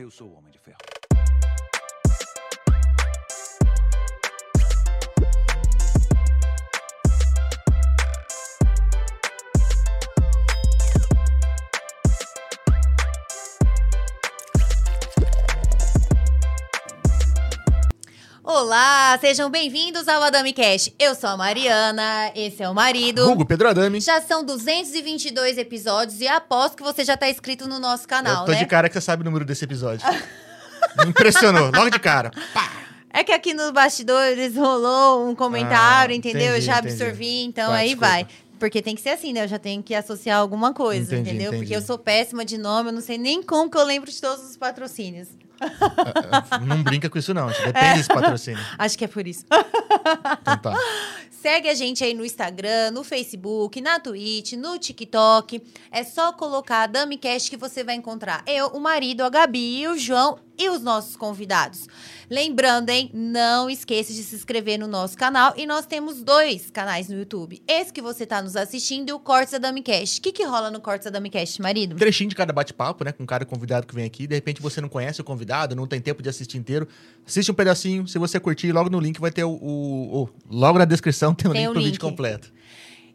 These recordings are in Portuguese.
Eu sou o Homem de Ferro. Olá, sejam bem-vindos ao Adami Cash. Eu sou a Mariana, esse é o marido. Hugo Pedro Adami. Já são 222 episódios e aposto que você já tá inscrito no nosso canal, Eu tô né? de cara que você sabe o número desse episódio. Me impressionou, logo de cara. Pá. É que aqui nos bastidores rolou um comentário, Ah, entendeu? Eu entendi, já absorvi, então Tá, aí desculpa. vai. Porque tem que ser assim, né? Eu já tenho que associar alguma coisa, Entendi, entendeu? entendi. Porque eu sou péssima de nome, eu não sei nem como que eu lembro de todos os patrocínios. Não brinca com isso, não. Depende desse patrocínio. Acho que é por isso. Então tá. Segue a gente aí no Instagram, no Facebook, na Twitch, no TikTok. É só colocar a DamiCast que você vai encontrar eu, o marido, a Gabi, o João e os nossos convidados. Lembrando, hein? Não esqueça de se inscrever no nosso canal. E nós temos dois canais no YouTube. Esse que você tá nos assistindo e o Cortes da DamiCast. O que, que rola no Cortes da DamiCast, marido? Um trechinho de cada bate-papo, né? Com cada convidado que vem aqui. De repente você não conhece o convidado, não tem tempo de assistir inteiro. Assiste um pedacinho. Se você curtir, logo no link vai ter o. o- o- logo na descrição tem o Tem link o pro link. vídeo completo.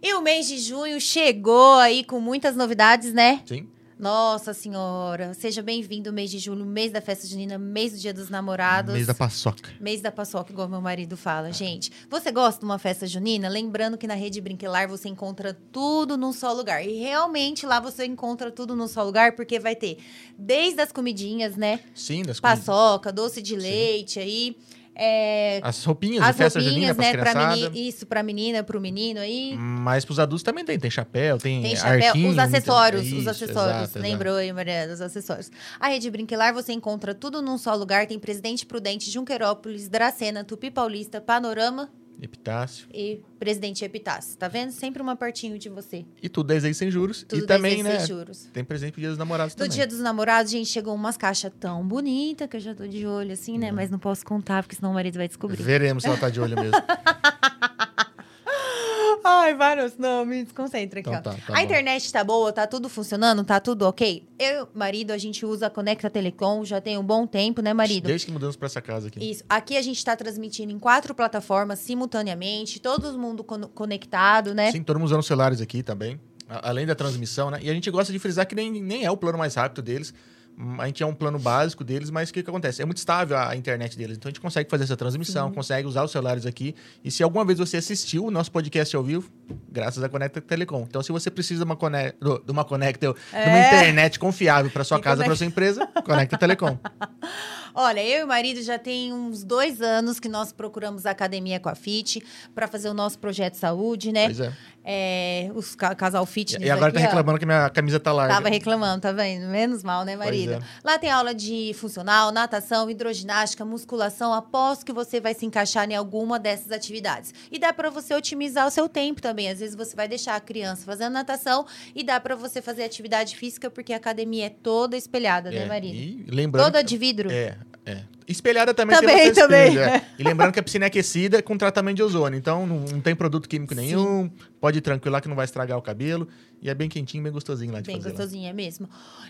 E o mês de junho chegou aí com muitas novidades, né? Sim? Nossa senhora, seja bem-vindo mês de julho, mês da festa junina, mês do dia dos namorados. Mês da paçoca. Mês da paçoca, igual meu marido fala, gente. Você gosta de uma festa junina? Lembrando que na Rede Brinquelar você encontra tudo num só lugar. E realmente lá você encontra tudo num só lugar, porque vai ter desde as comidinhas, né? Sim, das comidas. Paçoca, doce de leite aí. É, As roupinhas de as festa junina roupinhas, pras né? Pra criançadas. meni, isso, pra menina, pro menino aí. Mas pros adultos também tem. Tem chapéu, tem, Tem chapéu, arquinho, os acessórios, muita- os Isso, acessórios. exato, Lembrou aí, Mariana, os acessórios. A Rede Brinquelar você encontra tudo num só lugar. Tem Presidente Prudente, Junquerópolis, Dracena, Tupi Paulista, Panorama. Epitácio. e Presidente Epitácio. Tá vendo? Sempre uma pertinho de você. E tudo 10 vezes sem juros. Tudo e também, 10 né? sem juros. Tem presente pro dia dos namorados No também. dia dos namorados, gente, chegou umas caixas tão bonitas que eu já tô de olho, assim, Uhum. né? Mas não posso contar, porque senão o marido vai descobrir. Veremos se ela tá de olho mesmo. Ai, vários. Não, me desconcentra aqui, Então ó. tá, tá a bom. internet tá boa, tá tudo funcionando, tá tudo ok? Eu, marido, a gente usa a Conecta Telecom já tem um bom tempo, né, marido? Desde que mudamos pra essa casa aqui. Isso. Aqui a gente tá transmitindo em quatro plataformas simultaneamente, todo mundo con- conectado, né? Sim, todo mundo usando celulares aqui também. Além da transmissão, né? E a gente gosta de frisar que nem, nem é o plano mais rápido deles. A gente é um plano básico deles, mas o que, que acontece? É muito estável a internet deles. Então a gente consegue fazer essa transmissão, consegue usar os celulares aqui. E se alguma vez você assistiu o nosso podcast ao vivo, graças à Conecta Telecom. Então, se você precisa de uma, cone... do- de uma Conecta, de uma É. internet confiável para sua E casa, para sua empresa, Conecta Telecom. Olha, eu e o marido já tem uns dois anos que nós procuramos a academia com a Fit para fazer o nosso projeto saúde, né? Pois é. É, os ca- casal fitness E agora aqui, tá ó. reclamando que minha camisa tá larga. Tava reclamando, tá vendo? Menos mal, né, marido? é. Lá tem aula de funcional, natação, hidroginástica, musculação. Aposto que você vai se encaixar em alguma dessas atividades. E dá pra você otimizar o seu tempo também. Às vezes você vai deixar a criança fazendo natação e dá pra você fazer atividade física porque a academia é toda espelhada, né, É, marido? E lembrando Toda de vidro. É, é. Espelhada também, Também, também. espelho, é. E lembrando que a piscina é aquecida com tratamento de ozônio. Então não, não tem produto químico nenhum. Pode ir tranquilo lá que não vai estragar o cabelo. E é bem quentinho, bem gostosinho lá de Bem fazer. lá. gostosinha mesmo.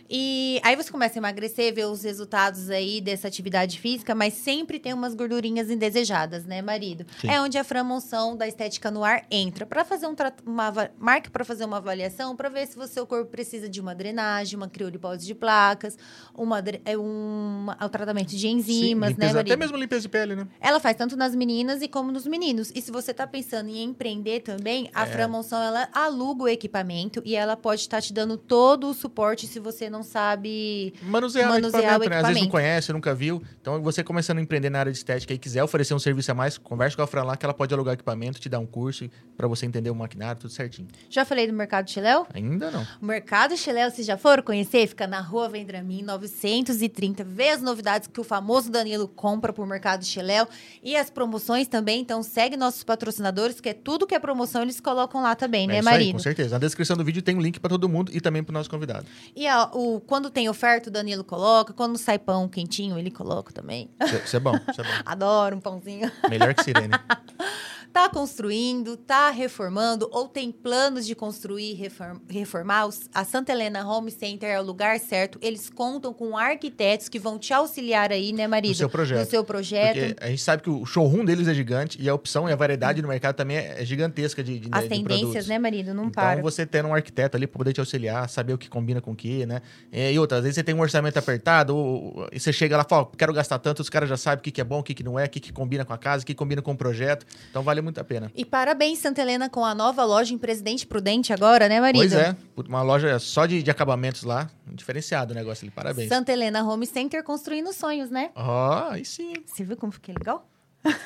E aí você começa a emagrecer, ver os resultados aí dessa atividade física, mas sempre tem umas gordurinhas indesejadas, né, marido? Sim. É onde a Framonção da Estética no Ar entra para fazer um uma marca para fazer uma avaliação, para ver se o seu corpo precisa de uma drenagem, uma criolipose de placas, uma é um o tratamento de Sim, enzimas, né, limpeza, marido? até mesmo limpeza de pele, né? Ela faz tanto nas meninas e como nos meninos. E se você tá pensando em empreender também, a É. Framonção ela aluga o equipamento e ela pode estar te dando todo o suporte se você não sabe. Manusear, Manusear o o equipamento, né? Às vezes não equipamento. conhece, nunca viu. Então, você começando a empreender na área de estética e quiser oferecer um serviço a mais, converse com a Fran lá que ela pode alugar equipamento, te dar um curso pra você entender o maquinário, tudo certinho. Já falei do Mercado Chiléu? Ainda não. O Mercado Chiléu, vocês já foram conhecer? Fica na rua Vendramin 930. Vê as novidades que o famoso Danilo compra por Mercado Chiléu e as promoções também. Então segue nossos patrocinadores, que é tudo que é promoção, eles colocam lá também, é né, isso aí, marido? com certeza. Na descrição do vídeo tem um link pra todo mundo e também pro nosso convidado. E ó, o, quando tem oferta, o Danilo coloca. Quando sai pão quentinho, ele coloca também. Isso é bom, isso é bom. Adoro um pãozinho. Melhor que sirene. Tá construindo, tá reformando ou tem planos de construir e reform- reformar? A Santa Helena Home Center é o lugar certo. Eles contam com arquitetos que vão te auxiliar aí, né, marido? No seu projeto. No seu projeto. Porque a gente sabe que o showroom deles é gigante e a opção e a variedade no mercado também é é gigantesca de, de, As de tendências, produtos. né, marido? Não então, para. você tendo um arquiteto ali para poder te auxiliar, saber o que combina com o que, né? É, E outras, às vezes você tem um orçamento apertado ou- e você chega lá e fala, "Ó, quero gastar tanto, os caras já sabem o que, que é bom, o que, que não é, o que, que combina com a casa, o que combina com o projeto. Então, vale muito a pena. E parabéns, Santa Helena, com a nova loja em Presidente Prudente agora, né, marido? Pois é, uma loja só de, de acabamentos lá, diferenciado o negócio ali, parabéns. Santa Helena Home Center construindo sonhos, né? Ó, aí sim. Você viu como fiquei legal?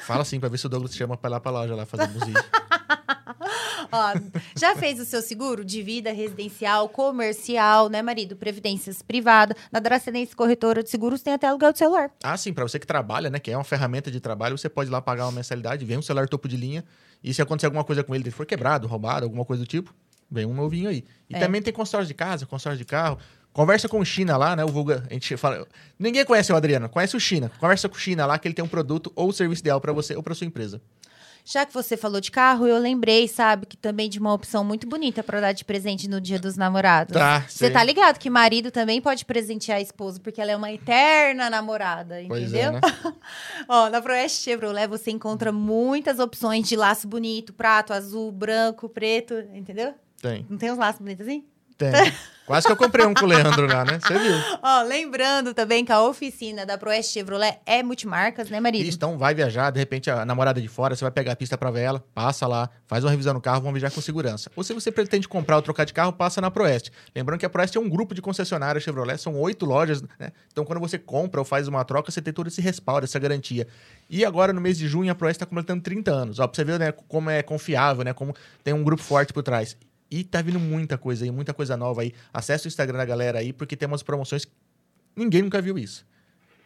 Fala assim pra ver se o Douglas te chama pra ir lá pra loja lá fazer um vídeo. Ó, já fez o seu seguro de vida residencial, comercial, né, marido? Previdências privada. Na Dracenense Corretora de Seguros tem até aluguel de celular. Ah, sim, pra você que trabalha, né? Que é uma ferramenta de trabalho, você pode ir lá pagar uma mensalidade, vem um celular topo de linha, e se acontecer alguma coisa com ele, ele for quebrado, roubado, alguma coisa do tipo, vem um novinho aí. E É. também tem consórcio de casa, consórcio de carro. Conversa com o China lá, né? O Vulga, a gente fala. Ninguém conhece o Adriano, conhece o China. Conversa com o China lá que ele tem um produto ou serviço ideal pra você ou pra sua empresa. Já que você falou de carro, eu lembrei, sabe, que também de uma opção muito bonita pra dar de presente no Dia dos Namorados. Tá, Você tá ligado que marido também pode presentear a esposa, porque ela é uma eterna namorada, Pois entendeu? é, né? Ó, na Proeste Chevrolet você encontra muitas opções de laço bonito, prato, azul, branco, preto, entendeu? Tem, Não tem uns laços bonitos assim? Tem. Quase que eu comprei um com o Leandro lá, né? Você viu? Ó, lembrando também que a oficina da Proeste Chevrolet é multimarcas, né, marido? Isso, então vai viajar, de repente a namorada de fora, você vai pegar a pista pra ver ela, passa lá, faz uma revisão no carro, vão viajar com segurança. Ou se você pretende comprar ou trocar de carro, passa na Proeste. Lembrando que a Proeste é um grupo de concessionárias Chevrolet, são oito lojas, né? Então quando você compra ou faz uma troca, você tem todo esse respaldo, essa garantia. E agora no mês de junho a Proeste está completando 30 anos. Ó, pra você ver né, como é confiável, né? Como tem um grupo forte por trás. E tá vindo muita coisa aí, muita coisa nova aí. Acesse o Instagram da galera aí, porque tem umas promoções ninguém nunca viu isso.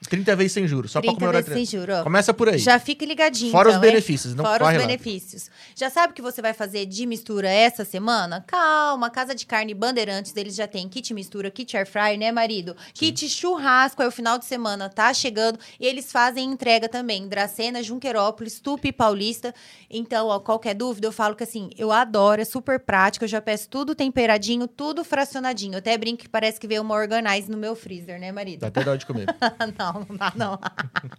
30 vezes sem juros, só pra 30 comemorar. vezes sem juros. Começa por aí. Já fique ligadinho. Fora então, os benefícios, não Fora os corre lá. benefícios. Já sabe o que você vai fazer de mistura essa semana? Calma, Casa de Carne Bandeirantes, eles já tem kit mistura, kit air fry, né, marido? Kit churrasco, é o final de semana, tá chegando. E eles fazem entrega também, Dracena, Junquerópolis, Tupi Paulista. Então, ó, qualquer dúvida, eu falo que assim, eu adoro, é super prático, eu já peço tudo temperadinho, tudo fracionadinho. Eu até brinco que parece que veio uma organize no meu freezer, né, marido? Dá até dó de comer. não, não dá não.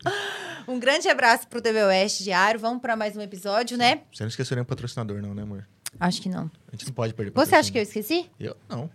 um grande abraço pro TV Oeste Diário. Vamos para mais um episódio, né? Você não esqueceu nenhum patrocinador, não, né, amor? Acho que não. A gente não pode perder Você acha que eu esqueci? eu... Não.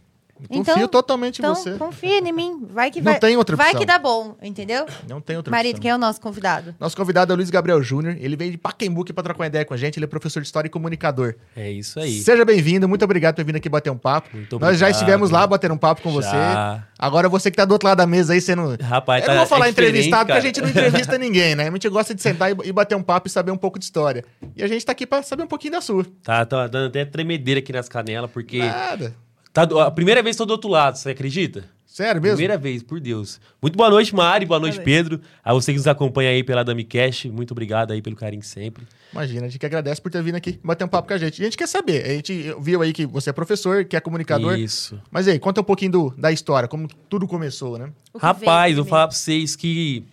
Então- Confio totalmente Então, em você. confia em mim. Vai que Não vai. tem outra Vai opção. que dá bom, entendeu? Não tem outra Marido, opção. quem é o nosso convidado? Nosso convidado é o Luiz Gabriel Júnior. Ele veio de Pacaembu aqui pra trocar uma ideia com a gente. Ele é professor de História e Comunicador. É isso aí. Seja bem-vindo. Muito obrigado por vir aqui bater um papo. Muito Nós já estivemos lá bater um papo com você. Já. Agora você que tá do outro lado da mesa aí sendo... Rapaz, eu tá- não vou falar é entrevistado, porque a gente não entrevista ninguém, né? A gente gosta de sentar e bater um papo e saber um pouco de história. E a gente tá aqui pra saber um pouquinho da sua. Tá, tá dando até tremedeira aqui nas canelas, porque. Nada. Tá, do- a primeira vez que tô do outro lado, você acredita? Sério mesmo? Primeira vez, por Deus. Muito boa noite, Mari. Boa noite, Boa noite. Pedro. A você que nos acompanha aí pela DamiCast. Muito obrigado aí pelo carinho sempre. Imagina, a gente que agradece por ter vindo aqui bater um papo com a gente. E a gente quer saber, a gente viu aí que você é professor, que é comunicador. Isso. Mas aí, conta um pouquinho do- da história, como tudo começou, né? Rapaz, eu vou falar pra vocês que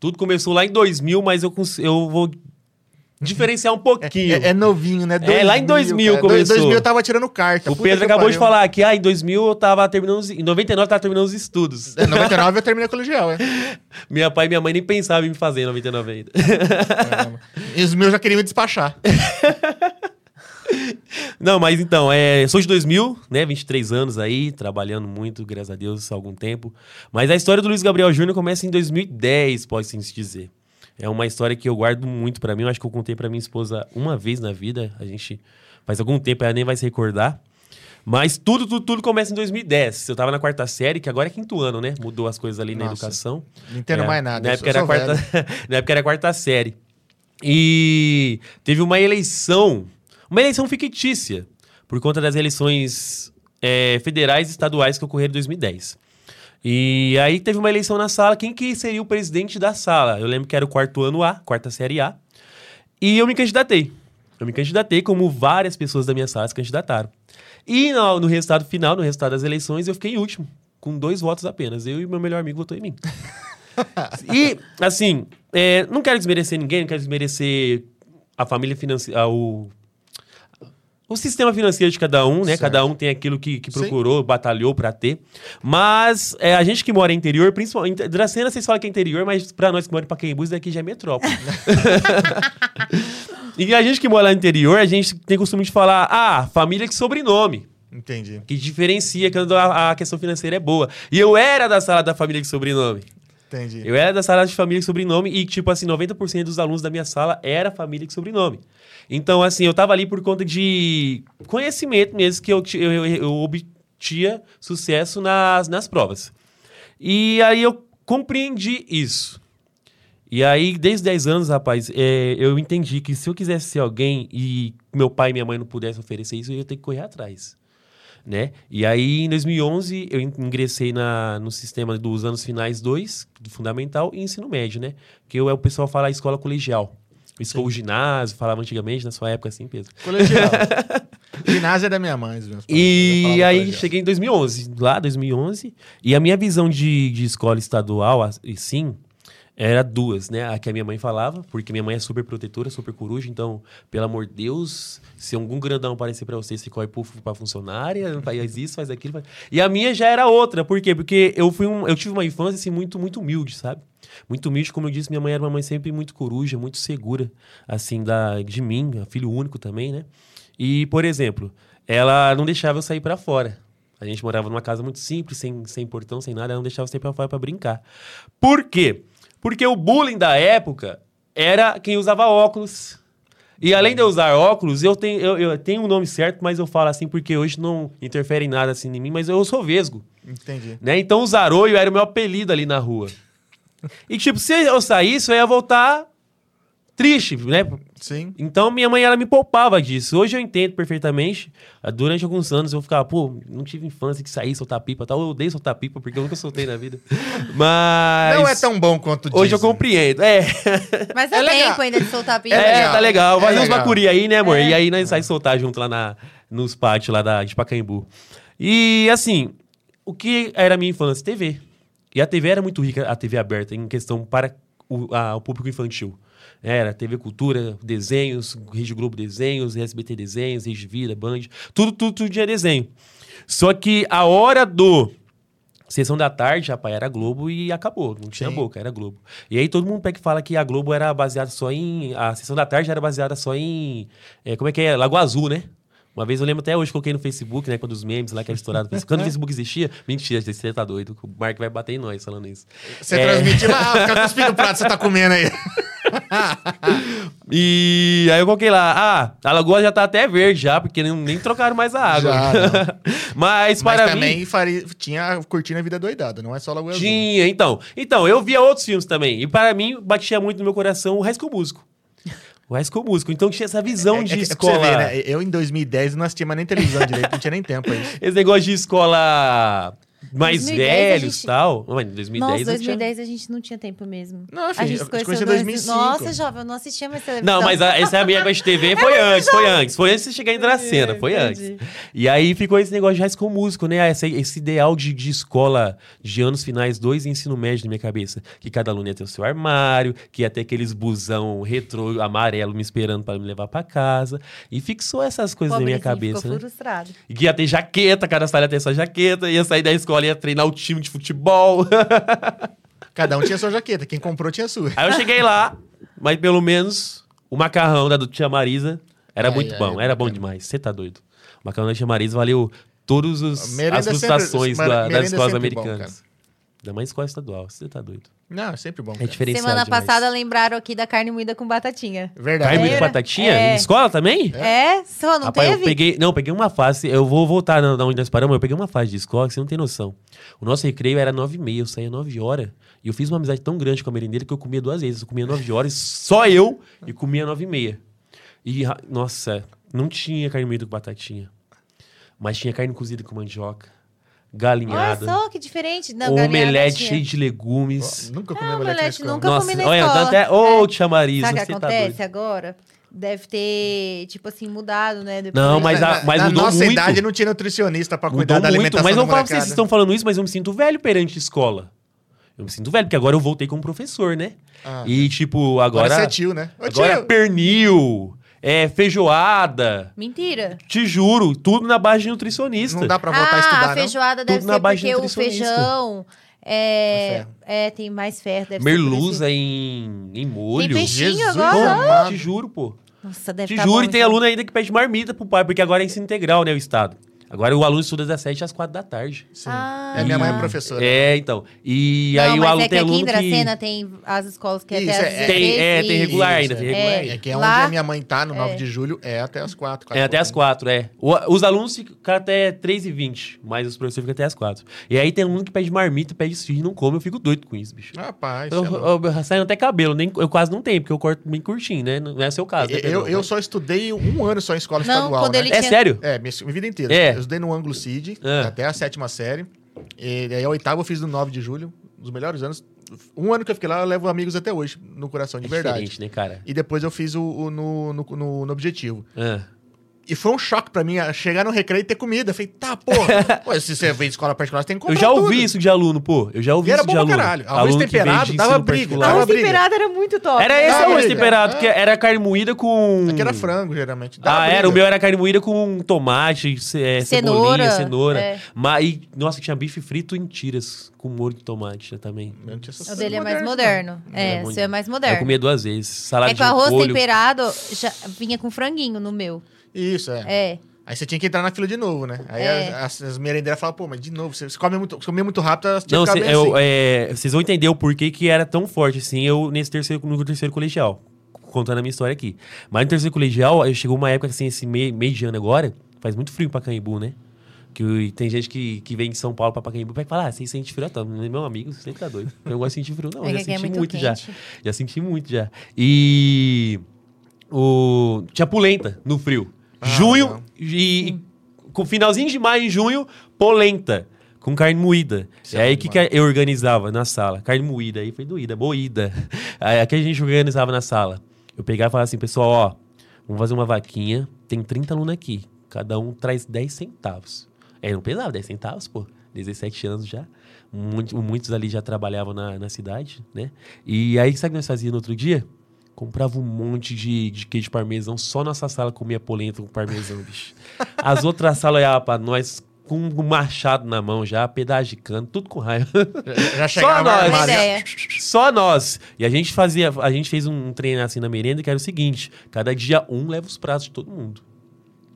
tudo começou lá em 2000, mas eu, eu vou diferenciar um pouquinho. É, é novinho, né? É, lá em 2000 cara. começou. 2000 eu tava tirando carta. o Pedro acabou de falar que ah, em 2000 eu tava terminando os, em 99 eu tava terminando os estudos. É, 99 eu terminei colegial, é. Minha pai e minha mãe nem pensavam em me fazer em 99 ainda. E os meus já queriam me despachar. Não, mas então, é, sou de 2000, né? 23 anos aí, trabalhando muito, graças a Deus, há algum tempo. Mas a história do Luiz Gabriel Júnior começa em 2010, pode-se dizer. É uma história que eu guardo muito pra mim. Eu acho que eu contei pra minha esposa uma vez na vida. A gente faz algum tempo, ela nem vai se recordar. Mas tudo, tudo, tudo começa em 2010. Eu tava na quarta série, que agora é quinto ano, né? Mudou as coisas ali na Nossa. educação. Não entendo É, mais nada. Na época, era quarta, na época era quarta série. E teve uma eleição, uma eleição fictícia, por conta das eleições é, federais e estaduais que ocorreram em 2010. E aí teve uma eleição na sala, quem que seria o presidente da sala? Eu lembro que era o quarto ano A, quarta série A. E eu me candidatei. Eu me candidatei, como várias pessoas da minha sala se candidataram. E no, no resultado final, no resultado das eleições, eu fiquei em último, com dois votos apenas. Eu e meu melhor amigo votou em mim. e, assim, é, não quero desmerecer ninguém, não quero desmerecer a família financeira, o o sistema financeiro de cada um, né? Certo. Cada um tem aquilo que, que Sim. procurou, batalhou pra ter. Mas é, a gente que mora em interior, principalmente. Dracena, vocês falam que é interior, mas pra nós que moramos em Pacaembu, isso daqui já é metrópole. e a gente que mora lá no interior, a gente tem costume de falar, ah, família que sobrenome. Entendi. Que diferencia quando a, a questão financeira é boa. E eu era da sala da família que sobrenome. Entendi. Eu era da sala de família que sobrenome e, tipo assim, 90% dos alunos da minha sala era família que sobrenome. Então, assim, eu tava ali por conta de conhecimento mesmo que eu, eu, eu, eu sucesso nas, nas provas. E aí eu compreendi isso. E aí, desde 10 anos, rapaz, é, eu entendi que se eu quisesse ser alguém e meu pai e minha mãe não pudessem oferecer isso, eu ia ter que correr atrás. Né? E aí, em 2011, eu in- ingressei na, no sistema dos anos finais 2, do fundamental, e ensino médio, né? Que eu, o pessoal fala escola colegial. Escola, o ginásio, falava antigamente, na sua época, assim, Pedro. Colegial. Ginásio é da minha mãe. E aí colegial. cheguei em 2011, lá 2011, e a minha visão de, de escola estadual, a- e sim, era duas, né? A que a minha mãe falava, porque minha mãe é super protetora, super coruja, então, pelo amor de Deus, se algum grandão aparecer pra você, você corre pra funcionária, faz isso, faz aquilo. Faz... E a minha já era outra, por quê? Porque eu fui um, eu tive uma infância assim muito muito humilde, sabe? Muito humilde, como eu disse, minha mãe era uma mãe sempre muito coruja, muito segura, assim, da, de mim, filho único também, né? E, por exemplo, ela não deixava eu sair pra fora. A gente morava numa casa muito simples, sem, sem portão, sem nada, ela não deixava eu sair pra fora pra brincar. Por quê? Porque o bullying da época era quem usava óculos. E além de eu usar óculos, eu tenho, eu, eu tenho um nome certo, mas eu falo assim porque hoje não interfere em nada assim em mim, mas eu sou vesgo. Entendi. Né? Então o Zaroio era o meu apelido ali na rua. E tipo, se eu saísse, eu ia voltar triste, né? Sim. Então minha mãe ela me poupava disso. Hoje eu entendo perfeitamente. Ah, Durante alguns anos eu ficava, pô, não tive infância que sair soltar pipa, e tal. Eu odeio soltar pipa porque eu nunca soltei na vida. Mas Não é tão bom quanto Hoje eu dizem. compreendo. É. Mas dá É legal. tempo ainda de soltar pipa. É, legal. tá legal. É Fazer uns legal. bacuri aí, né, amor? E aí nós sai soltar junto lá na, nos pátios lá da, de Pacaembu. E assim, o que era a minha infância? TV. E a TV era muito rica, a TV aberta, em questão para o, a- o público infantil. Era TV Cultura, desenhos, Rede Globo Desenhos, SBT Desenhos, Rede Vida, Band, tudo, tudo, tudo tinha desenho. Só que a hora do Sessão da tarde, rapaz, era Globo e acabou. Não tinha Sim. boca, era Globo. E aí todo mundo pega e fala que a Globo era baseada só em. A sessão da tarde era baseada só em. é, como é que é? Lagoa Azul, né? Uma vez eu lembro até hoje, coloquei no Facebook, né? Quando os memes lá que era estourado. Quando o Facebook existia, mentira, você tá doido. O Mark vai bater em nós falando isso. Você É. transmite lá, ah, fica cuspindo o prato que você tá comendo aí. E aí eu coloquei lá, ah, a lagoa já tá até verde já, porque nem, nem trocaram mais a água. Já, Mas Mas para mim. também faria, tinha Curtindo a Vida Doidada, não é só Lagoa Azul. Tinha, então. Então, eu via outros filmes também. E para mim, batia muito no meu coração o High School Músico. O High School Músico. Então tinha essa visão É- de é, é escola. ver, né? Eu, em 2010, não assistia mais nem televisão direito, não tinha nem tempo aí. Esse negócio de escola mais 2010 a velhos e gente- tal. Não, mas em 2010 Nossa, não tinha- 2010 a gente não tinha tempo mesmo. Não, a gente eu se te conheceu conheci em em 2005. Nossa, jovem, eu não assistia mais televisão. Não, mas a, essa minha coisa de TV foi antes, foi antes. Foi antes de você chegar em Dracena, foi Entendi. antes. E aí ficou esse negócio de High School Músico, né? Esse, esse ideal de, de escola de anos finais, dois e ensino médio na minha cabeça. Que cada aluno ia ter o seu armário, que ia ter aqueles busão retrô amarelo me esperando para me levar para casa. E fixou essas coisas na minha cabeça, ficou né? frustrado. E que ia ter jaqueta, cada sala ia ter essa jaqueta, ia sair da escola, ia treinar o time de futebol. Cada um tinha sua jaqueta, quem comprou tinha sua. Aí eu cheguei lá, mas pelo menos o macarrão da do Tia Marisa era Ai, muito ai, bom, era bom demais. Você tá doido. O macarrão da Tia Marisa valeu todas as frustrações da- das escolas sempre bom, americanas. Da mais escola estadual, você tá doido. Não, é sempre bom. É diferenciado Semana demais. passada lembraram aqui da carne moída com batatinha. Verdade. Carne de Era? batatinha? É. Em escola também? É? Só não Rapaz, teve? eu peguei. Não, eu peguei uma fase. Eu vou voltar na, na onde nós paramos. Eu peguei uma fase de escola que você não tem noção. O nosso recreio era 9 e meia, eu saía 9 horas. E eu fiz uma amizade tão grande com a merendeira que eu comia duas vezes. Eu comia 9 horas, só eu, e comia 9 e meia. E, nossa, não tinha carne moída com batatinha. Mas tinha carne cozida com mandioca, Olha galinhada, só, que diferente. Não, omelete tinha. cheio de legumes. Nunca comi Ah, omelete nunca Nossa, comi na olha, escola. até. Ô, É. tia Marisa, Sabe o que tá acontece doido. agora? Deve ter, tipo assim, mudado, né? depois. Não, mas a- na, mas na mudou nossa muito. idade não tinha nutricionista pra Mudou cuidar da muito, alimentação mas da não falo pra vocês, estão falando isso, mas eu me sinto velho perante a escola. Eu me sinto velho, porque agora eu voltei como professor, né? Ah, e, tipo, agora, agora. você é tio, né? Ô, agora tio! pernil, é, feijoada. Mentira. Te juro, tudo na base de nutricionista. Não dá pra voltar a ah, estudar, a não? feijoada deve Tudo na ser base de porque o nutricionista. feijão é, é, tem mais ferro. Deve Merluza em, em molho. Tem peixinho Jesus agora? Te juro, pô. Nossa, deve Te tá juro, bom, e tem então. aluno ainda que pede marmita pro pai, porque agora é ensino integral, né, o Estado. Agora o aluno estuda das 7 às 4 da tarde. Sim. Ah, é, minha mãe é professora. É, então. E Não, aí o aluno é que tem aqui aluno em que... Dracena tem as escolas que é Isso, até às é- 16. Tem, é, tem isso. regular ainda, Isso, tem é. regular. É. É que é Lá- onde a minha mãe tá, no 9 É. de julho, é até as 4. É até as 4, é. O- os alunos ficam até 3 e 20 mas os professores ficam até as 4. E aí tem aluno que pede marmita, pede esfirra e não come, eu fico doido com isso, bicho. Rapaz, Eu, é eu, eu saio até cabelo, nem, eu quase não tenho, porque eu corto bem curtinho, né? Não é seu caso, né, eu, Pedrão? eu só estudei um ano só em escola Não, estadual, né? É sério? É, minha, minha vida inteira. É. Eu estudei no Ângulo Cid, Ah. até a sétima série. E aí a oitava eu fiz no 9 de julho, um dos melhores anos. Um ano que eu fiquei lá, eu levo amigos até hoje, no coração, de É verdade. né, cara? E depois eu fiz o, o no, no, no- no Objetivo. Ah. E foi um choque pra mim chegar no recreio e ter comida. Eu falei, tá, porra. Pô, se você vem de escola particular, você tem que comprar Eu já ouvi tudo. isso de aluno, pô. Eu já ouvi E era isso de bom pra aluno. caralho. Arroz Aluno temperado, dava briga, Arroz temperado era muito top. Era esse arroz briga. temperado, que era carne moída com... Aqui era frango, geralmente. Dava Ah, briga. era. O meu era carne moída com tomate, é, Cenoura, cenoura. é. Mas, e, nossa, tinha bife frito em tiras, com molho de tomate também. Eu O dele é mais moderno. É, o seu é mais Eu moderno. comia duas vezes. Salada É que de o arroz temperado já vinha com franguinho no meu. Isso, é. É. Aí você tinha que entrar na fila de novo, né? Aí É. as, as merendeiras falavam, pô, mas de novo, você, você come muito, você comia muito rápido, elas tinham Não, que cê- ficar bem eu- assim. é, vocês vão entender o porquê que era tão forte assim eu nesse terceiro, no terceiro colegial. Contando a minha história aqui. Mas no terceiro colegial, aí chegou uma época assim, esse meio, meio de ano agora, faz muito frio pra Pacaembu, né? Que o- tem gente que, que vem de São Paulo pra Pacaembu vai falar, ah, você sente frio? Tá, meu amigo, você tá doido. Eu não gosto de sentir frio, não. É que já aqui é senti muito muito, já. quente. Já senti muito já. E. O, tinha polenta no frio. Ah, junho e, e com finalzinho de maio e junho, polenta. Com carne moída. É é aí que, que eu organizava na sala. Carne moída. Aí foi doída, moída. Aí aqui a gente organizava na sala. Eu pegava e falava assim, pessoal, ó, vamos fazer uma vaquinha. Tem 30 alunos aqui. Cada um traz 10 centavos. É, não pesava 10 centavos, pô. 17 anos já. Muito- muitos ali já trabalhavam na, na cidade, né? E aí, sabe o que nós fazíamos no outro dia? Comprava um monte de, de queijo parmesão. Só nossa sala comia polenta com parmesão, bicho. As outras salas olhavam pra nós com um machado na mão já, pedagicando, tudo com raiva. Já nós. já- ideia. Só nós. E a gente fazia, a gente fez um treino assim na merenda que era o seguinte: cada dia um leva os pratos de todo mundo.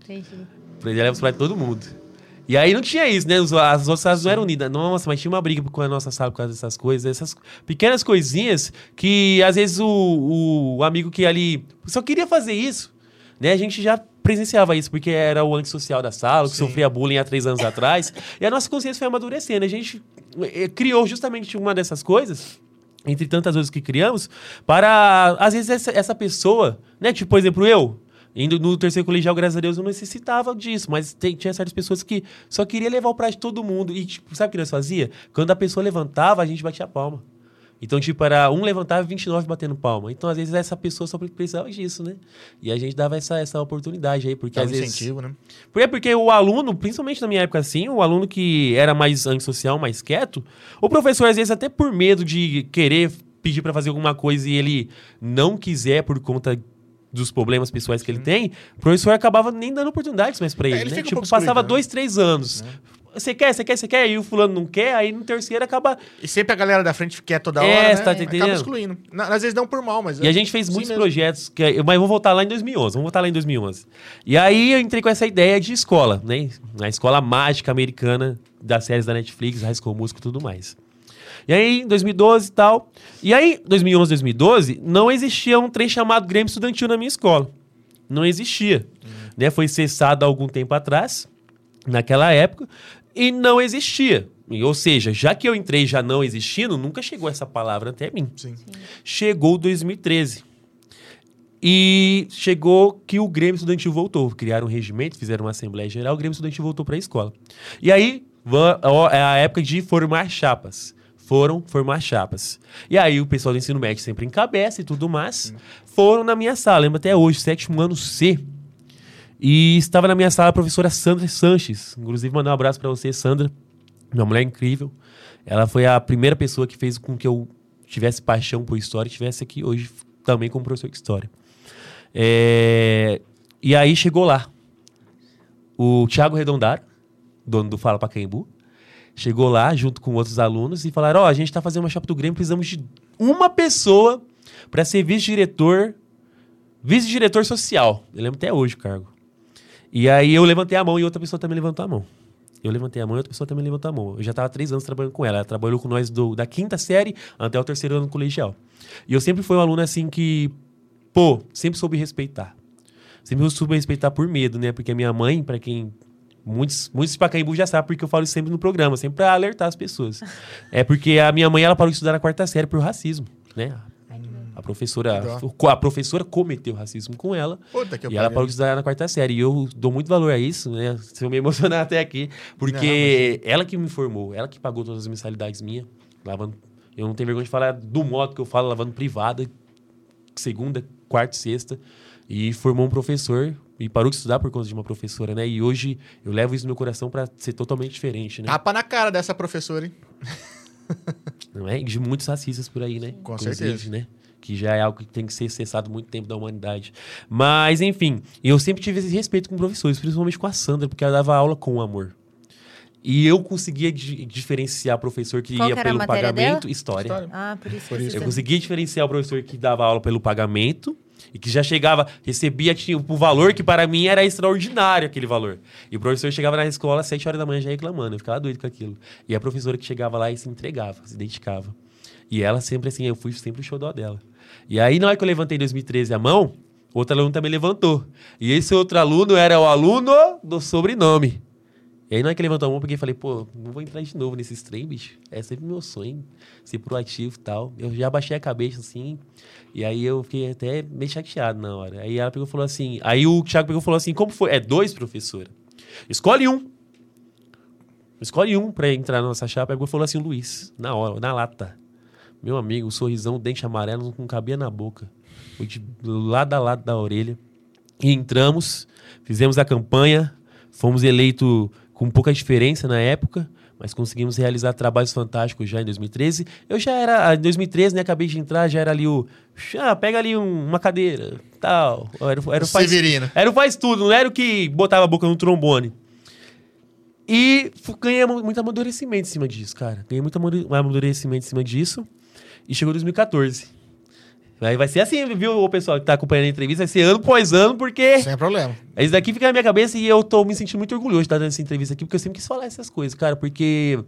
Entendi. Ele leva os pratos de todo mundo. E aí não tinha isso, né? As outras salas não eram unidas. Nossa, mas tinha uma briga com a nossa sala por causa dessas coisas. Essas pequenas coisinhas que às vezes o, o amigo que ali só queria fazer isso. Né? A gente já presenciava isso, porque era o antissocial da sala, que Sim. sofria bullying há três anos atrás. E a nossa consciência foi amadurecendo. A gente eh, criou justamente uma dessas coisas entre tantas outras que criamos, para, às vezes, essa, essa pessoa, né? Tipo, por exemplo, eu, indo no terceiro colegial, graças a Deus, eu não necessitava disso, mas tem- tinha certas pessoas que só queria levar o prato de todo mundo. E, tipo, sabe o que nós fazia? Quando a pessoa levantava, a gente batia a palma. Então, tipo, era um levantava e 29 batendo palma. Então, às vezes, essa pessoa só precisava disso, né? E a gente dava essa, essa oportunidade aí, porque Dá um às vezes... incentivo, né? Porque, porque o aluno, principalmente na minha época assim, o aluno que era mais antissocial, mais quieto, o professor, às vezes, até por medo de querer pedir pra fazer alguma coisa e ele não quiser por conta dos problemas pessoais que ele tem, o professor acabava nem dando oportunidades mais pra É, ele, ele né? um Tipo, pouco passava né? dois, três anos. Você quer, você quer, você quer, e o fulano não quer, aí no terceiro acaba... E sempre a galera da frente quer toda É, hora, né? você tá Acaba entendendo? excluindo. Na- às vezes não por mal, mas... E a gente fez Sim muitos mesmo. projetos, que, é- mas vamos voltar lá em 2011. Vamos voltar lá em 2011. E aí eu entrei com essa ideia de escola, né? Na escola mágica americana das séries da Netflix, High School Musical e tudo mais. E aí, em 2012 e tal. E aí, 2011, 2012, não existia um trem chamado Grêmio Estudantil na minha escola. Não existia. Né? Foi cessado há algum tempo atrás, naquela época, e não existia. Ou seja, já que eu entrei já não existindo, nunca chegou essa palavra até mim Sim. chegou 2013. E chegou que o Grêmio Estudantil voltou. Criaram um regimento, fizeram uma Assembleia Geral, o Grêmio Estudantil voltou para a escola. E aí é a época de formar chapas. Foram formar chapas. E aí o pessoal do ensino médio sempre encabeça e tudo mais. Foram na minha sala, lembro até hoje, sétimo ano C. E estava na minha sala a professora Sandra Sanches. Inclusive, mandar um abraço para você, Sandra. Uma mulher incrível. Ela foi a primeira pessoa que fez com que eu tivesse paixão por história e estivesse aqui hoje também como professor de história. É, E aí chegou lá o Thiago Redondar, dono do Fala Pacaembu, chegou lá junto com outros alunos e falaram: Ó, a gente está fazendo uma chapa do Grêmio, precisamos de uma pessoa para ser vice-diretor, vice-diretor social. Eu lembro até hoje o cargo. E aí eu levantei a mão e outra pessoa também levantou a mão. Eu levantei a mão e outra pessoa também levantou a mão. Eu já estava três anos trabalhando com ela. Ela trabalhou com nós do- da quinta série até o terceiro ano colegial. E eu sempre fui um aluno assim que, pô, sempre soube respeitar. Sempre soube respeitar por medo, né? Porque a minha mãe, para quem. Muitos, muitos de Pacaembu já sabem porque eu falo isso sempre no programa, sempre para alertar as pessoas. é porque a minha mãe ela parou de estudar na quarta série por racismo, né? A professora, a professora cometeu racismo com ela. Puta que E ela parou de estudar na quarta série. E eu dou muito valor a isso, né? Se eu me emocionar até aqui. Porque ela que me formou, ela que pagou todas as mensalidades minhas. Lavando. Eu não tenho vergonha de falar do modo que eu falo, lavando privada, segunda, quarta e sexta. E formou um professor. E parou de estudar por conta de uma professora, né? E hoje eu levo isso no meu coração pra ser totalmente diferente, né? Tapa na cara dessa professora, hein? Não é? De muitos racistas por aí, né? Com Inclusive, certeza. né? Que já é algo que tem que ser cessado há muito tempo da humanidade. Mas, enfim, eu sempre tive esse respeito com professores, principalmente com a Sandra, porque ela dava aula com amor. E eu conseguia di- diferenciar professor que Qual ia que pelo pagamento, história. História. Ah, por isso Por isso. Eu conseguia diferenciar o professor que dava aula pelo pagamento e que já chegava, recebia tinha, o valor que para mim era extraordinário aquele valor. E o professor chegava na escola às 7 horas da manhã já reclamando, eu ficava doido com aquilo. E a professora que chegava lá e se entregava, se dedicava. E ela sempre assim, eu fui sempre o xodó dela. E aí na hora que eu levantei em 2013 a mão, outro aluno também levantou. E esse outro aluno era o aluno do sobrenome. E aí, na hora que levantou a mão, eu peguei e falei, pô, não vou entrar de novo nesses trem, bicho. É sempre meu sonho, ser proativo e tal. Eu já baixei a cabeça, assim, e aí eu fiquei até meio chateado na hora. Aí ela pegou e falou assim, aí o Thiago pegou e falou assim, como foi? É dois, professora? Escolhe um. Escolhe um pra entrar na nossa chapa. E falou assim, Luiz, na hora, na lata. Meu amigo, o sorrisão, dente amarelo, não cabia na boca. Foi de lado a lado da orelha. E entramos, fizemos a campanha, fomos eleitos com pouca diferença na época, mas conseguimos realizar trabalhos fantásticos já em 2013. Eu já era, em 2013, né, acabei de entrar, já era ali o, ah, pega ali um- uma cadeira, tal. Era, o- era O faz, Severino. era o faz tudo, não era o que botava a boca no trombone. E ganhei mu- muito amadurecimento em cima disso, cara. Ganhei muito amadu- amadurecimento em cima disso. E chegou 2014. Aí vai ser assim, viu, o pessoal que tá acompanhando a entrevista? Vai ser ano após ano, porque Sem problema. isso daqui fica na minha cabeça e eu tô me sentindo muito orgulhoso de estar dando essa entrevista aqui, porque eu sempre quis falar essas coisas, cara. Porque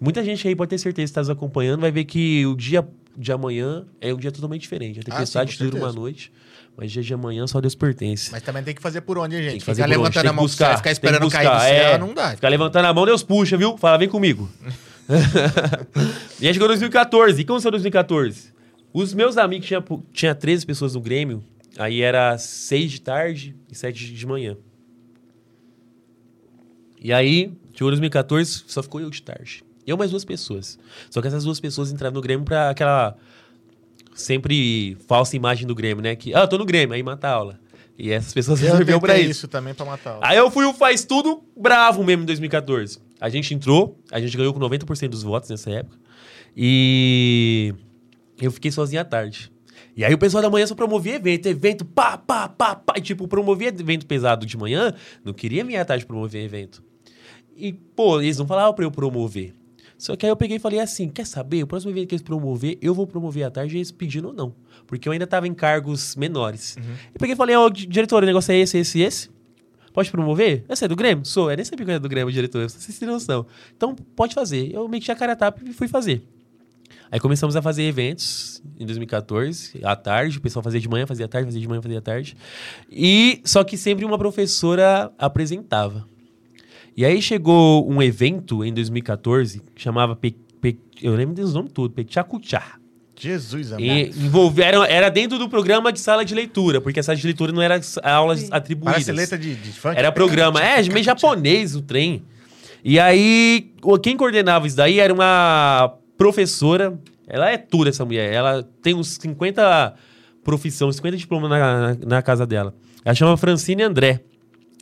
muita gente aí pode ter certeza que está nos acompanhando, vai ver que o dia de amanhã é um dia totalmente diferente. A tempestade sim, com dura uma noite, mas dia de amanhã só Deus pertence. Mas também tem que fazer por onde, hein, gente? Tem que fazer ficar por onde, levantando tem a mão buscar, ficar esperando que cair do buscar, céu, é. não dá. Ficar levantando a mão, Deus puxa, viu? Fala, vem comigo. e aí chegou 2014. E como foi 2014? Os meus amigos, tinha, tinha 13 pessoas no Grêmio, aí era 6 de tarde e 7 de manhã. E aí, chegou 2014, só ficou eu de tarde. Eu mais duas pessoas. Só que essas duas pessoas entraram no Grêmio pra aquela sempre falsa imagem do Grêmio, né? Que, ah, eu tô no Grêmio, aí mata a aula. E essas pessoas serviam pra isso. isso também pra matar. Aí eu fui o faz tudo bravo mesmo em 2014. A gente entrou, a gente ganhou com 90% dos votos nessa época. E eu fiquei sozinho à tarde. E aí o pessoal da manhã só promovia evento, evento, pá, pá, pá, pá. E, tipo, promovia evento pesado de manhã, não queria vir à tarde promover evento. E, pô, eles não falavam pra eu promover. Só que aí eu peguei e falei assim: quer saber? O próximo evento que eles promover, eu vou promover à tarde, eles pedindo ou não. Porque eu ainda tava em cargos menores. E peguei e falei: ó, diretor, o negócio é esse, esse, esse. Pode promover? Você é do Grêmio? Sou. É nem sabia que eu era do Grêmio, diretor. Vocês têm noção. Então, pode fazer. Eu meti a cara a tapa e fui fazer. Aí começamos a fazer eventos em 2014, à tarde. O pessoal fazia de manhã, fazia à tarde, fazia de manhã, fazia à tarde. E só que sempre uma professora apresentava. E aí chegou um evento em 2014 que chamava Pe, Pe, eu lembro dos nomes tudo, Pechacuchá. Jesus, amado. E envolveram, era dentro do programa de sala de leitura, porque a sala de leitura não era aulas atribuídas. Parece letra de, de funk. Era programa. É, meio japonês o trem. E aí, quem coordenava isso daí era uma professora. Ela é tudo, essa mulher. Ela tem uns 50 profissões, 50 diplomas na, na casa dela. Ela chama Francine André.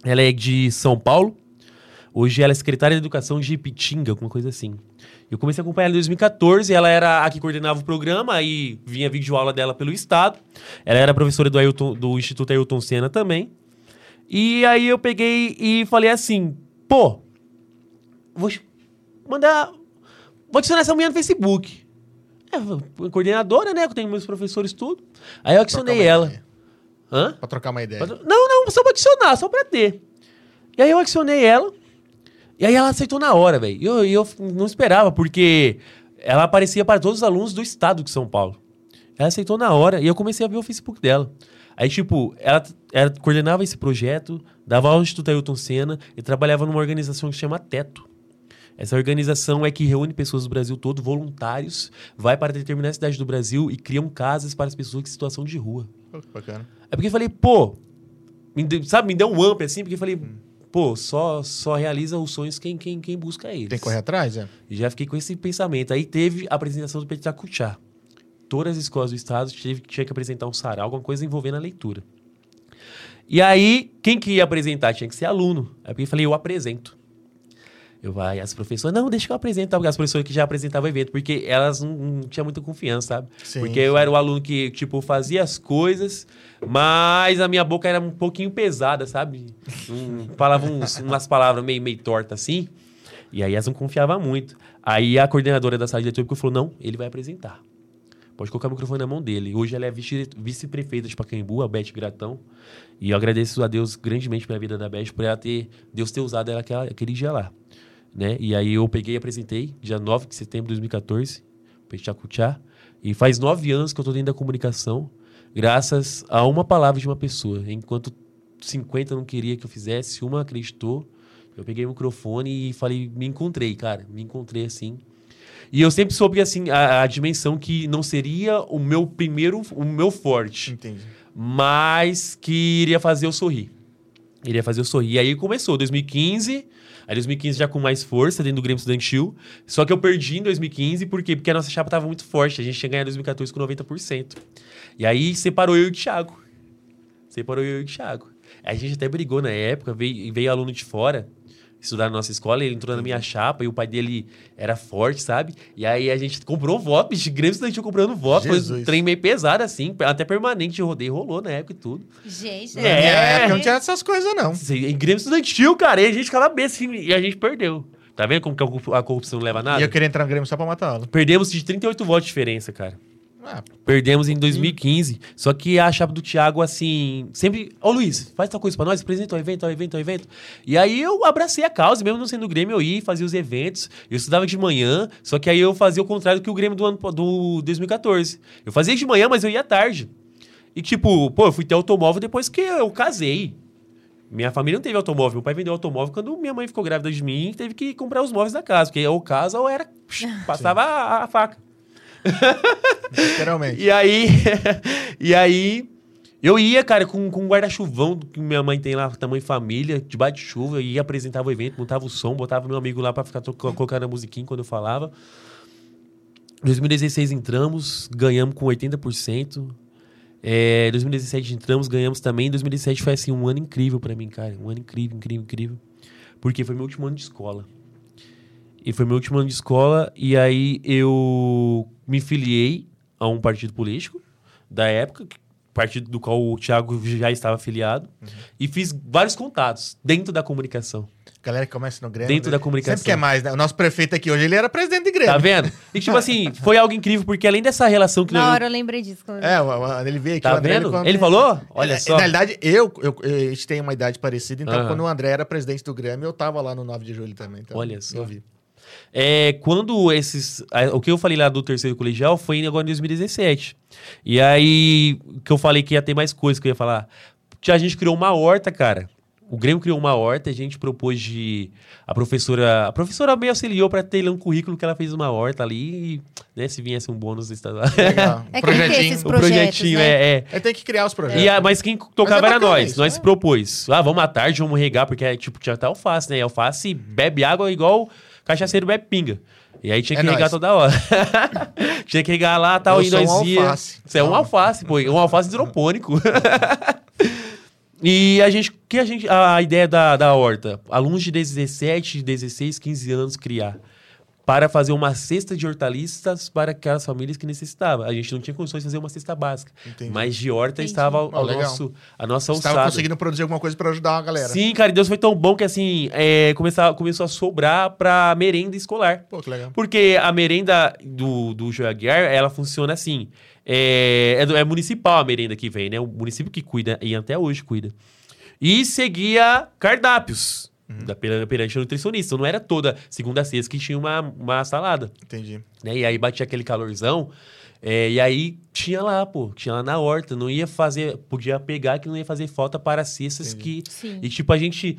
Ela é de São Paulo. Hoje ela é secretária de Educação de Ipitinga, alguma coisa assim. Eu comecei a acompanhar ela em 2014, ela era a que coordenava o programa, aí vinha vídeo aula dela pelo Estado. Ela era professora do, Ailton- do Instituto Ailton Senna também. E aí eu peguei e falei assim, pô, vou mandar. Vou adicionar essa mulher no Facebook. É, coordenadora, né? Que eu tenho meus professores tudo. Aí eu adicionei ela. ideia. Hã? Pra trocar uma ideia. Não, não, só pra adicionar, só pra ter. E aí eu adicionei ela. E aí ela aceitou na hora, velho. E eu, eu não esperava, porque ela aparecia para todos os alunos do estado de São Paulo. Ela aceitou na hora e eu comecei a ver o Facebook dela. Aí, tipo, ela, ela coordenava esse projeto, dava aula no Instituto Ailton Senna e trabalhava numa organização que se chama Teto. Essa organização é que reúne pessoas do Brasil todo, voluntários, vai para determinada cidade do Brasil e criam casas para as pessoas em situação de rua. Que bacana. É porque eu falei, pô, me deu- sabe, me deu um up assim, porque eu falei, pô, só, só realiza os sonhos quem, quem, quem busca eles. Tem que correr atrás, é? E já fiquei com esse pensamento. Aí teve a apresentação do Petacuchá. Todas as escolas do estado teve, tinha que apresentar um sarau, alguma coisa envolvendo a leitura. E aí, quem que ia apresentar? Tinha que ser aluno. Aí eu falei, eu apresento. Eu vai, as professoras, não, deixa que eu apresente, tá? porque as professoras que já apresentavam o evento, porque elas não, não tinham muita confiança, sabe? Sim, porque eu sim. era o aluno que, tipo, fazia as coisas, mas a minha boca era um pouquinho pesada, sabe? Um, falava uns- umas palavras meio, meio tortas assim, e aí elas não confiavam muito. Aí a coordenadora da sala de leitura falou, não, ele vai apresentar. Pode colocar o microfone na mão dele. Hoje ela é vice- vice-prefeita de Pacaembu, a Beth Gratão. E eu agradeço a Deus grandemente pela vida da Beth, por ela ter, Deus ter usado ela aquela, aquele dia lá. Né? E aí eu peguei e apresentei, dia 9 de setembro de 2014, Peixacuchá. E faz nove anos que eu tô dentro da comunicação, graças a uma palavra de uma pessoa. Enquanto 50 não queria que eu fizesse, uma acreditou. Eu peguei o microfone e falei, me encontrei, cara. Me encontrei assim. E eu sempre soube assim a, a dimensão que não seria o meu primeiro, o meu forte, Entendi. mas que iria fazer eu sorrir. Iria fazer eu sorrir. E aí começou 2015, aí 2015 já com mais força dentro do Grêmio Estudantil. Só que eu perdi em 2015, por quê? Porque a nossa chapa tava muito forte. A gente tinha ganhado em 2014 com 90%. E aí separou eu e o Thiago. Separou eu e o Thiago. A gente até brigou na época, veio, veio aluno de fora estudar na nossa escola, ele entrou na minha chapa e o pai dele era forte, sabe? E aí a gente comprou voto, bicho, Grêmio Estudantil comprando voto, foi um Jesus. trem meio pesado assim, até permanente de rodeio rolou na época e tudo. Gente, Na É. minha época não tinha essas coisas, não. Em Grêmio Estudantil, cara, e a gente ficava bem assim, e a gente perdeu. Tá vendo como que a corrup- a corrupção não leva a nada? E eu queria entrar no Grêmio só pra matá-lo. Perdemos de 38 votos de diferença, cara. Ah, Perdemos em 2015. Só que a chapa do Thiago, assim, sempre. Ô Luiz, faz tal coisa pra nós, apresenta o evento, o evento, o evento. E aí eu abracei a causa, mesmo não sendo do Grêmio, eu ia fazia os eventos. Eu estudava de manhã, só que aí eu fazia o contrário do que o Grêmio do ano do 2014. Eu fazia de manhã, mas eu ia tarde. E tipo, pô, eu fui ter automóvel depois que eu casei. Minha família não teve automóvel. Meu pai vendeu automóvel quando minha mãe ficou grávida de mim e teve que comprar os móveis da casa. Porque ou casa ou era. Passava a, a faca. literalmente. E aí, e aí, eu ia, cara, com, com um guarda-chuvão que minha mãe tem lá, tamanho família, debaixo de chuva, ia apresentava o evento, montava o som, botava meu amigo lá pra ficar colocando a musiquinha quando eu falava. 2016 entramos, ganhamos com 80%. É, 2017 entramos, ganhamos também. 2017 foi assim um ano incrível pra mim, cara. Um ano incrível, incrível, incrível. Porque foi meu último ano de escola. E foi meu último ano de escola, e aí eu me filiei a um partido político da época, partido do qual o Thiago já estava afiliado, e fiz vários contatos dentro da comunicação. Galera que começa no Grêmio. Dentro da comunicação. Sempre quer mais, né? O nosso prefeito aqui hoje, ele era presidente de Grêmio. Tá vendo? E tipo assim, foi algo incrível, porque além dessa relação que Na eu- hora eu lembrei disso. quando- É, ele veio aqui. Tá o André, vendo? quando- Ele falou? Olha É, só. Na realidade, eu, eu, a gente tem uma idade parecida, então quando o André era presidente do Grêmio, eu tava lá no 9 de julho também. Então, Olha só. Eu vi. É, quando esses. a- O que eu falei lá do terceiro colegial foi agora em 2017. E aí, que eu falei que ia ter mais coisa que eu ia falar. A gente criou uma horta, cara. O Grêmio criou uma horta, a gente propôs de. A professora. A professora me auxiliou pra ter lá um currículo que ela fez uma horta ali, e, né? Se viesse um bônus estadual. Legal. É que tem projetinho. esses o projetos, projetinho né? é- é, Aí tem que criar os projetos. E a- mas quem tocava Mas é era nós. isso, nós né? propôs. Ah, vamos à tarde, vamos regar, porque é, tipo, tinha até alface, né? Alface bebe água igual cachaceiro bebe pinga. E aí tinha É que regar nóis. toda hora. tinha que regar lá tal, e sou nós um. Você é um alface, pô. Um alface hidropônico. E a gente, que a gente, a ideia da, da horta, alunos de 17, 16, 15 anos criar para fazer uma cesta de hortaliças para aquelas famílias que necessitavam. A gente não tinha condições de fazer uma cesta básica, Entendi. mas de horta Entendi. estava ao, Oh, legal. nosso, a nossa Você estava alçada. conseguindo produzir alguma coisa pra ajudar a galera. Sim, cara, e Deus foi tão bom que assim, é, começou a sobrar para merenda escolar. Pô, que legal. Porque a merenda do, do Joia Guiar, ela funciona assim. É, é, é municipal a merenda que vem, né? O município que cuida, e até hoje cuida. E seguia cardápios da, pera- perante a nutricionista. Então, não era toda segunda a sexta que tinha uma, uma salada. Entendi. Né? E aí batia aquele calorzão. é, e aí tinha lá, pô, tinha lá na horta. Não ia fazer, podia pegar que não ia fazer falta para cestas Entendi. que. Sim. E tipo, a gente,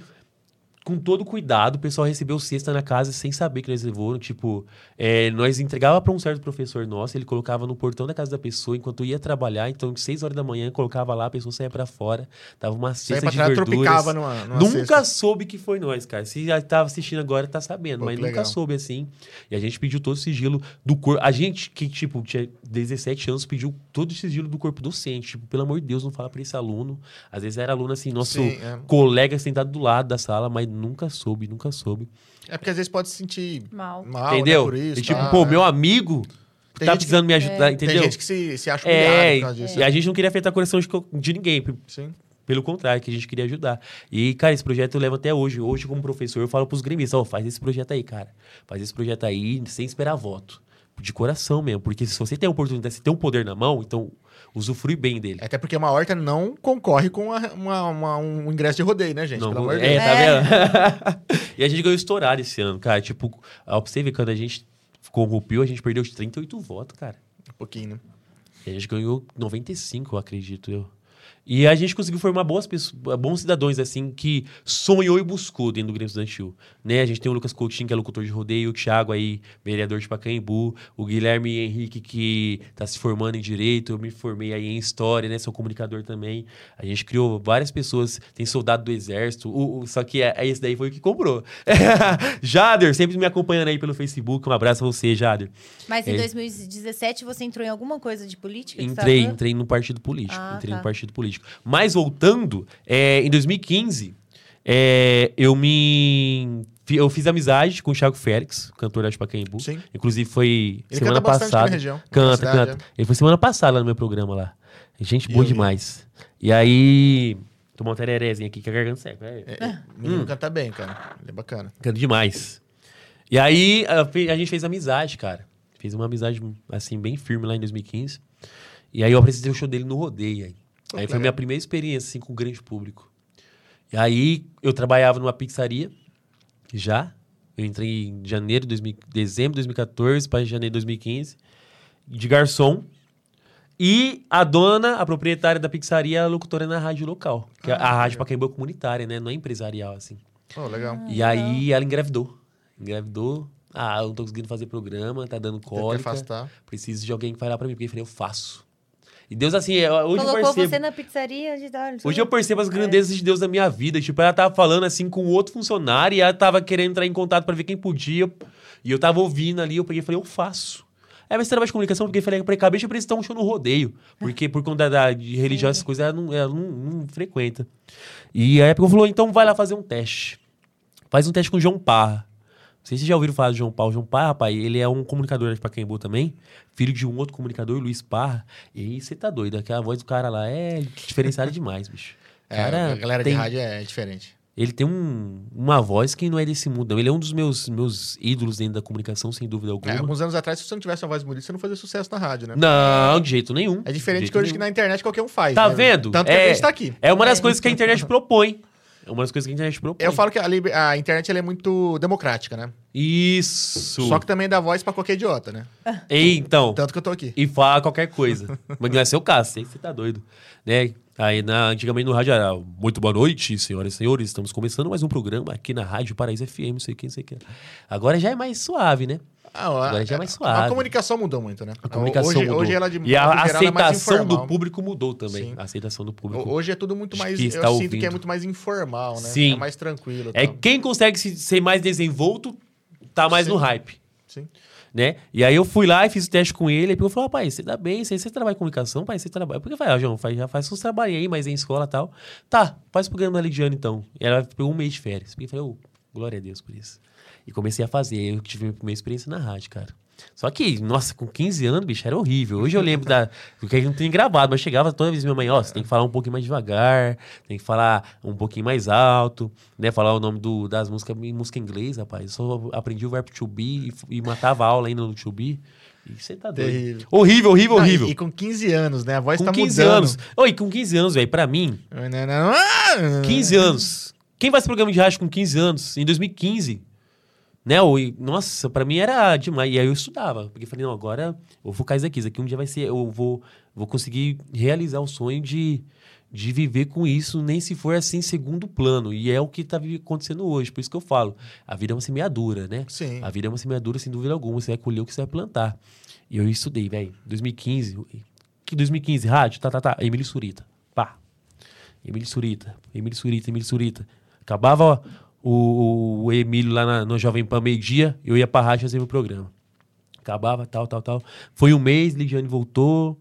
com todo cuidado, o pessoal recebeu cesta na casa sem saber que eles levou. Tipo, é, nós entregava para um certo professor nosso, ele colocava no portão da casa da pessoa enquanto ia trabalhar. Então, às 6 horas da manhã, colocava lá, a pessoa saía para fora, tava uma cesta de trás, verduras. tropicava numa, numa Nunca cesta. soube que foi nós, cara. Se já tava assistindo agora, tá sabendo. Pô, mas nunca legal. soube assim. E a gente pediu todo o sigilo do corpo. A gente, que, tipo, tinha 17 anos, pediu todo o sigilo do corpo docente. Tipo, pelo amor de Deus, não fala pra esse aluno. Às vezes era aluno, assim, nosso Sim, é. colega sentado do lado da sala, mas nunca soube, nunca soube. É porque às vezes pode se sentir Mal. mal, entendeu? né, por isso. e tipo, tá, pô, é. meu amigo Tem tá gente que- precisando me ajudar, entendeu? Tem gente que se, se acha humilhado É, por causa disso. e a gente não queria afetar o coração de, de ninguém. Sim. Pelo contrário, que a gente queria ajudar. E, cara, esse projeto eu levo até hoje. Hoje, como professor, eu falo pros gremistas, ó, faz esse projeto aí, cara. Faz esse projeto aí sem esperar voto. De coração mesmo. Porque se você tem a oportunidade, se tem um poder na mão, então usufrui bem dele. Até porque uma horta não concorre com uma- uma- uma- um ingresso de rodeio, né, gente? Não, Pelo amor de é, Deus. tá vendo? e a gente ganhou estourado esse ano, cara. Tipo, ver, quando a gente corrompeu, a gente perdeu de 38 votos, cara. Um pouquinho, né? E a gente ganhou 95, eu acredito eu. E a gente conseguiu formar boas pessoas, bons cidadãos, assim, que sonhou e buscou dentro do Grêmio Estudantil. Né? A gente tem o Lucas Coutinho, que é locutor de rodeio, o Thiago aí, vereador de Pacaembu, o Guilherme Henrique, que tá se formando em Direito, eu me formei aí em História, né? Sou comunicador também. A gente criou várias pessoas, tem soldado do Exército, o, o- só que é, esse daí foi o que comprou. Jader, sempre me acompanhando aí pelo Facebook, um abraço a você, Jader. Mas em É. 2017 você entrou em alguma coisa de política? Entrei, entrei no partido político. Ah, entrei tá. no partido político. Mas voltando, é, em 2015, é, eu me. Eu fiz amizade com o Thiago Félix, cantor da Pacaembu. Sim. Inclusive foi Ele semana canta aqui na passada. região. na Canta, cidade, canta. Ele foi semana passada lá no meu programa lá. Gente boa demais. E aí. Tomar um tererezinho aqui que a garganta seca. É. É, é, o menino Hum. canta bem, cara. Ele é bacana. Canta demais. E aí a, a gente fez amizade, cara. Fez uma amizade, assim, bem firme lá em 2015. E aí eu apresentei o show dele no rodeio. Aí, Pô, aí que foi a minha primeira experiência, assim, com o grande público. E aí eu trabalhava numa pizzaria, já. Eu entrei em janeiro de 2000, dezembro de 2014 para janeiro de 2015, de garçom. E a dona, a proprietária da pizzaria, é a locutora na rádio local. Que a- Ah, a rádio legal. Pacaembu é comunitária, né? Não é empresarial, assim. Oh, legal. E aí ela engravidou. Engravidou. Ah, eu não tô conseguindo fazer programa, tá dando Tem que cólica. afastar. Preciso de alguém que vai lá pra mim. Porque eu falei, eu faço. E Deus, assim, é, hoje eu Colocou percebo. você na pizzaria de dar. Hoje eu percebo as grandezas de Deus na minha vida. Tipo, ela tava falando assim com outro funcionário e ela tava querendo entrar em contato pra ver quem podia. E eu tava ouvindo ali, eu peguei e falei, eu faço. Aí você trabalha de comunicação, porque eu falei, acabei de apresentar um show no rodeio. Porque por conta da, de religião, essas coisas, ela não, ela não, não frequenta. E a época falou, então vai lá fazer um teste. Faz um teste com o João Parra. Sei se vocês já ouviram falar do João Parra. O João Parra, rapaz, ele é um comunicador de Pacaembu também. Filho de um outro comunicador, Luiz Parra. E você tá doido. Aquela voz do cara lá é diferenciada demais, bicho. É, Cara, a galera tem- de rádio é diferente. Ele tem um- uma voz que não é desse mundo, não. Ele é um dos meus, meus ídolos dentro da comunicação, sem dúvida É, alguma. alguns anos atrás, se você não tivesse uma voz bonita, você não fazia sucesso na rádio, né? Não, de jeito nenhum. É De diferente que hoje que nenhum. na internet qualquer um faz. Tá né? vendo? Tanto que É. a gente tá aqui. É uma das É. coisas que a internet propõe. É uma das coisas que a internet propõe. Eu falo que a, liber- a internet é muito democrática, né? Isso. Só que também dá voz pra qualquer idiota, né? E, então, Tanto que eu tô aqui. e fala qualquer coisa. Mas não é seu caso, sei que você tá doido. Né? Aí, na, antigamente no rádio era muito boa noite, senhoras e senhores. Estamos começando mais um programa aqui na Rádio Paraíso FM, não sei o que, não sei o que. Agora já é mais suave, né? Ah, Agora já é mais A suave. comunicação mudou muito, né? A comunicação hoje, mudou. Hoje ela de e a é aceitação do informal. público mudou também. Sim. A aceitação do público. Hoje é tudo muito mais. Eu sinto que é muito mais informal, né? Sim. É mais tranquilo. É tal. quem consegue se- ser mais desenvolto, tá mais Sim. no hype. Sim. né? E aí eu fui lá e fiz o teste com ele. E ele falou: pai, você dá bem, você, você trabalha em comunicação, pai, você trabalha. Porque eu falei, ah, João, faz, já faz uns trabalhos aí, mas em escola e tal. Tá, faz o programa da Lidiane então. E ela pegou um mês de férias. E eu falei, oh, glória a Deus por isso. E comecei a fazer. Eu tive minha primeira experiência na rádio, cara. Só que, nossa, com 15 anos, bicho, era horrível. Hoje eu lembro da. Porque a gente não tem gravado, mas chegava toda vez minha mãe, ó, você tem que falar um pouquinho mais devagar, tem que falar um pouquinho mais alto, né? Falar o nome do, das músicas em música inglês, rapaz. Eu só aprendi o verbo to be e, e matava a aula ainda no to be. E você tá doido. Terrível. Horrível, horrível, Não, horrível. E, e com 15 anos, né? A voz com tá 15 mudando. anos. Oi, com 15 anos, velho, pra mim, 15 anos. Quem faz programa de rádio com 15 anos? Em 2015. Né? ou- e- Nossa, pra mim era demais. E aí eu estudava. Porque eu falei, não, agora eu vou focar isso aqui. Isso aqui um dia vai ser. Eu vou, vou conseguir realizar o sonho de, de viver com isso, nem se for assim, segundo plano. E é o que tá vi- acontecendo hoje. Por isso que eu falo. A vida é uma semeadura, né? Sim. A vida é uma semeadura, sem dúvida alguma. Você vai colher o que você vai plantar. E eu estudei, velho. 2015. Que 2015? Rádio? Tá, tá, tá. Emílio Surita. Pá. Emílio Surita. Emílio Surita, Emílio Surita. Acabava o, o Emílio lá na, no Jovem Pan meio-dia, eu ia pra rádio fazer meu programa. Acabava, tal, tal, tal. Foi um mês, Lidiane voltou.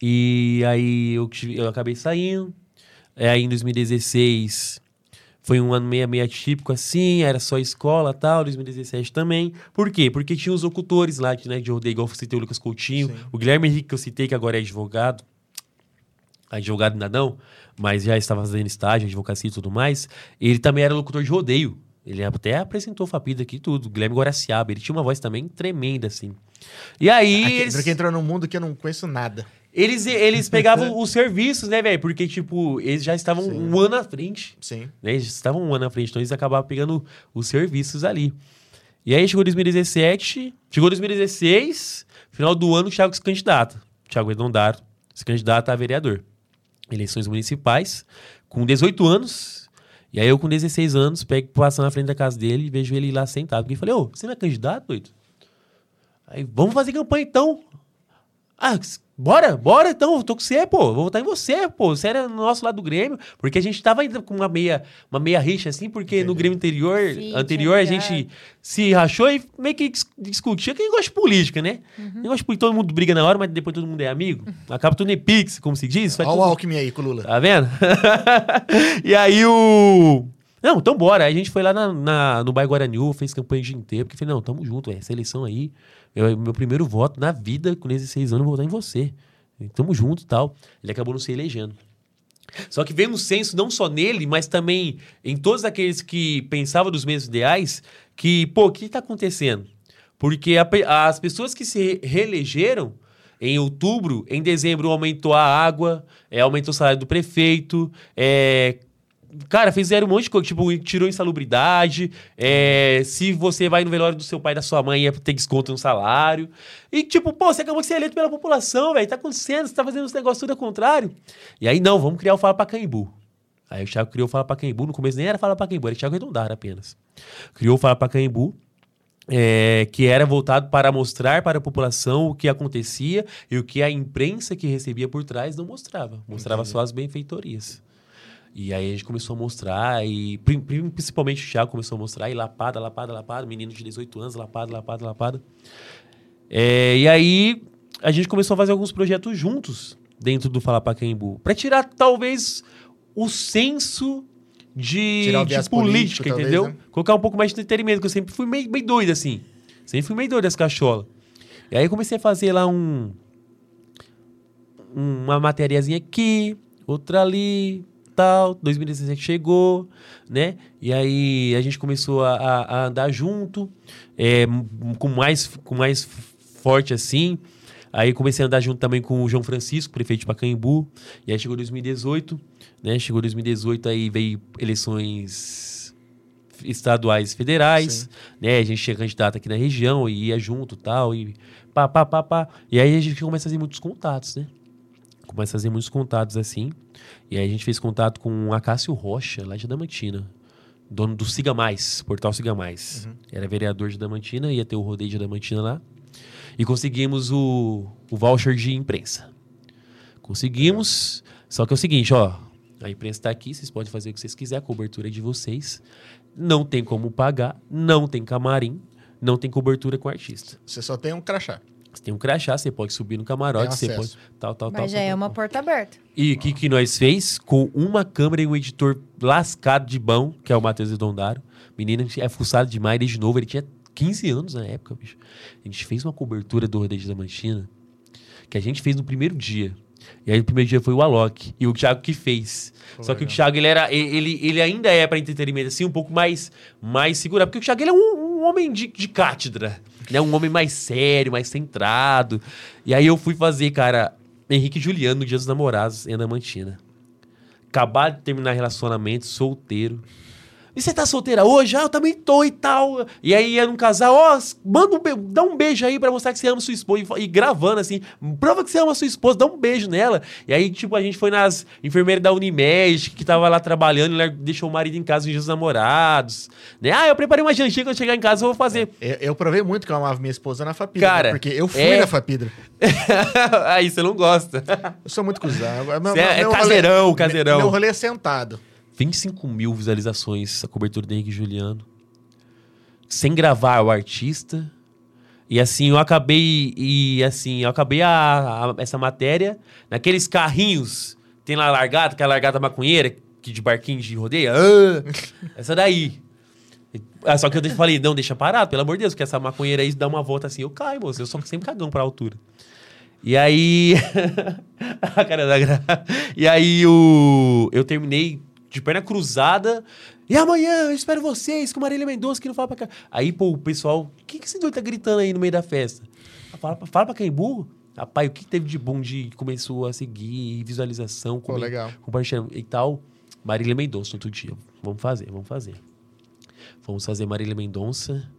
E aí eu, eu acabei saindo. É, aí em 2016 foi um ano meio, meio atípico assim, era só escola tal, 2017 também. Por quê? Porque tinha os ocutores lá, né, de rodeio, igual eu citei o Lucas Coutinho, Sim. o Guilherme Henrique que eu citei, que agora é advogado, advogado ainda não, mas já estava fazendo estágio, advocacia e tudo mais, ele também era locutor de rodeio. Ele até apresentou o Fapida aqui e tudo, Guilherme Guaraciaba, ele tinha uma voz também tremenda, assim. E aí... Aqui, eles- Porque entrou num mundo que eu não conheço nada. eles, eles pegavam os serviços, né, velho? Porque, tipo, eles já estavam Sim. um ano à frente. Sim. Né? Eles estavam um ano à frente, então eles acabavam pegando os serviços ali. E aí chegou 2017, chegou 2016, final do ano, o Thiago se candidata. Thiago Redondaro se candidata a vereador. Eleições municipais, com 18 anos. E aí eu, com 16 anos, pego, passo na frente da casa dele e vejo ele lá sentado. Eu falei, ô, você não é candidato, doido? Aí, vamos fazer campanha então. Ah, bora, bora então, tô com você, pô. Vou votar em você, pô. Você era no nosso lado do Grêmio. Porque a gente tava ainda com uma meia, uma meia rixa, assim, porque no Entendi. Grêmio anterior, Sim, anterior a gente se rachou e meio que dis- discutia. Quem gosta de política, né? Uhum. Gosta de política, todo mundo briga na hora, mas depois todo mundo é amigo. Acaba tudo em pix, como se diz. Olha o tudo- Alckmin aí com o Lula. Tá vendo? e aí o. Não, então bora. Aí a gente foi lá na, na- no bairro Guaraniú, fez campanha o dia inteiro, porque falei, não, tamo junto, essa eleição aí. eu- meu primeiro voto na vida, com 16 anos, vou votar em você. Tamo junto e tal. Ele acabou não se elegendo. Só que veio um senso não só nele, mas também em todos aqueles que pensavam dos mesmos ideais, que, pô, o que tá acontecendo? Porque a as pessoas que se re- reelegeram em outubro, em dezembro aumentou a água, é, aumentou o salário do prefeito, é, Cara, fizeram um monte de coisa, tipo, tirou insalubridade. é, se você vai no velório do seu pai e da sua mãe, é ter desconto no salário. E, tipo, pô, você acabou de ser eleito pela população, velho. Tá acontecendo, você tá fazendo os negócios tudo ao contrário. E aí, não, vamos criar o Fala Pacaembu. Aí o Thiago criou o Fala Pacaembu. No começo nem era Fala Pacaembu, era Thiago Redondar apenas. Criou o Fala Pacaembu. é, que era voltado para mostrar para a população o que acontecia e o que a imprensa que recebia por trás não mostrava. Mostrava Entendi. só as benfeitorias. E aí a gente começou a mostrar, e pri- pri- principalmente o Thiago começou a mostrar, e lapada, lapada, lapada, menino de 18 anos, lapada, lapada, lapada. É, e aí a gente começou a fazer alguns projetos juntos dentro do Fala Pacaembu, para tirar talvez o senso de, o de política, político, talvez, entendeu? né? Colocar um pouco mais de entretenimento, que eu sempre fui meio, meio doido assim. Sempre fui meio doido das cacholas. E aí eu comecei a fazer lá um uma matériazinha aqui, outra ali, tal. 2017 chegou, né? E aí a gente começou a, a- andar junto, é, com mais com mais forte assim. Aí comecei a andar junto também com o João Francisco, prefeito de Pacaembu. E aí chegou 2018, né? Chegou 2018 aí veio eleições estaduais, federais, Sim. né? A gente tinha candidato aqui na região e ia junto, tal e pá, pá, pá, pá. E aí a gente começa a fazer muitos contatos, né? Começa a fazer muitos contatos assim. E aí a gente fez contato com o Acácio Rocha, lá de Adamantina. Dono do Siga Mais, portal Siga Mais. Era vereador de Adamantina, ia ter o rodeio de Adamantina lá. E conseguimos o, o voucher de imprensa. Conseguimos. Só que é o seguinte, ó. A imprensa está aqui, vocês podem fazer o que vocês quiserem, a cobertura é de vocês. Não tem como pagar, não tem camarim, não tem cobertura com o artista. Você só tem um crachá. Você tem um crachá, você pode subir no camarote, você pode. Tal, tal, tal. Mas já tal, é tal, uma tal. porta aberta. E o que, que nós fez? Com uma câmera e um editor lascado de bom, que é o Matheus Redondaro. Menino é fuçado demais, desde novo. Ele tinha 15 anos na época, bicho. A gente fez uma cobertura do Rodeio da Manchina que a gente fez no primeiro dia. E aí, no primeiro dia foi o Alok e o Thiago que fez. Pô, Só que o legal. Thiago, ele, era, ele, ele ainda é para entretenimento, assim, um pouco mais, mais segurado. Porque o Thiago, ele é um, um homem de, de cátedra. Né? Um homem mais sério, mais centrado. E aí eu fui fazer, cara, Henrique e Juliano no Dia dos Namorados em Adamantina. Acabar de terminar relacionamento, solteiro. E você tá solteira hoje? Ah, eu também tô e tal. E aí ia num casal, ó, manda um be- dá um beijo aí pra mostrar que você ama sua esposa. E, e gravando assim, prova que você ama sua esposa, dá um beijo nela. E aí, tipo, a gente foi nas enfermeiras da Unimed, que tava lá trabalhando, e deixou o marido em casa dia dos namorados. Né? Ah, eu preparei uma jantinha quando chegar em casa, eu vou fazer. Eu, eu provei muito que eu amava minha esposa na Fapidra. Cara, né? Porque eu fui é- na Fapidra. aí você não gosta. Eu sou muito cuzão. Meu- é- é meu rolê- caseirão, caseirão. Meu rolê é sentado. 25 mil visualizações a cobertura do Henrique Juliano. Sem gravar o artista. E assim, eu acabei. E assim, eu acabei a, a- essa matéria naqueles carrinhos. Tem lá a largada, aquela largada maconheira, que de barquinho de rodeia. Ah, essa daí. Ah, só que eu falei, não, deixa parado, pelo amor de Deus, que essa maconheira aí dá uma volta assim, eu caio, moço. Eu sou sempre cagão pra altura. E aí. a cara da gra... E aí o... eu terminei de perna cruzada. E amanhã eu espero vocês com Marília Mendonça que não fala pra cá. Aí, pô, o pessoal, o que, que esse doido tá gritando aí no meio da festa? Fala, pra- fala pra quem burro? Rapaz, o que teve de bom de começou a seguir visualização, legal. compartilhando e tal? Marília Mendonça, outro dia. Vamos fazer, vamos fazer. Fomos fazer Marília Mendonça.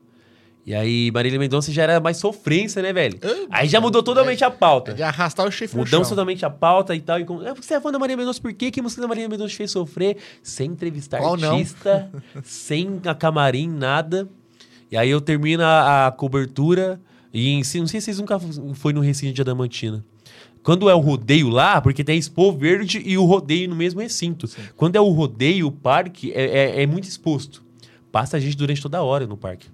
E aí, Marília Mendonça já era mais sofrência, né, velho? Ah, Aí já mudou totalmente a pauta. É de arrastar o chifre Mudamos chão. totalmente a pauta e tal. E com... É porque você é fã da Maria Mendonça, por quê? Que música da Maria Mendonça fez sofrer? Sem entrevistar Qual artista, sem a camarim, nada. E aí eu termino a, a cobertura e em não sei se vocês nunca foi no recinto de Adamantina. Quando é o rodeio lá, porque tem a Expo Verde e o rodeio no mesmo recinto. Quando é o rodeio, o parque é, é- é muito exposto. Passa gente durante toda a hora no parque.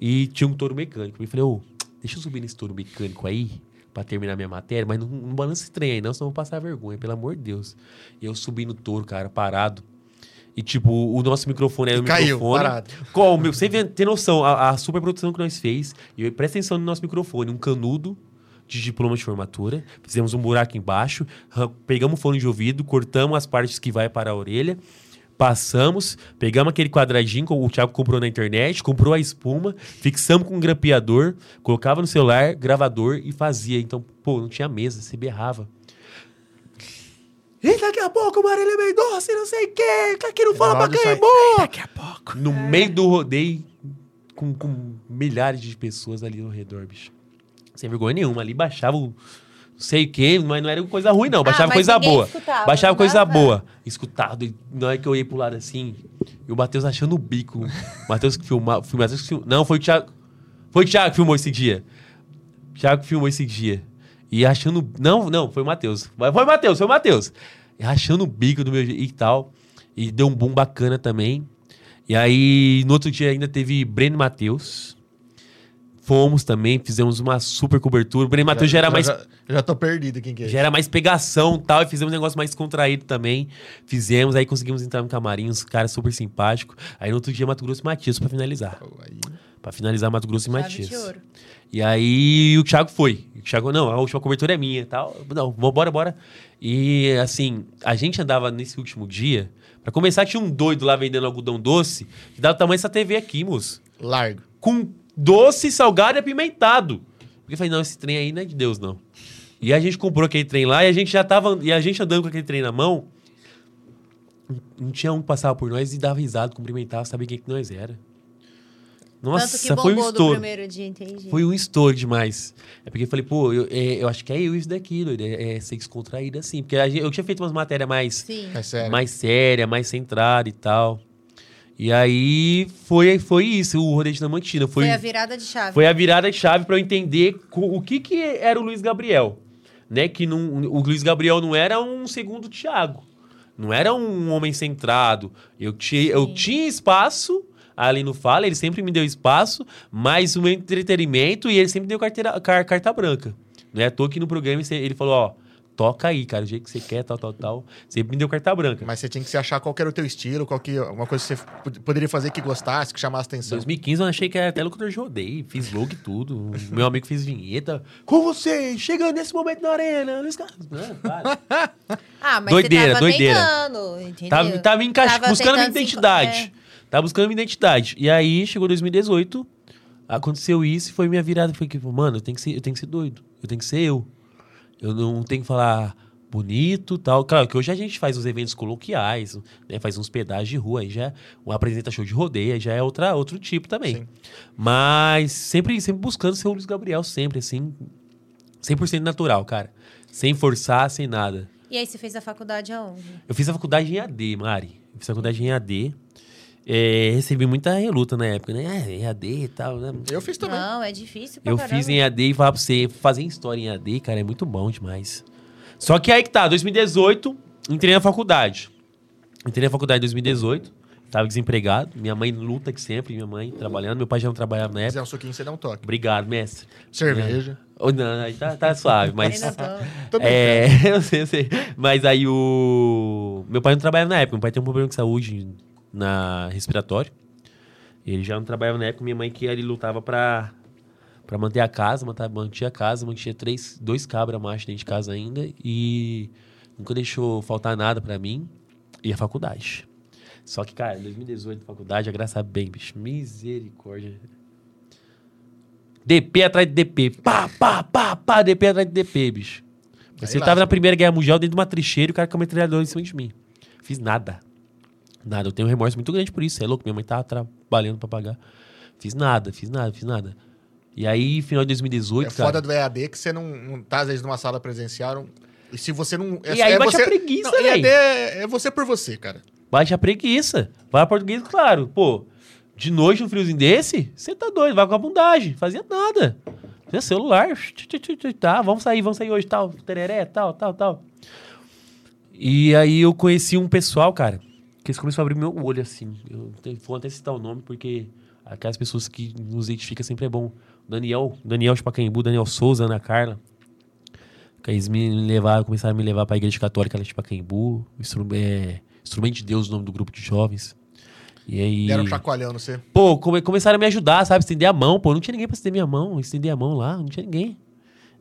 E tinha um touro mecânico. Eu falei, ô, deixa eu subir nesse touro mecânico aí, pra terminar minha matéria, mas não, não balança esse trem aí, não, senão eu vou passar vergonha, pelo amor de Deus. E eu subi no touro, cara, parado. E, tipo, o nosso microfone era o Caiu, microfone. parado. Qual, meu, você tem noção, a, a super produção que nós fez, e presta atenção no nosso microfone, um canudo de diploma de formatura, fizemos um buraco embaixo, pegamos o fone de ouvido, cortamos as partes que vai para a orelha, passamos, pegamos aquele quadradinho que o Thiago comprou na internet, comprou a espuma, fixamos com um grampeador, colocava no celular, gravador e fazia. Então, pô, não tinha mesa, você berrava. E daqui a pouco o Marília Mendonça, não sei o quê, que aqui não fala pra quem é sai- bom. Daqui a pouco. No meio do rodeio, com, com milhares de pessoas ali ao redor, bicho. Sem vergonha nenhuma. Ali baixava o. Não sei o quê, mas não era coisa ruim, não. Baixava mas coisa boa. escutava, Baixava não coisa dava? boa. Escutado. Na hora que eu ia pro lado assim, e o Matheus achando o bico. O Matheus que filmou. Filmou. Não, foi o Thiago. Foi o Thiago que filmou esse dia. O Thiago que filmou esse dia. E achando. Não, não, foi o Matheus. Foi o Matheus, foi o Matheus. E rachando o bico do meu jeito e tal. E deu um boom bacana também. E aí, no outro dia ainda teve Breno e Matheus. Fomos também, fizemos uma super cobertura. O Breno Matheus já, era mais Já, já tô perdido quem que é. já era mais pegação e tal, e fizemos um negócio mais contraído também. Fizemos, aí conseguimos entrar no camarim, os caras super simpáticos. Aí no outro dia, Mato Grosso e Matias pra finalizar. Aí- Pra finalizar, Mato Grosso e Chave Matias. de ouro. E aí o Thiago foi. O Thiago, não, a última cobertura é minha e tal. Não, bora, bora. E assim, a gente andava nesse último dia. Pra começar, tinha um doido lá vendendo algodão doce, que dá o tamanho dessa TV aqui, moço. Largo. Com doce, salgado e apimentado. Porque eu falei, não, esse trem aí não é de Deus, não. E a gente comprou aquele trem lá e a gente já tava. E a gente andando com aquele trem na mão. Não tinha um que passava por nós e dava risada, cumprimentava, sabia quem que nós era. Nossa, Tanto que foi um bombou do estouro. primeiro dia, entendi. Foi um estouro demais. É porque eu falei, pô, eu, é, eu acho que é eu isso daqui, doido. É, é ser descontraído assim. Porque a gente- eu tinha feito umas matérias mais, Sim. É sério. mais séria, mais centrada e tal. E aí foi, foi isso, o rodeio da Mantina. Foi, Foi a virada de chave. foi a virada de chave para eu entender o que, que era o Luiz Gabriel. Né? Que não, o Luiz Gabriel não era um segundo Thiago. Não era um homem centrado. Eu tinha, eu tinha espaço, ali no Fala, ele sempre me deu espaço, mas o meu entretenimento e ele sempre deu carteira, car- carta branca. Não é à toa que no programa ele falou, ó, toca aí, cara, do jeito que você quer, tal, tal, tal. Sempre me deu carta branca. Mas você tinha que se achar qual que era o teu estilo, qual que, alguma coisa que você pod- poderia fazer que gostasse, que chamasse Em atenção. 2015 eu achei que era até locutor de rodeio, fiz logo e tudo. Meu amigo fez vinheta. Com você, chegando nesse momento na arena. Luiz Carlos. Não, para. Ah, mas Doideira, você tava doideira. tentando, entendeu? Tava, tava encaixa, Tava buscando minha identidade. é. Tava buscando minha identidade. E aí chegou 2018, aconteceu isso e foi minha virada. Foi que, mano, eu tenho que ser, eu tenho que ser doido. Eu tenho que ser eu. Eu não tenho que falar bonito tal. Claro que hoje a gente faz os eventos coloquiais, né? Faz uns pedaços de rua, aí já um apresenta show de rodeio, aí já é outra, outro tipo também. Sim. Mas sempre, sempre buscando ser o Luiz Gabriel, sempre, assim. 100% natural, cara. Sem forçar, sem nada. E aí, você fez a faculdade aonde? Eu fiz a faculdade em AD, Mari. Eu fiz a faculdade em AD. É, recebi muita reluta na época, né? É, EAD e tal, né? Eu fiz também. Não, é difícil pra Eu caramba. fiz em AD e falar pra você, fazer história em AD, cara, é muito bom demais. Só que aí que tá, 2018, entrei na faculdade. Entrei na faculdade em 2018, tava desempregado. Minha mãe luta que sempre, minha mãe trabalhando. Meu pai já não trabalhava na Se época. quiser um suquinho, você dá um toque. Obrigado, mestre. Cerveja. Oh, não, aí tá, tá suave, mas... Ainda tô- Também. É, eu sei, eu sei. Mas aí o. Meu pai não trabalhava na época. Meu pai tem um problema de saúde na respiratório. Ele já não trabalhava na época. Minha mãe que ele lutava pra, pra manter a casa, mantinha a casa, mantinha três, dois cabras machos dentro de casa ainda. E nunca deixou faltar nada pra mim. E a faculdade. Só que, cara, em 2018, faculdade, a graça bem, bicho. Misericórdia. DP atrás de DP. Pá, pá, pá, pá, DP atrás de DP, bicho. Você tava na Primeira Guerra Mundial dentro de uma trincheira e o cara com uma metralhadora em cima de mim. Fiz nada. Nada. Eu tenho um remorso muito grande por isso. É louco? Minha mãe tava trabalhando pra pagar. Fiz nada, fiz nada, fiz nada. E aí, final de 2018, É cara. foda do EAD que você não, não tá, às vezes, numa sala presencial. e se você não. É, E aí é bate você, a preguiça, não, EAD é, é você por você, cara. Baixa a preguiça. Vai a português, claro. Pô, de noite um friozinho desse, você tá doido, vai com a bundagem. Fazia nada. Fazia celular. Tá, vamos sair, vamos sair hoje, tal. Tereré, tal, tal, tal. E aí eu conheci um pessoal, cara, que eles começaram a abrir meu olho, assim. Eu vou até citar o nome, porque aquelas pessoas que nos identificam sempre é bom. Daniel, Daniel de Pacaembu, Daniel Souza, Ana Carla. Que eles me levaram, começaram a me levar pra igreja católica lá de Pacaembu. Instru é, Instrumento de Deus, o nome do grupo de jovens. E aí. Deram um chacoalhão no você. Pô, come- começaram a me ajudar, sabe? Estender a mão, pô. Não tinha ninguém pra estender minha mão, estender a mão lá, não tinha ninguém.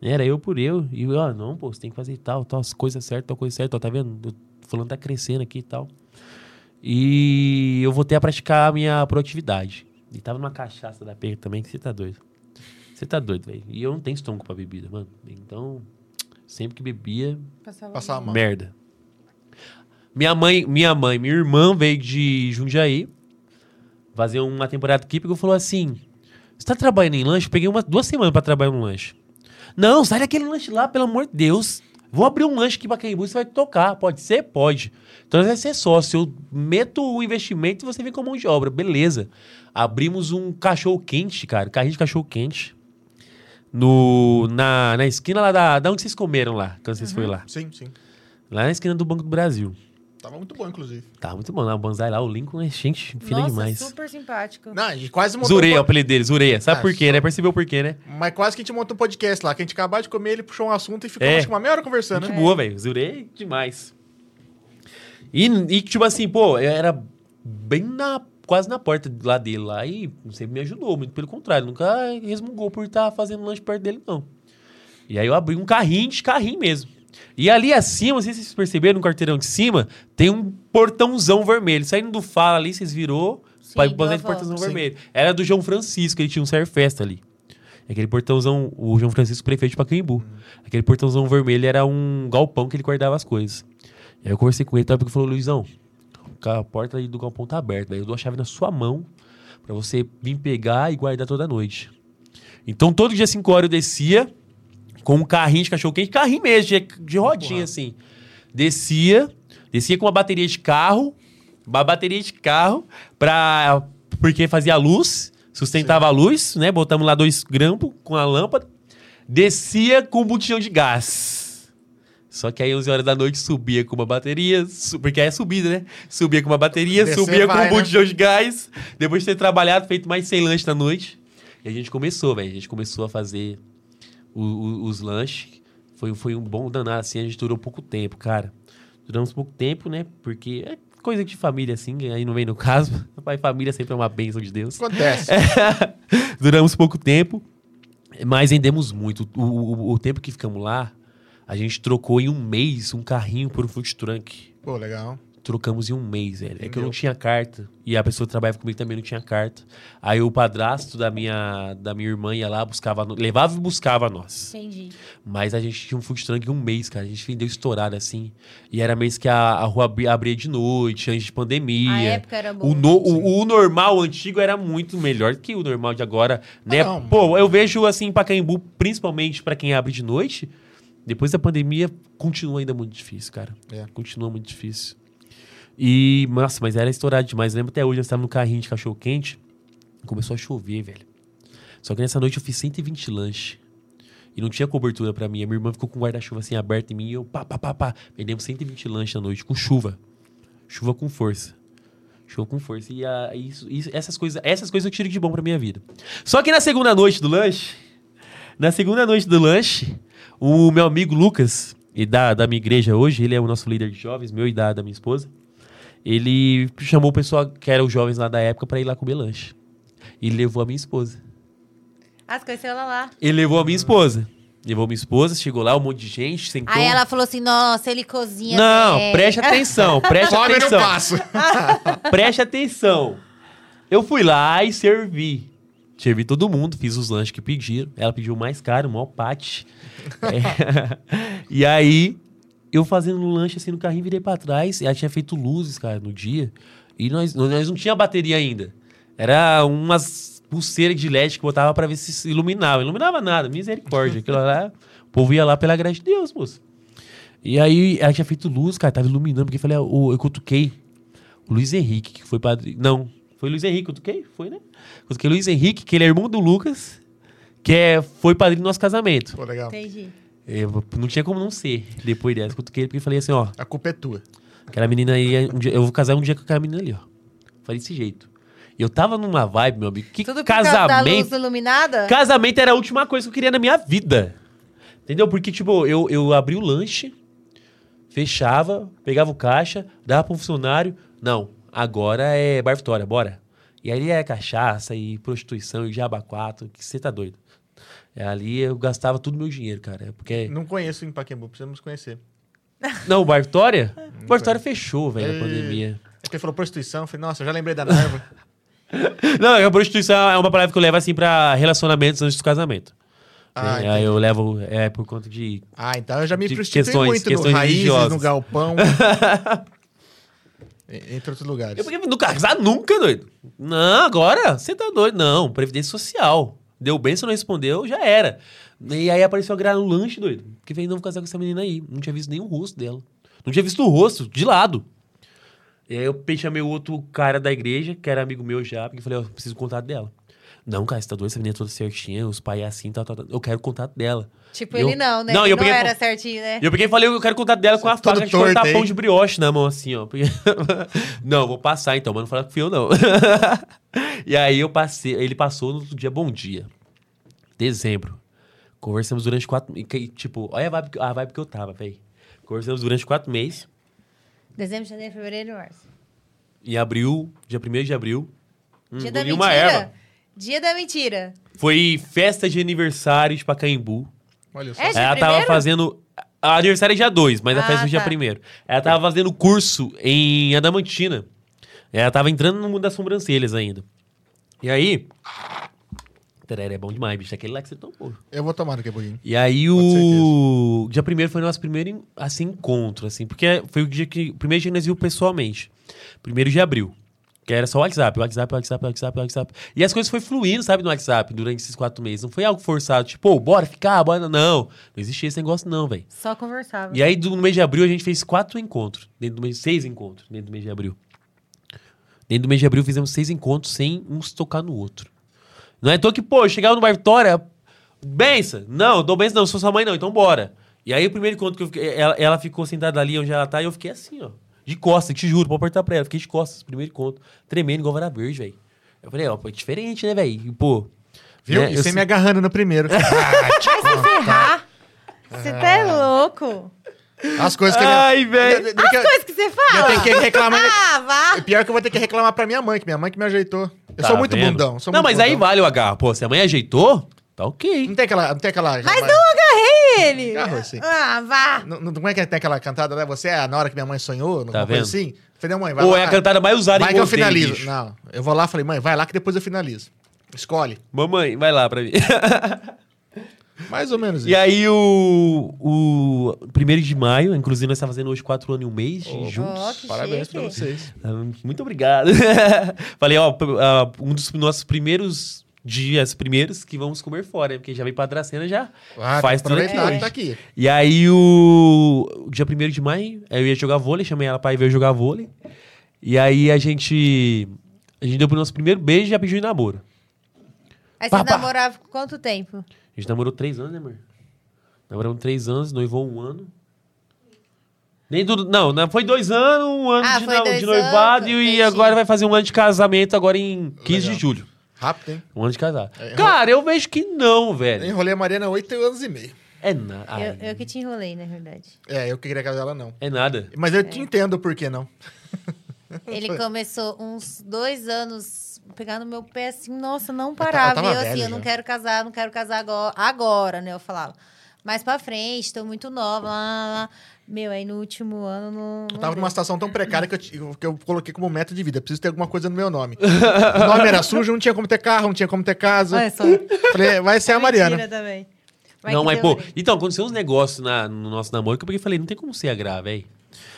Era eu por eu. E eu, ah, não, pô, você tem que fazer tal, tal, as coisas certas, tal coisa certa, ó, tá vendo? O fulano tá crescendo aqui e tal. E eu voltei a praticar a minha proatividade. E tava numa cachaça da pega também, que você tá doido. Você tá doido, velho. E eu não tenho estômago pra bebida, mano. Então, sempre que bebia, Passava Passar a mão. Merda. Minha mãe, minha mãe, minha irmã veio de Jundiaí fazer uma temporada aqui e falou assim: Você tá trabalhando em lanche? Eu peguei uma, duas semanas pra trabalhar no lanche. Não, sai daquele lanche lá, pelo amor de Deus. Vou abrir um lanche aqui pra Caimbu, você vai tocar. Pode ser? Pode. Então vai ser sócio. Eu meto o investimento e você vem com a mão de obra. Beleza. Abrimos um cachorro quente, cara. Carrinho de cachorro quente. No, na, na esquina lá da, da onde vocês comeram lá, quando vocês foram lá. Sim, sim. Lá na esquina do Banco do Brasil. Tava muito bom, inclusive. Tá muito bom lá, o Banzai lá, o Lincoln é gente fina Nossa, demais. super simpático. Não, e quase montou. Zureia, é um o apelido dele, Zureia. Sabe Ah, por quê, só- né? Percebeu por quê, né? Mas quase que a gente montou um podcast lá, que a gente acabou de comer, ele puxou um assunto e ficou É. acho que uma meia hora conversando, Muito né? boa, velho. Zureia é demais. E, e, tipo assim, pô, eu era bem na. Quase na porta lá dele lá e sempre me ajudou, muito pelo contrário, nunca resmungou por estar fazendo lanche perto dele, não. E aí eu abri um carrinho de carrinho mesmo. E ali acima, não sei se vocês perceberam, no quarteirão de cima, tem um portãozão vermelho. Saindo do Fala ali, vocês virou Sim, para deu o a portãozão volta. vermelho. Era do João Francisco, ele tinha um Serfesta ali. Aquele portãozão, o João Francisco, prefeito de Pacaembu. Aquele portãozão vermelho era um galpão que ele guardava as coisas. E aí eu conversei com ele, tá? Porque falou, Luizão, a porta aí do galpão tá aberta, velho. Eu dou a chave na sua mão pra você vir pegar e guardar toda noite. Então, todo dia, 5 horas, eu descia com um carrinho de cachorro-quente, carrinho mesmo, de, de rodinha, Porra. assim. Descia, descia com uma bateria de carro, uma bateria de carro, pra, porque fazia luz, sustentava a luz, né? Botamos lá dois grampos com a lâmpada. Descia com um botijão de gás. Só que aí 11 horas da noite subia com uma bateria, su- porque aí é subida, né? Subia com uma bateria, Descer subia com vai, um né? botijão de gás. Depois de ter trabalhado, feito mais 100 lanches na noite. E a gente começou, velho. A gente começou a fazer o- o- os lanches. Foi, foi um bom danado, assim. A gente durou pouco tempo, cara. Duramos pouco tempo, né? Porque é coisa de família, assim. Aí não vem no caso. Pai família sempre é uma bênção de Deus. Acontece. Duramos pouco tempo, mas vendemos muito. O, o- o tempo que ficamos lá, a gente trocou em um mês um carrinho por um food truck. Pô, legal. Trocamos em um mês, velho. É que eu Entendeu? não tinha carta. E a pessoa que trabalhava comigo também não tinha carta. Aí o padrasto da minha, da minha irmã ia lá, buscava, levava e buscava nós. Entendi. Mas a gente tinha um food truck em um mês, cara. A gente vendeu estourado assim. E era mês que a, a rua abri- abria de noite, antes de pandemia. A época era boa. O, no- o, o normal antigo era muito melhor que o normal de agora, né? não. Pô, eu vejo assim em Pacaembu, principalmente pra quem abre de noite, depois da pandemia continua ainda muito difícil, cara. É. Continua muito difícil. E, nossa, mas era estourado demais. Eu lembro até hoje, eu estava no carrinho de cachorro quente, começou a chover, velho. Só que nessa noite eu fiz 120 lanches. E não tinha cobertura pra mim. A minha irmã ficou com o guarda-chuva assim aberto em mim e eu pá, pá, pá, pá. Vendemos 120 lanches à noite, com chuva. Chuva com força. Chuva com força. E ah, isso, isso- essas, coisas, essas coisas eu tiro de bom pra minha vida. Só que na segunda noite do lanche, na segunda noite do lanche, o meu amigo Lucas, e da, da minha igreja hoje, ele é o nosso líder de jovens, meu e da, da minha esposa. Ele chamou o pessoal que eram os jovens lá da época pra ir lá comer lanche. E ele levou a minha esposa. As conheceu ela lá. Ele levou a minha esposa. Levou minha esposa, chegou lá, um monte de gente, sentou. Aí ela falou assim: nossa, ele cozinha. Não, bem. preste atenção, preste atenção. passo. Preste atenção. Eu fui lá e servi. Servi todo mundo, fiz os lanches que pediram. Ela pediu o mais caro, o maior pate. É. E aí, eu fazendo um lanche assim no carrinho, virei pra trás. Ela tinha feito luzes, cara, no dia. E nós, nós não tinha bateria ainda. Era umas pulseiras de LED que botava pra ver se se iluminava. Não iluminava nada, misericórdia. Aquilo lá, o povo ia lá pela graça de Deus, moço. E aí, ela tinha feito luz, cara, tava iluminando, porque eu falei, o- eu cutuquei o Luiz Henrique, que foi padre. Não, foi Luiz Henrique, cutuquei? Foi, né? Cutuquei o Luiz Henrique, que ele é irmão do Lucas, que é, foi padrinho do nosso casamento. Pô, legal. Entendi. Eu- não tinha como não ser depois dessa. Cutuquei ele porque eu falei assim, ó, A culpa é tua. aquela menina aí, um dia- eu vou casar um dia com aquela menina ali, ó. Falei desse jeito. Eu tava numa vibe, meu amigo, que Tudo por causa da luz casamento. iluminada? Casamento era a última coisa que eu queria na minha vida. Entendeu? Porque, tipo, eu, eu abri o lanche, fechava, pegava o caixa, dava pro funcionário. Não, agora é Bar Vitória, bora. E aí é cachaça e prostituição e jabaquato, que você tá doido. É, ali eu gastava todo o meu dinheiro, cara. é Porque. Não conheço em Paquembu, precisamos conhecer. Não, o Bar Vitória? O Bar Vitória fechou, velho, na Ei. pandemia. É porque falou prostituição, eu falei, nossa, eu já lembrei da Narva. Não, a prostituição é uma palavra que eu levo assim pra relacionamentos antes do casamento. Ah, É, aí eu levo. É por conta de. Ah, então eu já me prostituí questões- muito no questões Raízes, religiosas. no Galpão. e- Entre outros lugares. Eu porque não casar nunca, doido. Não, agora você tá doido. Não, Previdência Social. Deu bem, se não respondeu, já era. E aí apareceu a lanche, doido. Que veio não vou casar com essa menina aí. Não tinha visto o rosto dela. Não tinha visto o rosto, de lado. E aí eu chamei o outro cara da igreja, que era amigo meu já, porque eu falei, ó, preciso do contato dela. Não, cara, você tá doido, essa menina é toda certinha, os pais é assim, tal, tal, tal. Eu quero o contato dela. Tipo, Eu- ele não, né? Não, ele eu não peguei- era certinho, né? E eu peguei e falei, eu quero o contato dela com a faca de cortar aí. pão de brioche na mão, assim, ó. Porque- não, vou passar então, mas não fala que fui eu, não. e aí eu passei, ele passou no dia bom dia. Dezembro. Conversamos durante quatro... Tipo, olha a vibe, que- a vibe que eu tava, véi. Conversamos durante quatro meses. Dezembro, janeiro, fevereiro e março. Em abril, dia 1 de abril. hum, Dia da mentira. uma erva. Dia da mentira. Foi festa de aniversário de Pacaembu. Olha só. É, dia Ela tava primeiro? fazendo. A aniversário é dia 2, mas a Ah, festa é dia tá. 1 Ela tava fazendo curso em Adamantina. Ela tava entrando no mundo das sobrancelhas ainda. E aí. Tereré é bom demais, bicho. Aquele lá que você tomou. Eu vou tomar daqui a pouquinho. E aí o. Dia primeiro foi o nosso primeiro assim, encontro, assim, porque foi o dia que. O primeiro dia que nós vimos pessoalmente. Primeiro de abril. Que era só o WhatsApp, WhatsApp, WhatsApp, WhatsApp, WhatsApp. E as coisas foi fluindo, sabe, no WhatsApp durante esses quatro meses. Não foi algo forçado, tipo, pô, bora ficar, bora. Não. Não existia esse negócio, não, velho. Só conversava. E aí, do- no mês de abril, a gente fez quatro encontros. Dentro do mês, seis encontros dentro do mês de abril. Dentro do mês de abril, fizemos seis encontros sem um se tocar no outro. Não é toa que, pô, chegava no Bar Vitória, benção. Não, dou benção não, sou sua mãe não, então bora. E aí o primeiro encontro que eu fiquei, ela, ela ficou sentada ali onde ela tá e eu fiquei assim, ó. De costas, te juro, pode apertar pra ela. Fiquei de costas, primeiro encontro. Tremendo igual vara verde, velho. Eu falei, ó, pô, é diferente, né, velho? E, Pô. Viu? né, E você se- me agarrando no primeiro. Ah, te Vai se ferrar. Você tá é louco. As coisas que Ai, velho. Eu- eu- eu- Coisa que você fala. Eu tenho que reclamar. Ah, vá. E pior que eu vou ter que reclamar pra minha mãe, que minha mãe que me ajeitou. Eu Tá sou muito vendo? bundão. Sou Não, muito mas aí bundão. vale o agarro. Pô, se a mãe ajeitou, tá ok. Não tem aquela. Não tem aquela Mas não agarrei ele. Agarrou, sim. Ah, vá. Não, não, como é que tem aquela cantada, né? Você é na hora que minha mãe sonhou, Tá alguma coisa vendo? assim? Falei, não, mãe, vai Ou lá. é a cantada mais usada Vai em que eu Golden, finalizo. bicho. Não, eu vou lá falei, mãe, vai lá que depois eu finalizo. Escolhe. Mamãe, vai lá pra mim. Mais ou menos isso. e aí, o, o primeiro de maio, inclusive nós estamos fazendo hoje quatro anos e um mês Oh, juntos. Ó, que Parabéns chique. pra vocês. Ah, Muito obrigado. Falei, ó, p- ah, um dos nossos primeiros dias primeiros que vamos comer fora, né? porque já vem pra Dracena já Ah, faz tudo aqui que tá aqui. E aí, o, o dia 1 de maio, eu ia jogar vôlei, chamei ela pra ir ver eu jogar vôlei. E aí a gente. A gente deu pro nosso primeiro beijo e já pediu em namoro. Aí você namorava quanto tempo? A gente namorou três anos, né, amor? Namoramos três anos, noivou um ano. Nem tudo. Não, não, foi dois anos, um ano Ah, de, de noivado anos, e entendi. agora vai fazer um ano de casamento agora em 15 Legal. de julho. Rápido, hein? Um ano de casado. É, Cara, eu vejo que não, Eu velho. enrolei a Mariana há oito anos e meio. É nada. Eu, eu que te enrolei, na verdade. É, eu que queria casar ela, não. É nada. Mas eu te entendo por que não. Ele começou uns dois anos pegar no meu pé assim, nossa, não eu parava. tava E eu assim, eu não quero casar, não quero casar agora, agora, né? Eu falava. Mais pra frente, tô muito nova. Lá, lá, lá. Meu, aí no último ano não. Eu tava deu. numa situação tão precária que eu, que eu coloquei como meta de vida. Preciso ter alguma coisa no meu nome. o nome era sujo, não tinha como ter carro, não tinha como ter casa. Olha só. Falei, vai ser a Mariana. Também. Vai não, mas, pô, então, aconteceu uns negócios na- no nosso namoro que eu peguei e falei, não tem como ser a Gra, velho.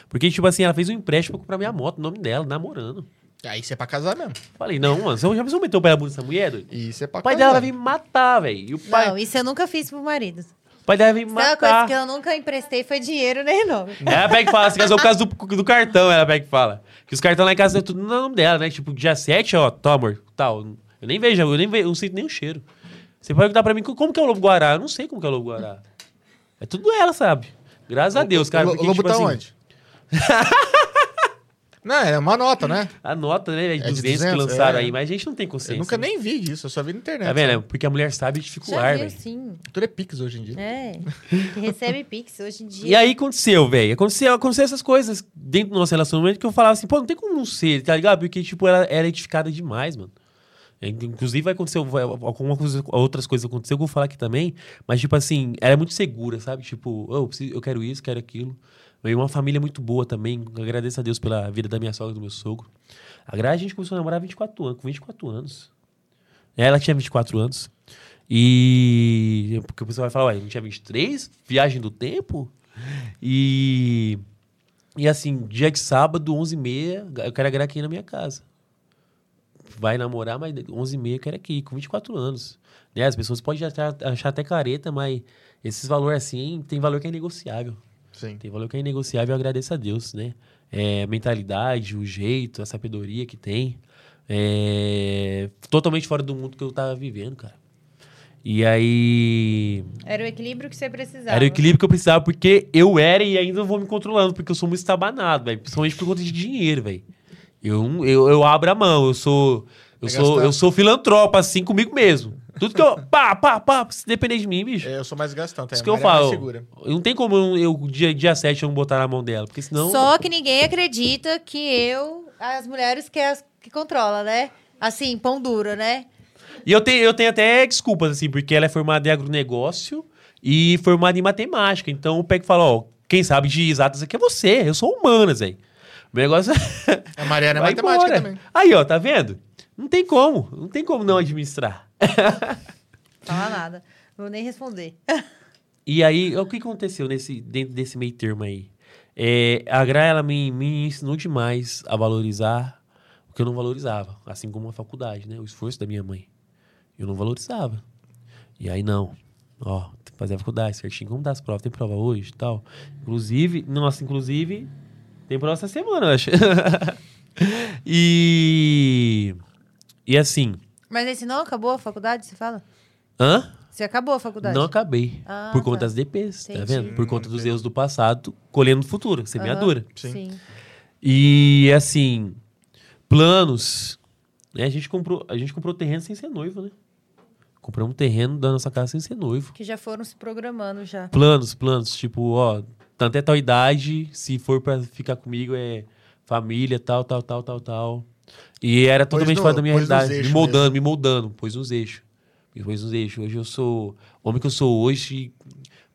Porque, tipo assim, ela fez um empréstimo pra comprar minha moto, o nome dela, namorando. Aí isso é pra casar mesmo. Falei, não, mano, você já pensou meter o pé na bunda dessa mulher, doido? Isso é pra O pai casar. dela vai vir me matar, velho. E o pai, Não, isso eu nunca fiz pro marido. Me Isso é uma coisa matar. que eu nunca emprestei foi dinheiro nem nome. Ela pega e fala, você casou por causa do, do cartão, ela pega e fala. Que os cartões lá em casa é tudo no nome dela, né? Tipo, dia 7, ó, toma, tal. Eu nem vejo, eu nem vejo, eu não sinto nem o cheiro. Você pode perguntar pra mim como que é o lobo guará? Eu não sei como que é o lobo guará. É tudo ela, sabe? Graças a Deus, cara. o, porque, o lobo tipo tá assim, onde? não, é uma nota, né? A nota, né, de É de 200, que 200, lançaram é. aí, mas a gente não tem consciência. Eu nunca né? nem vi isso, eu só vi na internet. Tá vendo? sabe? É Porque a mulher sabe viu, velho. sim. Tudo é Pix hoje em dia. É. Que recebe Pix hoje em dia. E aí aconteceu, velho. Aconteceu, aconteceu essas coisas dentro do nosso relacionamento que eu falava assim, pô, não tem como não ser, tá ligado? Porque, tipo, ela era edificada demais, mano. É, Inclusive vai acontecer, vai, alguma coisa, outras coisas aconteceu que eu vou falar aqui também, mas tipo assim, ela é muito segura, sabe? Tipo, "Oh, eu, preciso- eu quero isso, quero aquilo. E uma família muito boa também. Agradeço a Deus pela vida da minha sogra e do meu sogro. A Gra, a gente começou a namorar há 24 anos, com 24 anos. Ela tinha 24 anos. E. Porque o pessoal vai falar, ué, não tinha 23? Viagem do tempo? E. E assim, dia de sábado, 11h30, eu quero a Gra aqui na minha casa. Vai namorar, mas 11h30 eu quero aqui, com 24 anos. Né? As pessoas podem achar, achar até careta, mas esses valores assim, tem valor que é negociável. Sim. Tem valor que é inegociável, eu agradeço a Deus, né? É, a mentalidade, o jeito, a sabedoria que tem. É, totalmente fora do mundo que eu tava vivendo, cara. E aí. Era o equilíbrio que você precisava. Era o equilíbrio que eu precisava, porque eu era e ainda vou me controlando, porque eu sou muito estabanado, velho. Principalmente por conta de dinheiro, velho. Eu, eu, eu abro a mão, eu sou. Eu É sou, eu sou filantropa, assim, comigo mesmo. Tudo que eu. Pá, pá, pá, se depender de mim, bicho. É, eu sou mais gastante. Isso a que eu é falo. segura. Não tem como eu, eu, dia, dia 7, eu não botar na mão dela, porque senão. Só que ninguém acredita que eu, as mulheres que, as, que controla, né? Assim, pão duro, né? E eu tenho, eu tenho até desculpas, assim, porque ela é formada em agronegócio e formada em matemática. Então eu pego e falo, ó, quem sabe de exatas aqui é você, eu sou humanas, velho. O negócio A Mariana é matemática embora. também. Aí, ó, tá vendo? Não tem como, não tem como não administrar. Fala nada. Não vou nem responder. E aí, o que aconteceu nesse, dentro desse meio termo aí? É, a Gra, ela me, me ensinou demais a valorizar o que eu não valorizava. Assim como a faculdade, né? O esforço da minha mãe. Eu não valorizava. E aí, não. Ó, tem que fazer a faculdade certinho. Como dá as provas? Tem prova hoje e tal. Inclusive, nossa, inclusive, tem prova essa semana, eu acho. e... E assim... Mas esse não acabou a faculdade, você fala? Hã? Você acabou a faculdade? Não acabei. Ah, por tá. conta das DPs, tá Entendi. vendo? Por conta dos erros do passado, colhendo no futuro, semeadura. Sim. Sim. E assim, planos. Né? A, gente comprou, a gente comprou terreno sem ser noivo, né? Compramos um terreno da nossa casa sem ser noivo. Que já foram se programando já. Planos, planos, tipo, ó, tanto é tal idade, se for pra ficar comigo é família, tal, tal, tal, tal, tal. E era totalmente no- fora da minha realidade. Me moldando, mesmo. me moldando, pôs nos eixos. Me pôs nos eixos. Hoje eu sou. O homem que eu sou hoje.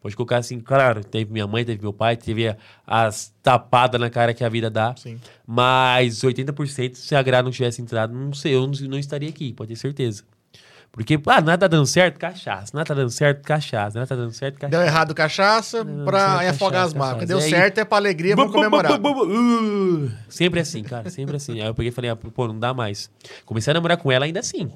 Pode colocar assim, claro, teve minha mãe, teve meu pai, teve as tapadas na cara que a vida dá. Sim. Mas 80% se a Gra não tivesse entrado, não sei, eu não, não estaria aqui, pode ter certeza. Porque, ah, nada tá dando certo, cachaça. Nada tá dando certo, cachaça. Nada tá dando certo, cachaça. Deu errado cachaça Não, pra certo, afogar cachaça, as marcas. Deu Aí- certo é pra alegria, vamos comemorar. Uh, Sempre assim, cara, sempre assim. Aí eu peguei e falei, ah, pô, não dá mais. Comecei a namorar com ela ainda assim.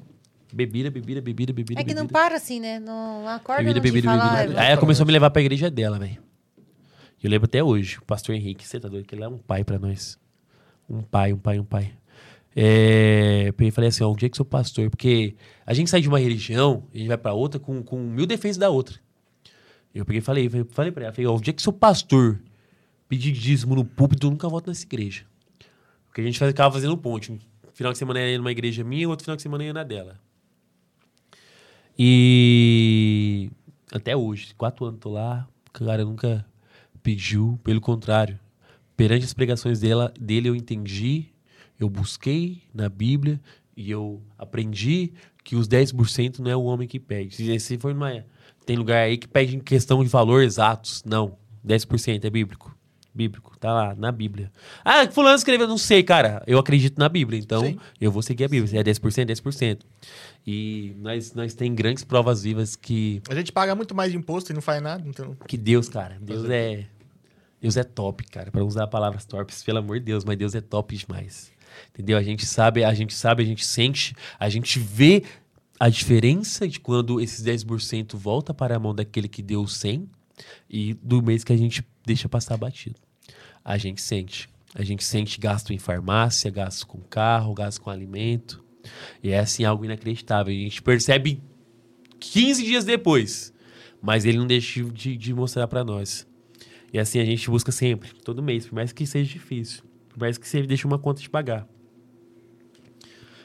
Bebida, bebida, bebida, bebida. É que não bebida. para assim, né? Não acorda, Bebida, não te bebida, fala, bebida. "Ai, bebida. vai." Aí ela começou a me levar pra igreja dela, velho. Eu lembro até hoje, o pastor Henrique, você tá doido? Que ele é um pai pra nós. Um pai, um pai, um pai. É, eu falei assim, ó, um dia que sou pastor, porque a gente sai de uma religião, a gente vai pra outra com, com mil defeitos da outra. Eu peguei e falei, falei- falei pra ela, falei, ó, o dia que sou pastor, pedir dízimo no púlpito, eu nunca volto nessa igreja. Porque a gente ficava fazendo ponte. Um final de semana ia numa igreja minha, outro final de semana ia na dela. E até hoje, quatro anos tô lá, o cara nunca pediu, pelo contrário. Perante as pregações dela, dele eu entendi, eu busquei na Bíblia e eu aprendi que os 10% não é o homem que pede. Se se for tem lugar aí que pede em questão de valor exatos, não. 10% é bíblico. Bíblico, tá lá, na Bíblia. Ah, fulano escreveu, não sei, cara. Eu acredito na Bíblia, então Sim. eu vou seguir a Bíblia. Se é 10%, 10%. E nós, nós tem grandes provas vivas que, A gente paga muito mais de imposto e não faz nada. Então... que Deus, cara, Deus é. Deus é top, cara. Pra usar palavras torpes, pelo amor de Deus, mas Deus é top demais. Entendeu? A gente sabe, a gente sabe, a gente sente, a gente vê a diferença de quando esses 10% volta para a mão daquele que deu 100 e do mês que a gente deixa passar batido. A gente sente. A gente sente gasto em farmácia, gasto com carro, gasto com alimento. E é assim algo inacreditável. A gente percebe 15 dias depois, mas ele não deixa de, de mostrar para nós. E assim a gente busca sempre, todo mês, por mais que seja difícil. Mais que você deixe uma conta de pagar.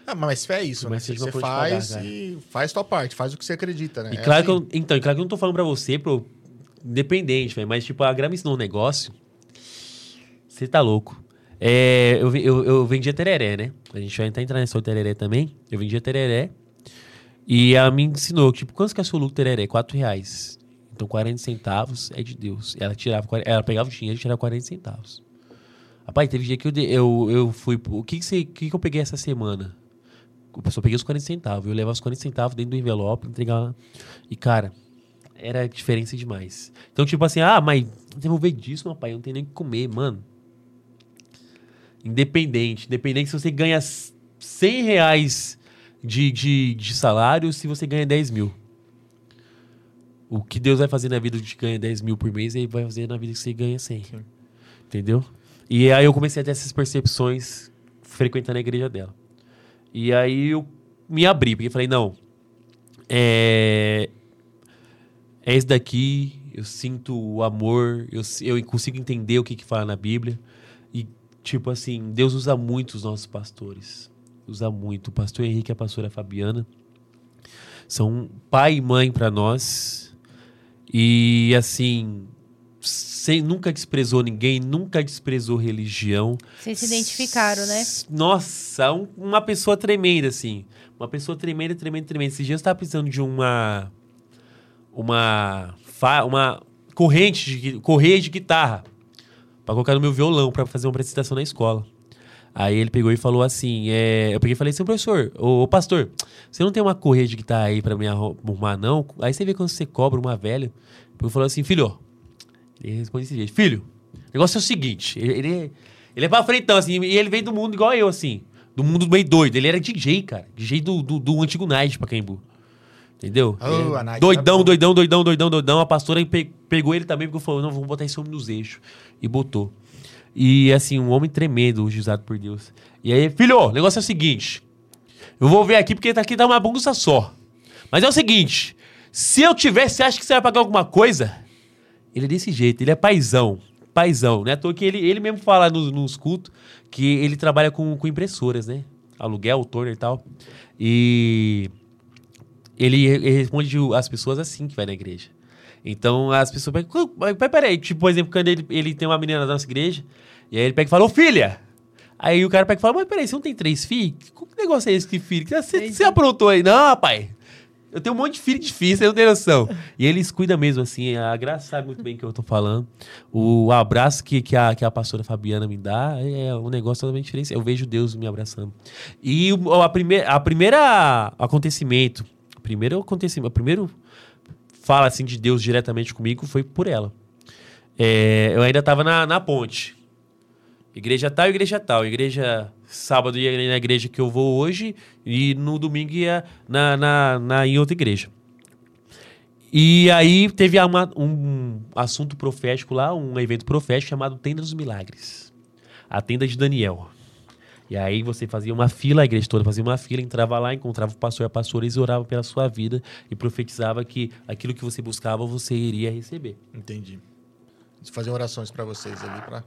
Ah, mas fé é isso, né? Mas seja Você faz pagar, e faz tua parte, faz o que você acredita, né? E É claro assim. que eu, então, e claro que eu não tô falando pra você, pro independente, velho, mas tipo, a Gra me ensinou um negócio. Você tá louco. É, eu, eu, eu vendia tereré, né? A gente vai até entrar nessa tereré também. Eu vendia tereré. E ela me ensinou, tipo, quanto que é seu lucro tereré? 4 reais. Então 40 centavos é de Deus. Ela tirava, 40 ela pegava o dinheiro e tirava 40 centavos. Rapaz, teve dia que eu, de- eu, eu fui. O que que, você, que que eu peguei essa semana? Eu só peguei os 40 centavos. Eu levava os 40 centavos dentro do envelope, entregava. E, cara, era diferença demais. Então, tipo assim, ah, mas devolver disso, pai, eu não tenho nem o que comer, mano. Independente. Independente se você ganha 100 reais de, de, de salário, se você ganha 10 mil. O que Deus vai fazer na vida de que ganha 10 mil por mês, ele vai fazer na vida que você ganha 100. Sim. Entendeu? E aí eu comecei a ter essas percepções frequentando a igreja dela. E aí eu me abri, porque falei, não, é, é esse daqui, eu sinto o amor, eu, eu consigo entender o que, que fala na Bíblia. E, tipo assim, Deus usa muito os nossos pastores. Usa muito. O pastor Henrique e a pastora Fabiana são pai e mãe para nós. E, assim, sem, nunca desprezou ninguém, nunca desprezou religião. Vocês se identificaram, né? Nossa, um- uma pessoa tremenda, assim. Uma pessoa tremenda, tremenda, tremenda. Esses dias eu tava precisando de uma. Uma. Uma corrente de, correia de guitarra. Pra colocar no meu violão, pra fazer uma apresentação na escola. Aí ele pegou e falou assim: é, eu peguei e falei assim, professor, ô, ô, pastor, você não tem uma correia de guitarra aí pra me arru- arrumar, não? Aí você vê quando você cobra uma velha. Ele falou assim, filho, ó. Ele responde desse jeito: Filho, o negócio é o seguinte: ele, ele, ele é pra frentão, assim, e ele veio do mundo igual eu, assim. Do mundo meio doido. Ele era DJ, cara. DJ do, do, do antigo Night de Pacaembu. Entendeu? Oh, Night doidão, doidão, doidão, doidão, doidão. A pastora pe- pegou ele também porque falou: não, vamos botar esse homem nos eixos. E botou. E assim, um homem tremendo, usado por Deus. E aí, filho, o negócio é o seguinte: eu vou ver aqui porque tá aqui tá uma bagunça só. Mas é o seguinte: Se eu tivesse, você acha que você vai pagar alguma coisa? Ele é desse jeito, ele é paizão. Paizão, né? Toa que ele, ele mesmo fala nos, nos cultos que ele trabalha com, com impressoras, né? Aluguel, torno e tal. E ele, ele responde as pessoas assim que vai na igreja. Então as pessoas pegam. Mas peraí, tipo, por exemplo, quando ele, ele tem uma menina na nossa igreja, e aí ele pega e fala, ô filha! Aí o cara pega e fala, mas peraí, você não tem três filhos? Que negócio é esse que filho? Você, você aprontou aí? Não, rapaz. Eu tenho um monte de filho difícil, você não tem noção. E eles cuidam mesmo, assim. A Graça sabe muito bem o que eu tô falando. O abraço que, que, a, que a pastora Fabiana me dá é um negócio totalmente diferente. Eu vejo Deus me abraçando. E o a, prime, a primeira acontecimento, primeiro acontecimento, o primeiro fala assim de Deus diretamente comigo foi por ela. É, eu ainda estava na, na ponte. Igreja tal, igreja tal. Igreja sábado ia na igreja que eu vou hoje e no domingo ia na, na, na, em outra igreja. E aí teve uma, um assunto profético lá, um evento profético chamado Tenda dos Milagres. A tenda de Daniel. E aí você fazia uma fila, a igreja toda fazia uma fila, entrava lá, encontrava o pastor e a pastora, eles oravam pela sua vida e profetizava que aquilo que você buscava você iria receber. Entendi. Eles faziam orações para vocês ali, para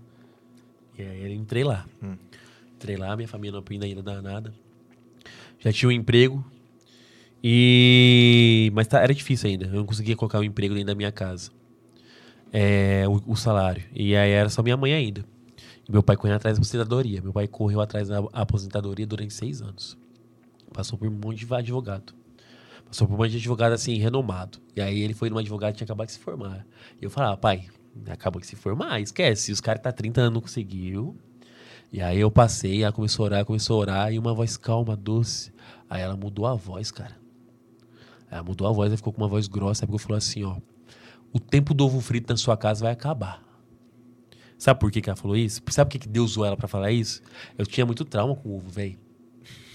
E aí eu entrei lá. Hum. Entrei lá, minha família não ainda nada. Já tinha um emprego. E. Mas tá- era difícil ainda. Eu não conseguia colocar o emprego dentro da minha casa. É, o, o salário. E aí era só minha mãe ainda. E meu pai correndo atrás da aposentadoria. Meu pai correu atrás da aposentadoria durante seis anos. Passou por um monte de advogado. Passou por um monte de advogado assim, renomado. E aí ele foi num advogado que tinha acabado de se formar. E eu falava, pai, acabou de se formar, esquece. Os caras tá 30 anos não conseguiu. E aí eu passei, ela começou a orar, começou a orar, e uma voz calma, doce. Aí ela mudou a voz, cara. Ela mudou a voz, ela ficou com uma voz grossa, porque falou assim, ó. O tempo do ovo frito na sua casa vai acabar. Sabe por que, que ela falou isso? Sabe por que, que Deus usou ela pra falar isso? Eu tinha muito trauma com ovo, velho.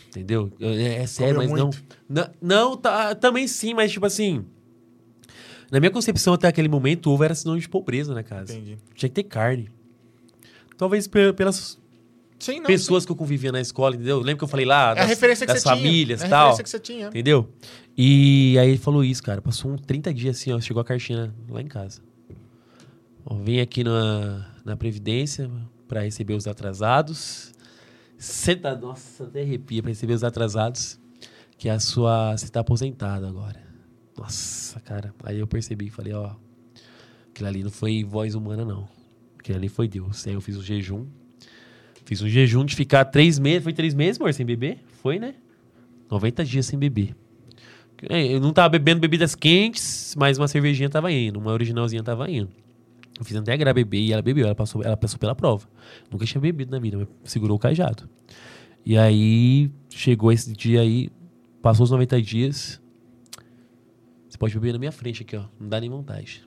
Entendeu? Eu- é, é sério, Comeu mas não. Não, não tá, também sim, mas tipo assim. Na minha concepção, até aquele momento, o ovo era sinônimo de pobreza na casa. Entendi. Tinha que ter carne. Talvez pe- pelas Sim, não. pessoas que eu convivia na escola, entendeu? Lembra que eu falei lá É a das, referência que das você tinha. famílias É e a tal? referência que você tinha. Entendeu? E aí ele falou isso, cara. Passou uns 30 dias assim, ó. Chegou a cartinha lá em casa. Ó, vem aqui na, na Previdência pra receber os atrasados. Senta, nossa, até arrepia pra receber os atrasados. Que a sua. Você tá aposentado agora. Nossa, cara. Aí eu percebi, falei, ó. Aquilo ali não foi voz humana, não. Aquilo ali foi Deus. Aí eu fiz o jejum. Fiz um jejum de ficar três meses. Foi três meses, amor, sem beber? Foi, né? 90 dias sem beber. É, Eu não tava bebendo bebidas quentes, mas uma cervejinha tava indo, uma originalzinha tava indo. Eu fiz até a beber e ela bebeu, ela passou, ela passou pela prova. Nunca tinha bebido na vida, mas segurou o cajado. E aí, chegou esse dia aí, passou os 90 dias. Você pode beber na minha frente aqui, ó. Não dá nem vontade.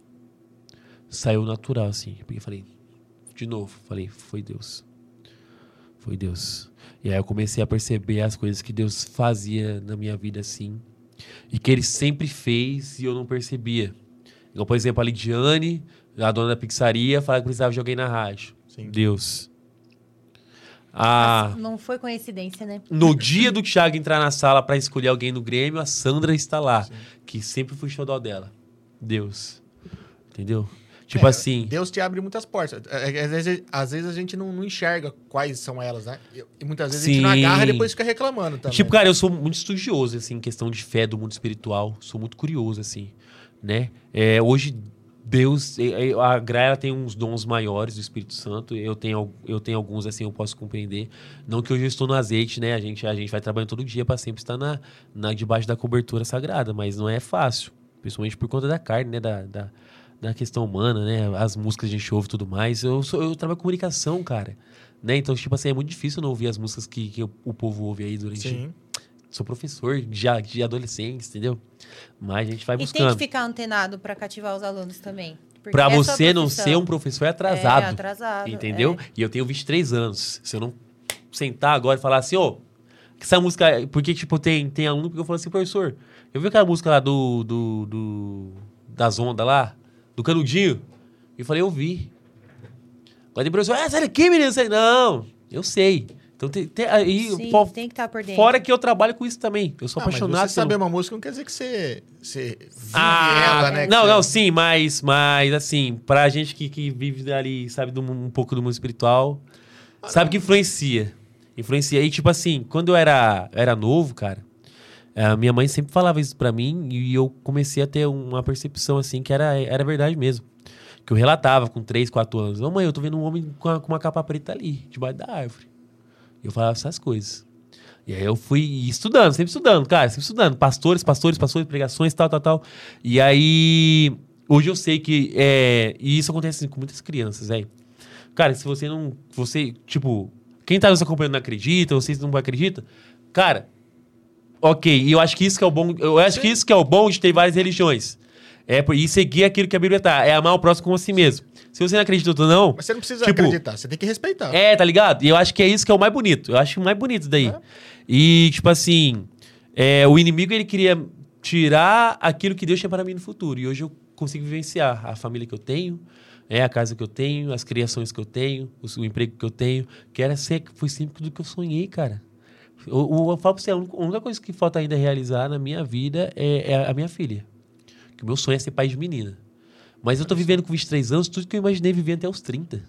Saiu natural, assim. Eu peguei e falei, de novo, falei, foi Deus. Foi Deus. E aí eu comecei a perceber as coisas que Deus fazia na minha vida assim. E que ele sempre fez e eu não percebia. Igual, por exemplo, a Lidiane, a dona da pizzaria, falava que precisava de alguém na rádio. Sim. Deus. Ah, Não foi coincidência, né? no dia do Thiago entrar na sala para escolher alguém no Grêmio, a Sandra está lá. Que sempre fui xodó dela. Deus. Entendeu? Tipo É, assim. Deus te abre muitas portas. É, é, Às vezes, às vezes a gente não, não enxerga quais são elas, né? E, muitas vezes a gente não Sim. agarra e depois fica reclamando também. Tipo, cara, eu sou muito estudioso, assim, em questão de fé do mundo espiritual. Sou muito curioso, assim, né? É, hoje, Deus... A Gra, ela tem uns dons maiores do Espírito Santo. Eu tenho, eu tenho alguns, assim, eu posso compreender. Não que hoje eu estou no azeite, né? A gente, a gente vai trabalhando todo dia para sempre estar na, na, debaixo da cobertura sagrada. Mas não é fácil. Principalmente por conta da carne, né? Da, da, da questão humana, né? As músicas que a gente ouve tudo mais. Eu, sou, eu trabalho com comunicação, cara. Né? Então, tipo assim, é muito difícil não ouvir as músicas que, que o povo ouve aí durante Sim. Sou professor de, de adolescentes, entendeu? Mas a gente vai E tem buscando. que ficar antenado pra cativar os alunos também. Pra é você não ser um professor atrasado. É, atrasado. entendeu? é. E eu tenho 23 anos. Se eu não sentar agora e falar assim, ô, que essa música. Porque, tipo, tem, tem aluno que eu falo assim, professor, eu vi aquela música lá do. do, do das ondas lá, do Canudinho. E eu falei, eu vi. Agora tem professor, ah, sai daqui, menino. Sai. Não, eu sei. Então tem, tem aí, Sim, fo- tem que estar por dentro. fora que eu trabalho com isso também. Eu sou Ah, mas apaixonado você saber uma música não quer dizer que você, você vive Ah, ela, né? Não, você- não, sim, mas, mas assim, pra gente que, que vive ali, sabe, do, um pouco do mundo espiritual, sabe que influencia. Influencia. E, tipo assim, quando eu era, era novo, cara, a minha mãe sempre falava isso pra mim e eu comecei a ter uma percepção, assim, que era, era verdade mesmo. Que eu relatava com 3, 4 anos. Ô, mãe, eu tô vendo um homem com, a- com uma capa preta ali, debaixo da árvore. Eu falava essas coisas. E aí eu fui estudando, sempre estudando, cara, sempre estudando. Pastores, pastores, pastores, pregações, tal, tal, tal. E aí, hoje eu sei que. É, e isso acontece com muitas crianças, velho. Cara, se você não. Você, tipo, quem tá nos acompanhando não acredita, vocês não acreditam, cara, ok. E eu acho que isso que é o bom. Eu acho que isso que é o bom de ter várias religiões. É, e seguir aquilo que a Bíblia tá. É amar o próximo como a si mesmo. Se você não acredita ou não, Mas você não precisa Tipo, acreditar, você tem que respeitar. é, tá ligado? E eu acho que é isso que é o mais bonito. Eu acho o mais bonito daí. E, tipo assim, é, o inimigo ele queria tirar aquilo que Deus tinha para mim no futuro. E hoje eu consigo vivenciar a família que eu tenho, é, a casa que eu tenho, as criações que eu tenho, o, o emprego que eu tenho, que era ser, foi sempre tudo que eu sonhei, cara. Eu, eu, eu falo pra você, a única- a única coisa que falta ainda realizar na minha vida é, é a minha filha. Que o meu sonho é ser pai de menina. Mas eu tô vivendo com 23 anos tudo que eu imaginei viver até os 30.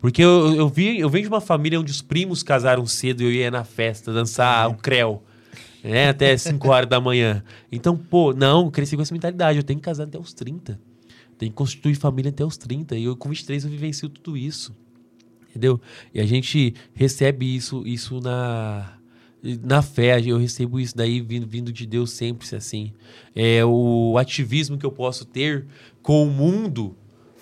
Porque eu, eu, vi, eu venho de uma família onde os primos casaram cedo e eu ia na festa dançar o creu. Né, até 5 horas da manhã. Então, pô, não, cresci com essa mentalidade. Eu tenho que casar até os 30. Tenho que constituir família até os 30. E eu, com 23, eu vivencio tudo isso. Entendeu? E a gente recebe isso, isso na, na fé. Eu recebo isso daí vindo, vindo de Deus sempre, assim. É o ativismo que eu posso ter com o mundo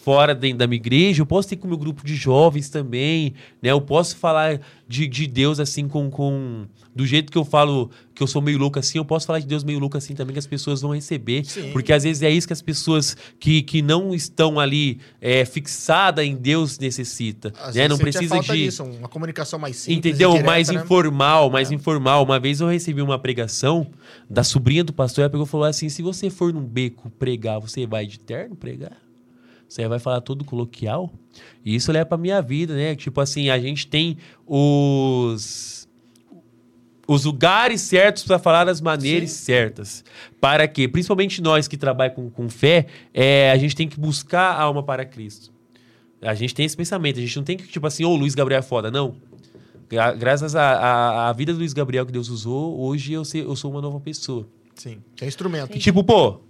fora dentro da minha igreja, eu posso ter com o meu grupo de jovens também, né? Eu posso falar de, de Deus assim com, com... Do jeito que eu falo que eu sou meio louco assim, eu posso falar de Deus meio louco assim também que as pessoas vão receber. Sim. Porque às vezes é isso que as pessoas que, que não estão ali é, fixadas em Deus necessita. Às né? Não precisa de... disso, uma comunicação mais simples. Entendeu? direta, mais né? informal, mais informal. Uma vez eu recebi uma pregação da sobrinha do pastor, ela pegou e falou assim: se você for num beco pregar, você vai de terno pregar? Você vai falar todo coloquial? E isso leva pra minha vida, né? Tipo assim, a gente tem os. Os lugares certos para falar das maneiras certas. Para quê? Principalmente nós que trabalhamos com, com fé, é, a gente tem que buscar a alma para Cristo. A gente tem esse pensamento. A gente não tem que, tipo assim, ô, Luiz Gabriel é foda. Não. Gra- graças à vida do Luiz Gabriel que Deus usou, hoje eu, sei- eu sou uma nova pessoa. Sim, que é instrumento. E, tipo, pô,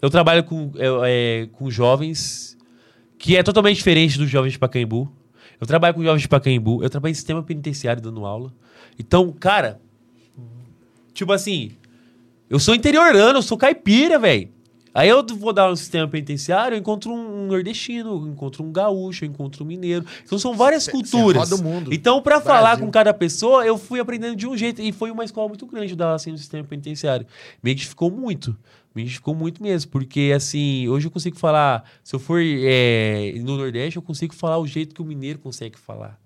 eu trabalho com, é, com jovens que é totalmente diferente dos jovens de Pacaembu. Eu trabalho com jovens de Pacaembu, eu trabalho em sistema penitenciário dando aula. Então, cara, tipo assim, eu sou interiorano, eu sou caipira, velho. Aí eu vou dar um sistema penitenciário, eu encontro um nordestino, eu encontro um gaúcho, eu encontro um mineiro. Então são várias Cê- cê culturas. roda o mundo. Então, pra Brasil. falar com cada pessoa, eu fui aprendendo de um jeito. E foi uma escola muito grande dar assim no sistema penitenciário. Me edificou muito. Me edificou muito mesmo. Porque, assim, hoje eu consigo falar. Se eu for é, no Nordeste, eu consigo falar o jeito que o mineiro consegue falar.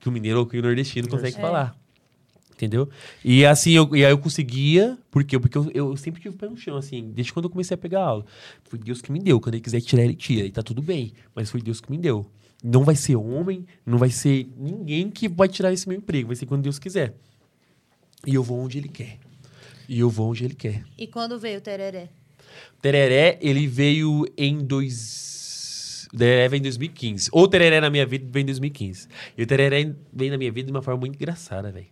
Que o mineiro ou que o nordestino consegue É. falar. Entendeu? E assim, eu, e aí eu conseguia, por quê? Porque eu, eu sempre tive o pé no chão, assim, desde quando eu comecei a pegar aula. Foi Deus que me deu. Quando ele quiser tirar, ele tira. E tá tudo bem. Mas foi Deus que me deu. Não vai ser homem, não vai ser ninguém que vai tirar esse meu emprego. Vai ser quando Deus quiser. E eu vou onde ele quer. E eu vou onde ele quer. E quando veio o tereré? O Tereré, ele veio em dois... O Tereré veio em 2015. Ou Tereré na minha vida veio em 2015. E o Tereré veio na minha vida de uma forma muito engraçada, velho.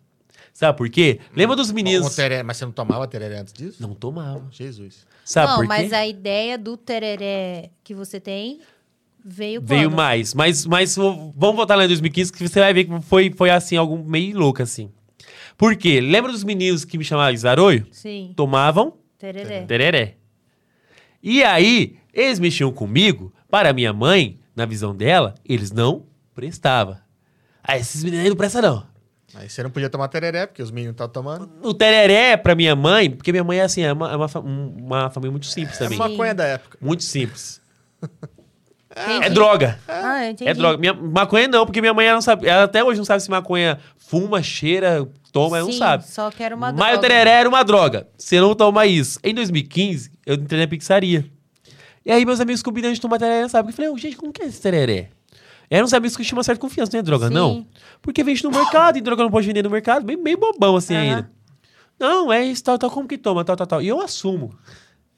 Sabe por quê? Lembra dos meninos... tereré, mas você não tomava tereré antes disso? Não tomava. Jesus. Sabe não, por quê? mas a ideia do tereré que você tem veio quando? Veio mais. Mas, mas vamos voltar lá em 2015 que você vai ver que foi, foi assim, algo meio louco, assim. Por quê? Lembra dos meninos que me chamavam de Zaroio? Sim, Tomavam tereré. tereré. E aí, eles mexiam comigo, para minha mãe, na visão dela, eles não prestavam. Ah, esses meninos aí não prestam, não. Aí você não podia tomar tereré, porque os meninos estavam tomando. O tereré, pra minha mãe, porque minha mãe é assim, é uma, é uma, fa- um- uma família muito simples É também. maconha da época. Muito simples. Entendi. É droga. Ah, eu entendi. É droga. Minha, maconha não, porque minha mãe ela não sabe. Ela até hoje não sabe se maconha fuma, cheira, toma, ela não sabe. Só quero uma Mas o droga. tereré era uma droga. Você não toma isso. Em 2015, eu entrei na pizzaria. E aí meus amigos combinando de tomar tereré, sabe? Eu falei, "Ô, gente, como que é esse tereré? Eram uns amigos que tinham uma certa confiança, não é droga, Sim. não? Porque vende no mercado e droga não pode vender no mercado, bem, bem bobão assim Aham. ainda. Não, é isso, tal, tal, como que toma, tal, tal, tal. E eu assumo.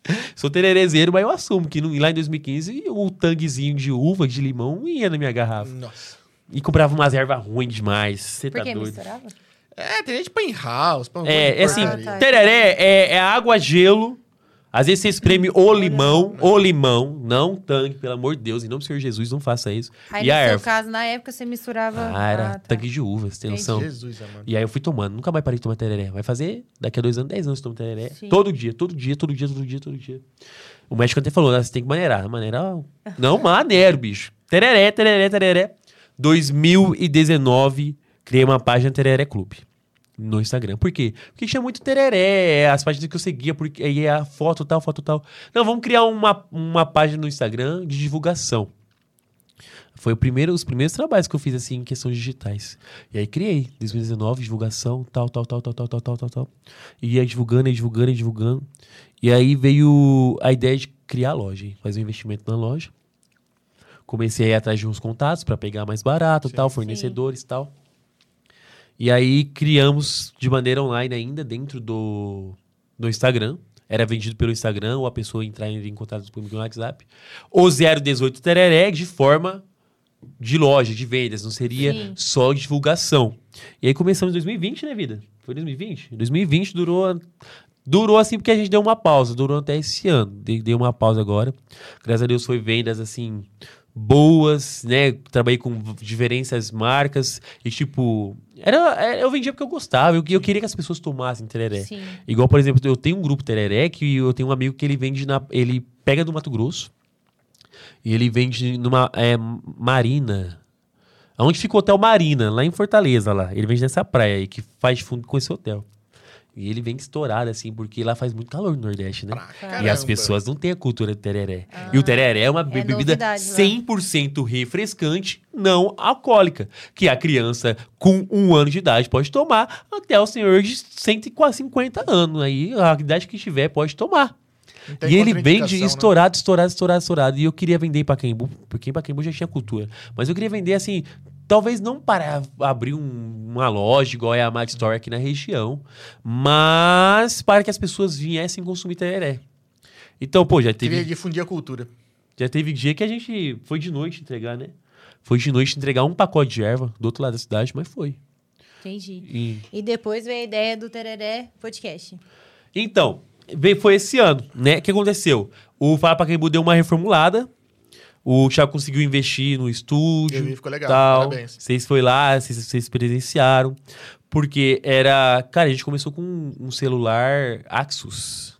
Sou tererezeiro, mas eu assumo que no- lá em 2015 o tanguezinho de uva, de limão, ia na minha garrafa. Nossa. E comprava umas ervas ruins demais. Você tá que doido. misturava? É, tem gente que põe em house, põe um monte É, é assim, porcaria. tá. tereré é, é água, gelo. Às vezes você espreme o limão, o limão, não tangue, pelo amor de Deus, em nome do Senhor Jesus, não faça isso. Aí, e no a seu erva. caso, na época, você misturava... Ah, era tá. tanque de uvas, tem noção? Jesus, amado. E aí eu fui tomando, nunca mais parei de tomar tereré. Vai fazer daqui a dois anos, dez anos eu tomo tereré. Sim. Todo dia, todo dia, todo dia, todo dia, todo dia. O médico até falou, "Ah, você tem que maneirar. Maneirar, não maneiro, bicho. Tereré, tereré, tereré. 2019, criei uma página Tereré Clube no Instagram. Por quê? Porque tinha muito tereré, as páginas que eu seguia, porque aí é a foto tal, foto tal. Não, vamos criar uma, uma página no Instagram de divulgação. Foi o primeiro, os primeiros trabalhos que eu fiz assim em questões digitais. E aí criei, 2019, divulgação, tal, tal, tal, tal, tal, tal, tal, tal, tal. E ia divulgando, ia divulgando, ia divulgando. E aí veio a ideia de criar a loja, hein? fazer um investimento na loja. Comecei a ir atrás de uns contatos para pegar mais barato, Sim. tal, fornecedores, tal. E aí criamos de maneira online ainda dentro do, do Instagram. Era vendido pelo Instagram ou a pessoa entrar em, contato comigo no WhatsApp. O 018 Tereré de forma de loja, de vendas, não seria Sim. só divulgação. E aí começamos em 2020, né, vida? Foi 2020? 2020 durou durou assim porque a gente deu uma pausa, durou até esse ano. Dei, dei uma pausa agora. Graças a Deus foi vendas assim boas, né? Trabalhei com diferentes marcas e tipo, era, eu vendia porque eu gostava, eu, eu queria que as pessoas tomassem tereré. Sim. Igual, por exemplo, eu tenho um grupo Tereré que eu tenho um amigo que ele vende na. Ele pega do Mato Grosso e ele vende numa é, Marina. Onde fica o Hotel Marina, lá em Fortaleza, lá. Ele vende nessa praia aí, que faz fundo com esse hotel. E ele vem estourado, assim, porque lá faz muito calor no Nordeste, né? E as pessoas não têm a cultura do tereré. e o tereré é uma be- bebida novidade lá. 100% refrescante, não alcoólica. Que a criança com um ano de idade pode tomar, até o senhor de 150 anos. Aí a idade que tiver pode tomar. E ele vende né? estourado, estourado, estourado, estourado. E eu queria vender em Pacaembu, porque em Pacaembu já tinha cultura. Mas eu queria vender assim, talvez não para abrir um- uma loja igual é a Mad Store aqui na região, mas para que as pessoas viessem consumir tereré. Então, pô, já Queria teve, difundir a cultura. já teve dia que a gente foi de noite entregar, né? Foi de noite entregar um pacote de erva do outro lado da cidade, mas foi. Entendi. E- E depois veio a ideia do Tereré Podcast. Então, veio- foi esse ano, né? O que aconteceu? O Fala Pacaembu deu uma reformulada. O Thiago conseguiu investir no estúdio. Vi, ficou legal. Tal. Parabéns. Vocês foi lá, vocês, vocês presenciaram. Porque era. Cara, a gente começou com um, um celular Axus.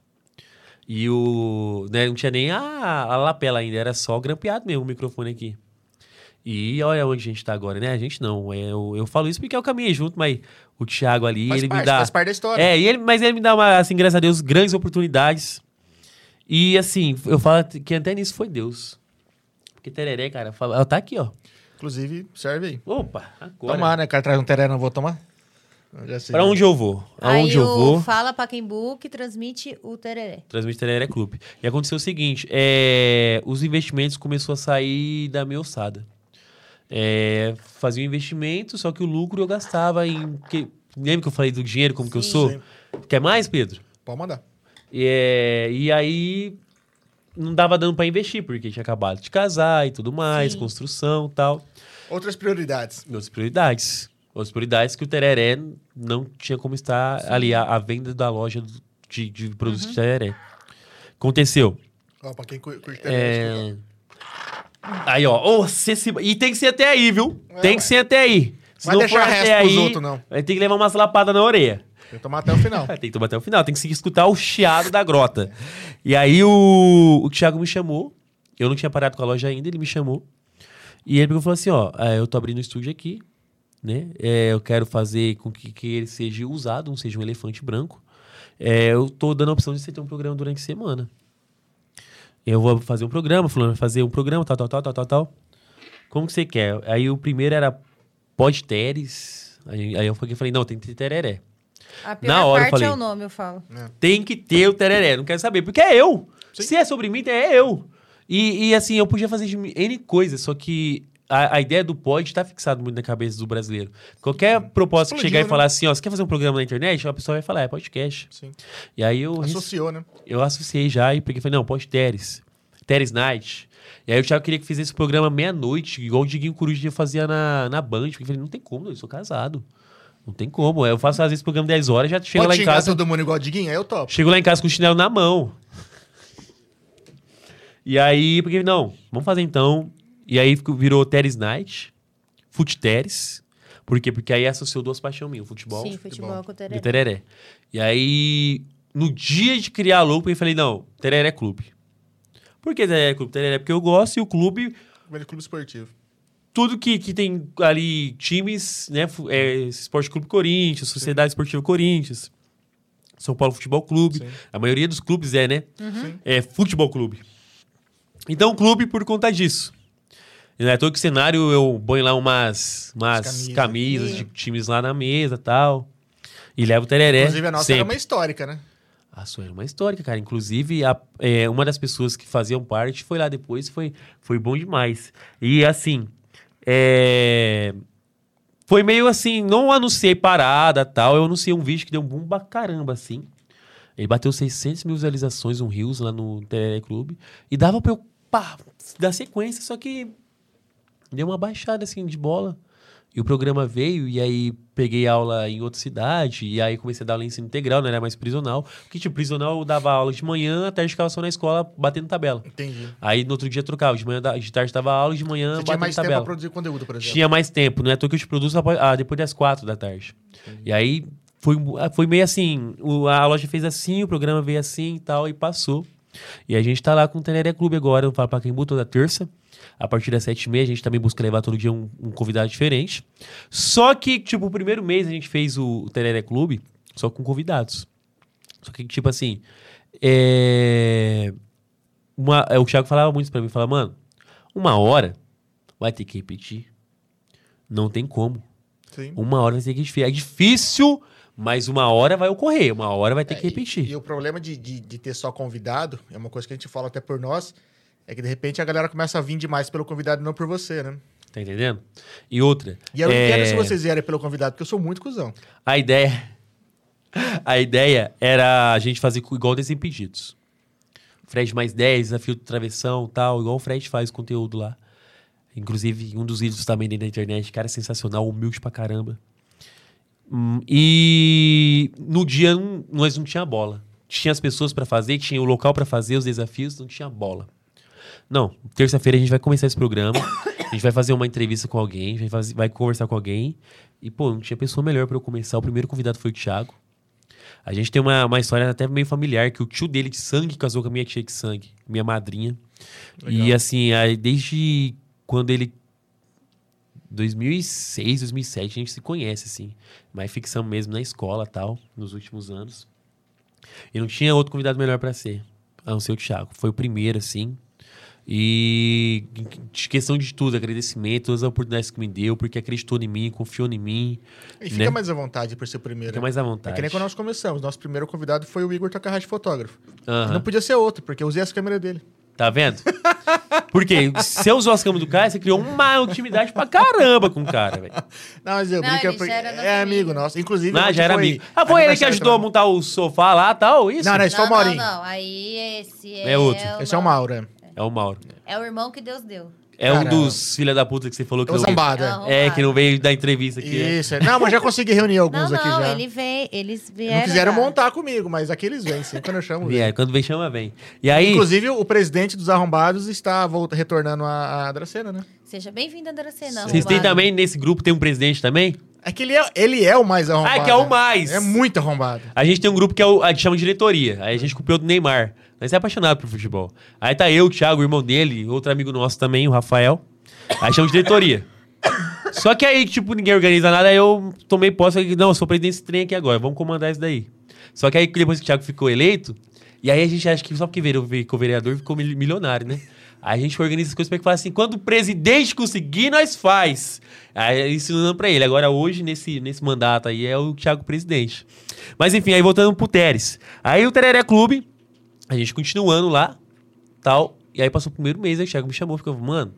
E o. Né, não tinha nem a, a lapela ainda, era só grampeado mesmo o microfone aqui. E olha onde a gente tá agora, né? A gente não. É, eu, eu falo isso porque eu caminhei junto, mas o Thiago ali, Faz ele parte, me dá. faz parte da história. É, e ele, mas ele me dá, uma, assim, graças a Deus, grandes oportunidades. E assim, eu falo que até nisso foi Deus. Porque tereré, cara, fala, tá aqui, ó. Inclusive, serve aí. Opa, agora. Tomar, né? O cara traz um teré, não vou tomar? Eu já sei. Pra onde eu vou? Aonde Aí eu o vou, Fala Pacaembu que transmite o Tereré. transmite Tereré Clube. E aconteceu o seguinte, é, os investimentos começaram a sair da minha ossada. É, fazia um investimento, só que o lucro eu gastava em... Que, lembra que eu falei do dinheiro, como que eu Sim. sou? Sim. Quer mais, Pedro? Pode mandar. E, é, e aí não dava dando pra investir, porque tinha acabado de casar e tudo mais, Sim. construção e tal. Outras prioridades. Outras prioridades. Outras prioridades que o Tereré não tinha como estar ali, a, a venda da loja do- de, de produtos Uhum. de Tereré. Aconteceu. Ó, pra quem cu- curte teré. É... Aí, ó. ô, se- se- E tem que ser até aí, viu? É, tem ué. que ser até aí. Se Vai não deixar for resto até pros aí, outros, não. Vai ter que levar umas lapadas na orelha. Tem que tomar até o final. Tem que tomar até o final, tem que escutar o chiado da grota. E aí o, o Thiago me chamou, eu não tinha parado com a loja ainda, ele me chamou. E ele falou assim, ó, é, eu tô abrindo um estúdio aqui, né? É, eu quero fazer com que, que ele seja usado, não seja um elefante branco. É, eu tô dando a opção de você ter um programa durante a semana. Eu vou fazer um programa, vai fazer um programa, tal, tal, tal, tal, tal, tal. Como que você quer? Aí o primeiro era podteres. Aí, aí eu falei, não, tem que ter tereré. A pior Na hora eu parte falei. é o nome, eu falo. Tem que ter o tereré, não quero saber, porque é eu. Sim. Se é sobre mim, é eu. E, e, assim, eu podia fazer de N coisas, só que a, a ideia do pod tá fixada muito na cabeça do brasileiro. Qualquer proposta que Explodiu, chegar e né? falar assim, ó, você quer fazer um programa na internet? A pessoa vai falar, é podcast. Sim. E aí eu, Associou, né? eu associei já e peguei e falei, não, pode Teres. Teres Night. E aí o Thiago queria que fizesse esse programa meia-noite, igual o Diguinho Coruja fazia na, na Band. Porque eu falei, não tem como, eu sou casado. Não tem como. Eu faço às vezes programa 10 horas, já chego Pode lá em casa. todo mundo igual Diguinho, aí eu topo. Chego lá em casa com o chinelo na mão. E aí, porque, não, vamos fazer então. E aí virou Teres Night, Fute Teres. Por quê? Porque aí associou duas paixões minhas, o futebol Sim, futebol com o e tereré. o tereré. E aí, no dia de criar a Louco, eu falei, não, Tereré Clube. Por que Tereré Clube? Tereré porque eu gosto e o clube Primeiro clube esportivo. Tudo que, que tem ali times, né? É, Esporte Clube Corinthians, Sociedade Esportiva Corinthians, São Paulo Futebol Clube. Sim. A maioria dos clubes é, né? Sim. É futebol clube. Então, clube por conta disso. Não é todo que cenário eu ponho lá umas, umas As camisas, de times lá na mesa e tal. E levo o tereré. Inclusive, a nossa era sempre. uma histórica, né? A sua era uma histórica, cara. Inclusive, a- é, uma das pessoas que faziam parte foi lá depois, foi, foi bom demais. E assim, é, foi meio assim, não anunciei parada tal, eu anunciei um vídeo que deu um boom pra caramba, assim. Ele bateu 600 mil visualizações, um Rios lá no Tereré Clube. E dava pra eu, pá, dar sequência, só que deu uma baixada, assim, de bola. E o programa veio, e aí peguei aula em outra cidade, e aí comecei a dar aula em ensino integral, não era mais prisional. Porque, tipo, prisional eu dava aula de manhã, à tarde ficava só na escola batendo tabela. Entendi. Aí no outro dia trocava, de manhã, da- de tarde dava aula, de manhã Você tinha batendo mais tempo tabela. pra produzir conteúdo, por exemplo. Tinha mais tempo, não é à toa que eu te produzo ah, depois das quatro da tarde. E aí foi, foi meio assim, a loja fez assim, o programa veio assim e tal, e passou. E a gente tá lá com o Tereré Clube agora, eu falo pra quem toda terça. A partir das sete e meia, a gente também busca levar todo dia um, um convidado diferente. Só que, tipo, o primeiro mês a gente fez o, o Tereré Clube só com convidados. Só que, tipo assim, é... Uma, é, o Thiago falava muito pra mim, falava, mano, uma hora vai ter que repetir. Não tem como. Sim. Uma hora vai ter que repetir. É difícil, mas uma hora vai ocorrer. Uma hora vai ter que É, e- repetir. E, o problema de, de, de ter só convidado, é uma coisa que a gente fala até por nós, é que de repente a galera começa a vir demais pelo convidado e não por você, né? Tá entendendo? E outra. E eu é, entendo se vocês vierem pelo convidado, porque eu sou muito cuzão. A ideia. A ideia era a gente fazer igual Desimpedidos. Fred mais 10, desafio de travessão tal, igual o Fred faz conteúdo lá. Inclusive, um dos vídeos também dentro da internet, cara, é sensacional, humilde pra caramba. Hum, e no dia nós não tinha bola. Tinha as pessoas pra fazer, tinha o local pra fazer, os desafios, não tinha bola. Não, terça-feira a gente vai começar esse programa. A gente vai fazer uma entrevista com alguém, vai, fazer- vai conversar com alguém. E, pô, não tinha pessoa melhor pra eu começar. O primeiro convidado foi o Thiago. A gente tem uma, uma história até meio familiar, que o tio dele de sangue casou com a minha tia de sangue, minha madrinha. E Legal. assim, aí, desde quando ele. 2006, 2007, a gente se conhece, assim. Mais ficção mesmo na escola tal, nos últimos anos. E não tinha outro convidado melhor pra ser, a não ser o Thiago. Foi o primeiro, assim. E de questão de tudo, agradecimento, todas as oportunidades que me deu, porque acreditou em mim, confiou em mim. E fica Né? mais à vontade por ser o primeiro. Fica né? mais à É vontade. que nem quando nós começamos. Nosso primeiro convidado foi o Igor Takahashi, fotógrafo. Aham. Não podia ser outro, porque eu usei as câmeras dele. Tá vendo? Porque você usou as câmeras do cara, você criou uma intimidade pra caramba com o cara, velho. Não, mas eu brinco, é é amigo amigo. nosso. Inclusive, Não, já era foi amigo. Ah, foi ele que ajudou a também. montar o sofá lá tal, isso? Não, não, esse foi o não, não, Maurinho. não. Aí esse é. É outro. Esse é o Mauro, é. É o Mauro. É o irmão que Deus deu. É um dos filha da puta que você falou que É o não veio. É. Não. É, que não veio da entrevista aqui. né? Isso, é. Não, mas já consegui reunir Não, alguns não, aqui já. ele vem, eles vieram. Não quiseram montar comigo, mas aqui eles vêm, sim, quando eu chamo. vem. Vier, quando vem, chama, vem. E aí, Inclusive, o presidente dos arrombados está volta, retornando a, a Dracena, né? Seja bem-vindo, Dracena. vocês têm também, nesse grupo, tem um presidente também? É que ele é, ele é o mais arrombado. Ah, é que é o né? mais. É muito arrombado. A gente tem um grupo que é o, a gente chama de diretoria. Aí a gente copiou do Neymar. Nós é apaixonado por futebol. Aí tá eu, o Thiago, o irmão dele, outro amigo nosso também, o Rafael. Aí chama de diretoria. Só que aí, tipo, ninguém organiza nada, aí eu tomei posse, falei, não, eu sou presidente desse trem aqui agora, vamos comandar isso daí. Só que aí, depois que o Thiago ficou eleito, e aí a gente acha que só porque ficou vereador, ficou mil- milionário, né? Aí a gente organiza as coisas pra ele falar assim, quando o presidente conseguir, nós faz. Aí ensinando pra ele. Agora, hoje, nesse, nesse mandato aí, é o Thiago presidente. Mas enfim, aí voltando pro Teres. Aí o Tereré Clube, a gente continuando lá, tal. E aí passou o primeiro mês, aí o Thiago me chamou, ficou, mano,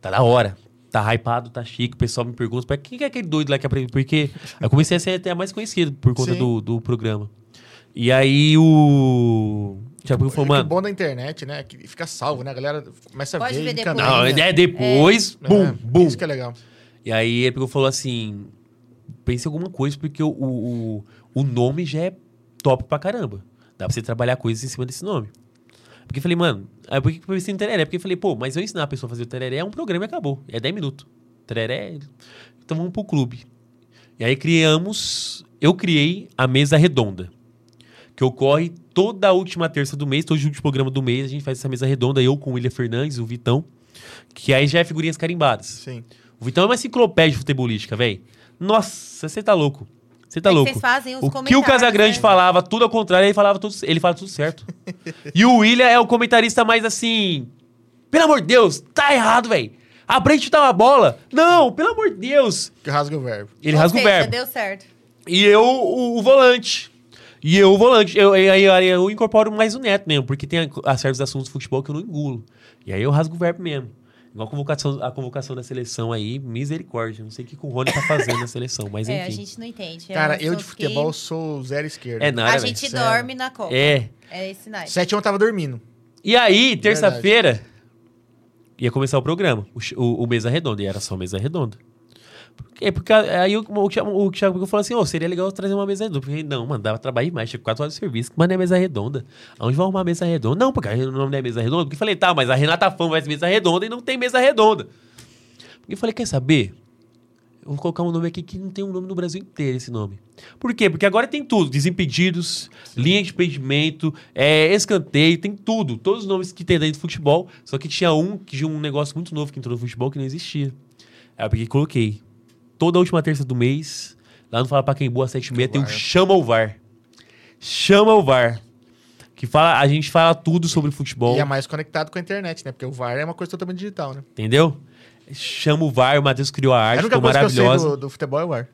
tá da hora. tá hypado, tá chique. O pessoal me pergunta, "Pô, quem que é aquele doido lá que aprende? Porque eu comecei a ser até mais conhecido por conta Sim. do, do programa. E aí o. Thiago falou, É que o mano. bom da internet, né? é Que fica salvo, né? A galera começa a Pode ver. ver depois. Não, é depois. Bum, É, bum. Isso que é legal. E aí ele pegou falou assim: pense em alguma coisa, porque o, o, o nome já é top pra caramba. Dá pra você trabalhar coisas em cima desse nome. Porque eu falei, mano, aí por que eu pensei em tereré? Porque eu falei, pô, mas eu ensinar a pessoa a fazer o tereré é um programa e acabou. É 10 minutos. Tereré. Então vamos pro clube. E aí criamos. Eu criei a mesa redonda. Que ocorre toda a última terça do mês, todo o último programa do mês, a gente faz essa mesa redonda, eu com o William Fernandes, o Vitão. Que aí já é figurinhas carimbadas. Sim. O Vitão é uma enciclopédia futebolística, velho. Nossa, você tá louco. Você tá É que louco. vocês fazem os o que o Casagrande né? falava tudo ao contrário, ele falava tudo, ele fala tudo certo. e o William é o comentarista mais assim. Pelo amor de Deus, tá errado, velho. A chutar uma bola. Não, pelo amor de Deus. Que rasga o verbo. Ele Ou rasga o seja, verbo. deu certo. E eu, o, o volante. E eu, o volante. Eu, aí eu, aí eu incorporo mais o neto mesmo, porque tem a, a certos assuntos de futebol que eu não engulo. E aí eu rasgo o verbo mesmo. Igual a convocação, a convocação da seleção aí, misericórdia. Não sei o que que o Rony tá fazendo na seleção, mas É, a enfim. gente não entende. É Cara, um eu de que futebol sou zero esquerda. É nada, A gente dorme na Copa. É. É esse night. Sete eu tava dormindo. E aí, terça-feira, ia começar o programa, o, o, o Mesa Redonda, e era só Mesa Redonda. Porque, porque aí o, o, Thiago- o Thiago falou assim, ô, seria legal trazer uma mesa redonda. Falei, não, mano, dava trabalho demais, tinha quatro horas de serviço, mas não é mesa redonda. Aonde vai arrumar mesa redonda? Não, porque o nome não é mesa redonda. Porque eu falei, tá, mas a Renata Fã vai ser mesa redonda e não tem mesa redonda. Porque eu falei, quer saber? Eu vou colocar um nome aqui que não tem um nome no Brasil inteiro, esse nome. Por quê? Porque agora tem tudo. Desimpedidos, linha de impedimento, é, escanteio, tem tudo. Todos os nomes que tem dentro do futebol. Só que tinha um, que tinha um negócio muito novo que entrou no futebol que não existia. Aí eu peguei e coloquei. Toda a última terça do mês, lá no Fala Pra Quem Boa, às 7 e meia, tem o. Chama o VAR. Chama o VAR. Que fala, a gente fala tudo sobre futebol. E é mais conectado com a internet, né? Porque o VAR é uma coisa totalmente digital, né? Entendeu? Chama o VAR, o Matheus criou a arte, única ficou maravilhosa. do, do futebol é o VAR.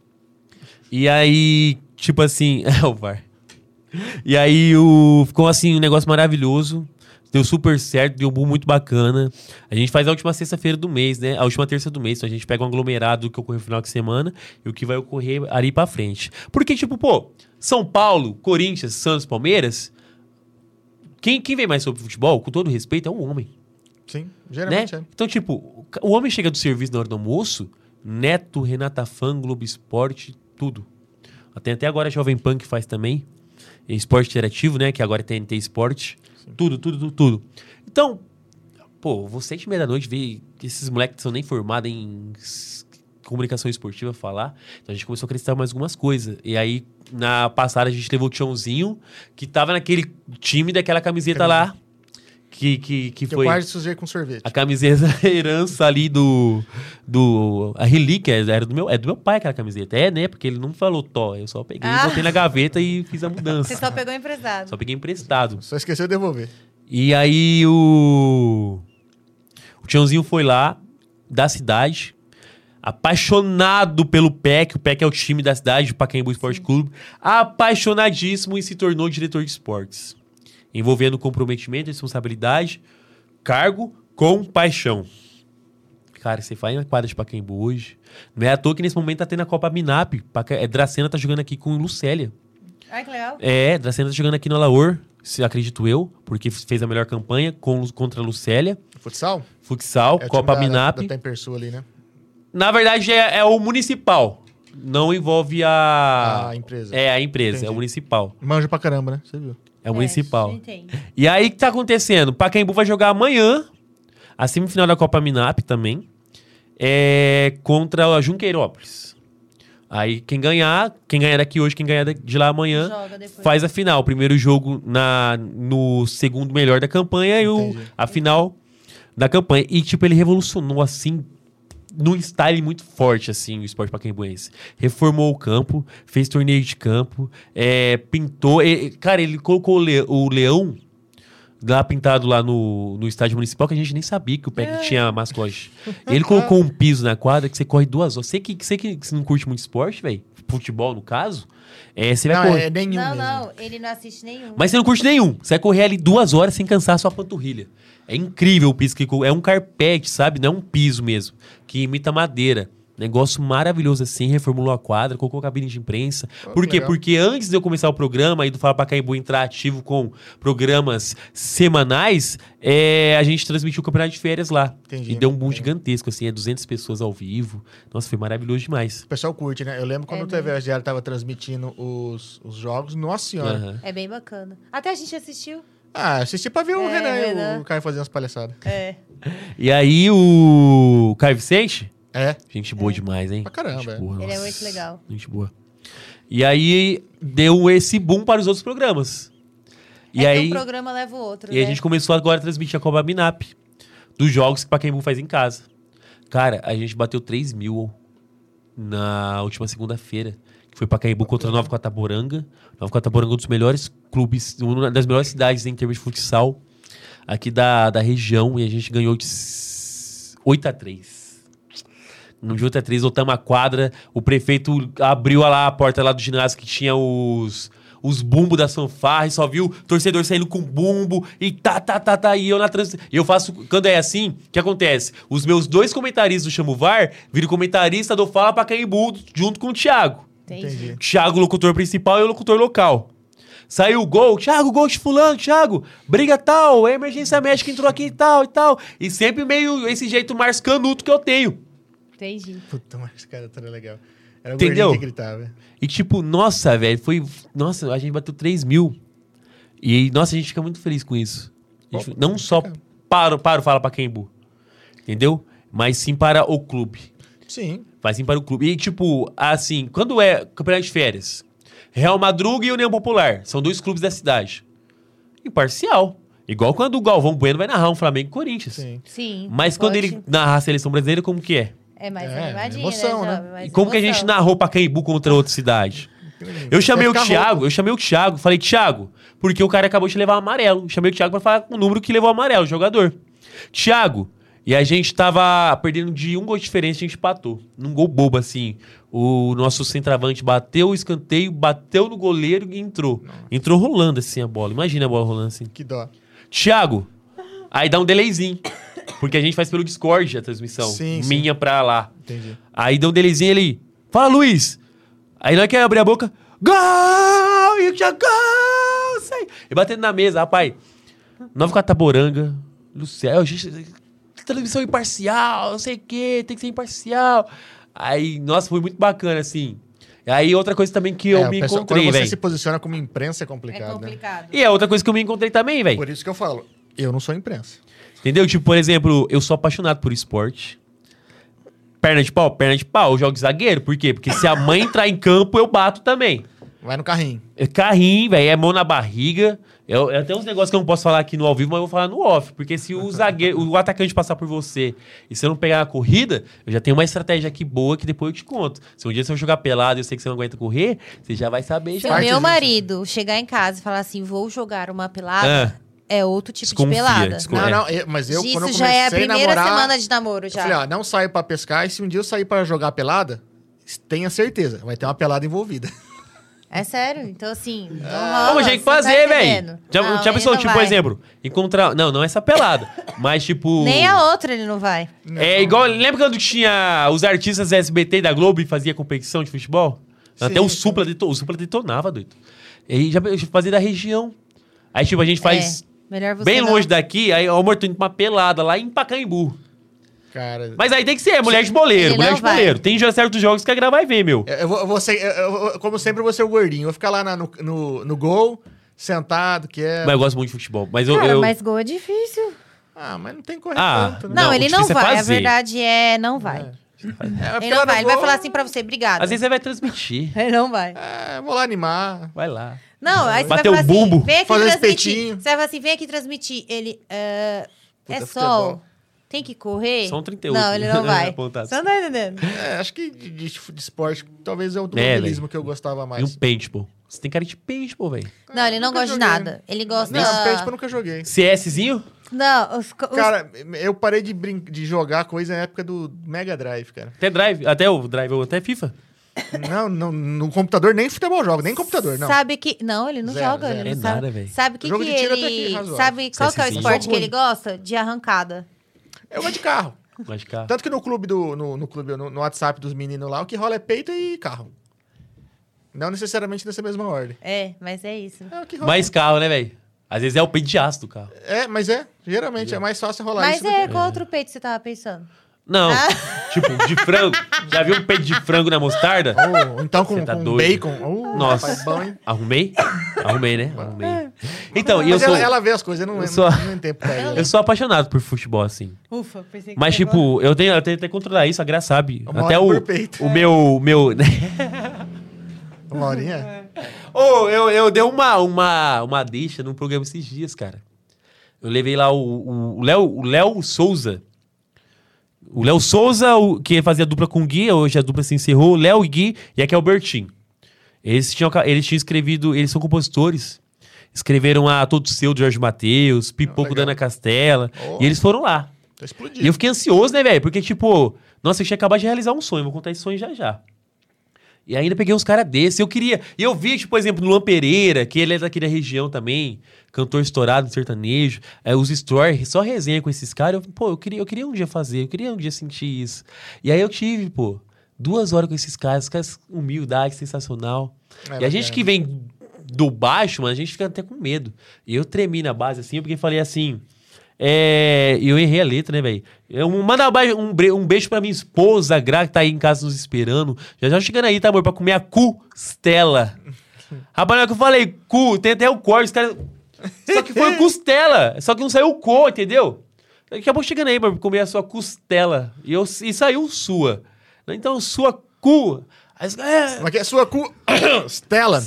E aí, tipo assim, é o VAR. E aí o, ficou assim um negócio maravilhoso. Deu super certo, deu um boom muito bacana. A gente faz a última sexta-feira do mês, né? A última terça do mês. Então a gente pega um aglomerado do que ocorreu no final de semana e o que vai ocorrer ali pra frente. Porque, tipo, pô, São Paulo, Corinthians, Santos, Palmeiras. Quem, quem vem mais sobre futebol, com todo respeito, é um homem Sim, né? geralmente é. Então, tipo, o homem chega do serviço na hora do almoço, Neto, Renata Fã, Globo Esporte, tudo. Tem até agora a Jovem Pan que faz também. Esporte Interativo, né? Que agora é TNT Esporte. Tudo, tudo, tudo, tudo. Então, pô, vou sete e meia da noite ver que esses moleques que são nem formados em comunicação esportiva falar. Então a gente começou a acreditar mais algumas coisas. E aí, na passada, a gente levou o Tiãozinho, que tava naquele time daquela camiseta lá. Que, que, que Que foi eu quase sujei com sorvete. a camiseta a herança ali do do a relíquia era do meu é do meu pai aquela camiseta é né porque ele não falou tó eu só peguei Ah. botei na gaveta e fiz a Você mudança só pegou emprestado. só peguei emprestado Só esqueceu de devolver. e aí o o Tiãozinho foi lá da cidade apaixonado pelo PEC o PEC é o time da cidade o Pacaembu Esporte Clube apaixonadíssimo e se tornou diretor de esportes envolvendo comprometimento, responsabilidade, cargo com paixão. Cara, você vai na quadra de Pacaembu hoje. Não é à toa que nesse momento tá tendo a Copa Minap. Paca... É, Dracena tá jogando aqui com Lucélia. Ai, que legal. É, Dracena tá jogando aqui no Alaor, se acredito eu, porque fez a melhor campanha com, contra a Lucélia. Futsal? Futsal, É o Copa da, Minap. Da Tempersul ali, né? Na verdade, é, é o municipal. Não envolve a. A empresa. É, a empresa, é Entendi. o municipal. Manja pra caramba, né? Você viu. É o municipal. Entendi. E aí, o que tá acontecendo? Pacaembu vai jogar amanhã, a semifinal da Copa Minap também, é contra a Junqueirópolis. Aí, quem ganhar, quem ganhar daqui hoje, quem ganhar de lá amanhã, faz a final. O primeiro jogo na, no segundo melhor da campanha e o, Entendi. a final da campanha. E, tipo, ele revolucionou, assim, num style muito forte, assim, o esporte pacaembuense. Reformou o campo, fez torneio de campo, é, pintou... e- cara, ele colocou o, le- o leão lá pintado lá no, no estádio municipal, que a gente nem sabia que o PEC tinha mascote. Ele colocou um piso na quadra que você corre duas horas. Você que, você que não curte muito esporte, velho, futebol no caso, é, você vai Não, correr. é nenhum Não, mesmo. não, ele não assiste nenhum. Mas você não curte nenhum. Você vai correr ali duas horas sem cansar a sua panturrilha. É incrível o piso que é um carpete, sabe? Não é um piso mesmo, que imita madeira. Negócio maravilhoso assim, reformulou a quadra, colocou cabine de imprensa. Pô, Por quê? legal. Porque antes de eu começar o programa e do Fala Pacaembu entrar ativo com programas semanais, é, a gente transmitiu o campeonato de férias lá. Entendi. E deu um boom Entendi. gigantesco, assim, é 200 pessoas ao vivo. Nossa, foi maravilhoso demais. O pessoal curte, né? Eu lembro quando É o TV Diário tava transmitindo os, os jogos. Nossa senhora. Aham. É bem bacana. Até a gente assistiu. Ah, assisti pra ver o É, Renan e Renan. o Caio fazendo as palhaçadas. É. E aí o Caio Vicente, É, gente boa demais, hein? Pra caramba, Gente é. boa, Ele é muito legal. Gente boa. E aí deu esse boom para os outros programas. E é aí que um programa leva o outro, e né? a gente começou agora a transmitir a Copa Minap dos jogos que o Pacaembu faz em casa. Cara, a gente bateu 3 mil na última segunda-feira. Que foi Pacaembu contra o Nova Cataboranga. Nova Cataboranga é um dos melhores clubes, uma das melhores cidades em termos de futsal aqui da, da região. E a gente ganhou de s- 8 a 3 no dia 8 a 3, lotamos a quadra. O prefeito abriu lá a porta lá do ginásio que tinha os, os bumbos da fanfarra e só viu torcedor saindo com bumbo e tá, tá, tá, tá. E eu na trans... E eu faço. Quando é assim, o que acontece? Os meus dois comentaristas do Chamo VAR viram comentarista do Fala Pacaembu junto com o Thiago. Entendi. Thiago, locutor principal, e o locutor local. Saiu o gol, Thiago, gol de fulano, Thiago, briga tal, a emergência médica entrou aqui e tal e tal. E sempre meio esse jeito mais canuto que eu tenho. Entendi. Puta, mas esse cara tá legal. Era o Entendeu? que gritava. E tipo, nossa, velho, foi. Nossa, a gente bateu 3 mil. E, nossa, a gente fica muito feliz com isso. A gente não só para, para o Fala Pacaembu, entendeu? Mas sim para o clube. Sim. Mas sim para o clube. E, tipo, assim, quando é campeonato de férias, Real Madruga e União Popular são dois clubes da cidade. Imparcial. Igual quando o Galvão Bueno vai narrar um Flamengo e Corinthians. Sim. Sim. Mas quando pode- ele narrar a seleção brasileira, como que é? É mais É, animadinho, emoção, né? né? E como que a gente emoção. narrou Pacaembu contra outra cidade? Eu chamei o Thiago, eu chamei o Thiago, falei, Thiago, porque o cara acabou de levar amarelo. Chamei o Thiago pra falar com o número que levou amarelo, o jogador. Thiago, e a gente tava perdendo de um gol de diferença, a gente empatou. Num gol bobo, assim. O nosso centroavante bateu o escanteio, bateu no goleiro e entrou. Entrou rolando assim a bola. Imagina a bola rolando assim. Que dó. Thiago, aí dá um delayzinho. Porque a gente faz pelo Discord a transmissão. Sim, sim. minha pra lá. Entendi. Aí deu um delayzinho ele. Fala, Luiz! Aí nós quer abrir a boca. Gol! E o Thiago, gol! Sai. E batendo na mesa, rapaz. Nova Cataboranga. Céu, gente. Transmissão imparcial, não sei o quê, tem que ser imparcial. Aí, nossa, foi muito bacana, assim. E aí, outra coisa também que eu É, me pessoal- encontrei, Quando você velho. se posiciona como imprensa é É complicado, né? complicado. E é outra coisa que eu me encontrei também, velho. Por isso que eu falo, eu não sou imprensa. Entendeu? Tipo, por exemplo, eu sou apaixonado por esporte. Perna de pau, perna de pau, eu jogo de zagueiro. Por quê? Porque se a mãe entrar em campo, eu bato também. Vai no carrinho. É carrinho, velho, é mão na barriga. Eu, eu tenho uns negócios que eu não posso falar aqui no ao vivo, mas eu vou falar no off. Porque se o zagueiro, o atacante passar por você e você não pegar a corrida, eu já tenho uma estratégia aqui boa que depois eu te conto. Se um dia você for jogar pelado e eu sei que você não aguenta correr, você já vai saber Se já. o meu disso. marido chegar em casa e falar assim, vou jogar uma pelada, é outro tipo Desconfia, de pelada. desconfia. Não, É. não, eu- mas eu Isso quando eu já é a primeira namorar, semana de namoro eu já. falei, ó, não saio pra pescar e se um dia eu sair pra jogar pelada, tenha certeza, vai ter uma pelada envolvida. É sério? Então, assim. Não Não, rola, mas tinha que não tá fazer, velho. entendendo. Já, Não, já pensou, não tipo, por exemplo, encontrar. Não, não essa pelada. mas, tipo. Nem a outra ele não vai. É igual. Lembra quando tinha os artistas SBT da Globo e fazia competição de futebol? Até Sim, o Supla, deto- o Supla detonava, doido. E já fazia da região. Aí, tipo, a gente faz É, melhor você bem não. longe daqui, aí o amor, tô indo pra uma pelada lá em Pacaembu. Cara, Mas aí tem que ser, mulher de boleiro, Ele mulher não de vai. boleiro. Tem já certos jogos que a Gra vai ver, meu. eu, eu vou, eu vou ser, eu- eu- como sempre, eu vou ser o gordinho. Eu vou ficar lá na- no, no, no gol, sentado, que é... Mas eu gosto muito de futebol. Mas eu. Cara, eu- mas gol é difícil. Ah, mas não tem que correr Ah, tanto, né? Não, Não, o ele não é vai. A verdade é, não vai. É, Ele ficar não lá vai. Ele vai gol, falar assim pra você, obrigado. Às vezes você vai transmitir. Ele não vai. É, vou lá animar. Vai lá. Não, aí você Bater vai o falar bumbo, assim, vem aqui fazer um transmitir. espetinho. Você vai falar assim, vem aqui transmitir. Ele, é, é Puta, sol, futebol. tem que correr? São 38. Não, ele não vai. Apontado. Você não tá entendendo. É, acho que de, de- de esporte, talvez é o É, automobilismo que eu gostava E um mais. paintball. Você tem cara de pô, velho. Não, ele não Nunca gosta de joguei. nada. Ele gosta. Não, Peixe eu nunca joguei. CSzinho? Não, os, os- Cara, eu parei de, brin de jogar coisa na época do Mega Drive, cara. Até Drive, até o Drive, ou até FIFA. Não, não, no computador nem futebol jogo, nem computador, não. Sabe que. Não, ele não Zero, joga. zero. Ele É não sabe. nada, velho. Sabe o que, Jogo que de tiro até que ele. razoável. Sabe qual que é o CSzinho. esporte que ele gosta? De arrancada. Eu gosto de carro. Mas, cara. Tanto que no clube do. No, no clube, no, no WhatsApp dos meninos lá, o que rola é peito e carro. Não necessariamente nessa mesma ordem. É, mas é isso. É o que rola. Mais carro, né, velho? Às vezes é o peito de aço do carro. É, mas é. Geralmente é mais fácil rolar Mas isso. do é, que- qual outro peito você tava pensando? Não, Ah. tipo, de frango. Já viu um peito de frango na mostarda? Ou então com, tá com doido. bacon. Uh, Nossa. bom, hein? Arrumei? Arrumei, né? Arrumei. Então, e eu Mas sou, ela, ela vê as coisas, não, eu não, sou- não tem tempo pra ir. eu sou apaixonado por futebol, assim. Ufa, pensei que Mas, tipo, eu tenho, eu tenho até que controlar isso, a Graça sabe. Uma Até o, o meu. meu... Uma horinha? Ô, eu, eu dei uma, uma, uma deixa num programa esses dias, cara. Eu levei lá o o Léo o Léo Souza. O Léo Souza, o, que fazia dupla com o Gui, hoje a dupla se encerrou. Léo e Gui, e aqui é o Bertin. Eles tinham, eles tinham escrevido, eles são compositores. Escreveram a Todo Seu, do Jorge Matheus, Pipoco da Ana Castela. Oh. E eles foram lá. E explodindo. eu fiquei ansioso, né, velho? Porque, tipo, nossa, eu tinha acabado de realizar um sonho. Vou contar esse sonho já já. E ainda peguei uns caras desses. Eu queria. E eu vi, tipo, por exemplo, no Luan Pereira, que ele é daquela região também, cantor estourado, sertanejo. É, os stories, só resenha com esses caras. Eu, pô, eu queria, eu queria um dia fazer, eu queria um dia sentir isso. E aí eu tive, pô, duas horas com esses caras, caras, humildade, sensacional. É e a gente que vem do baixo, mano, a gente fica até com medo. E eu tremi na base, assim, porque falei assim. É, eu errei a letra, né, velho? Eu- Manda um, um beijo pra minha esposa, Gra, que tá aí em casa nos esperando. Já já chegando aí, tá, amor? Pra comer a costela. Rapaz, na hora que eu falei cu, tem até o corte, os caras. Só que foi costela. Só que não saiu o co, entendeu? Daqui a pouco chegando aí, amor, pra comer a sua costela. E, eu, e saiu sua. Então, sua cu. Caras, é, Como é que é? Sua cu... Stella.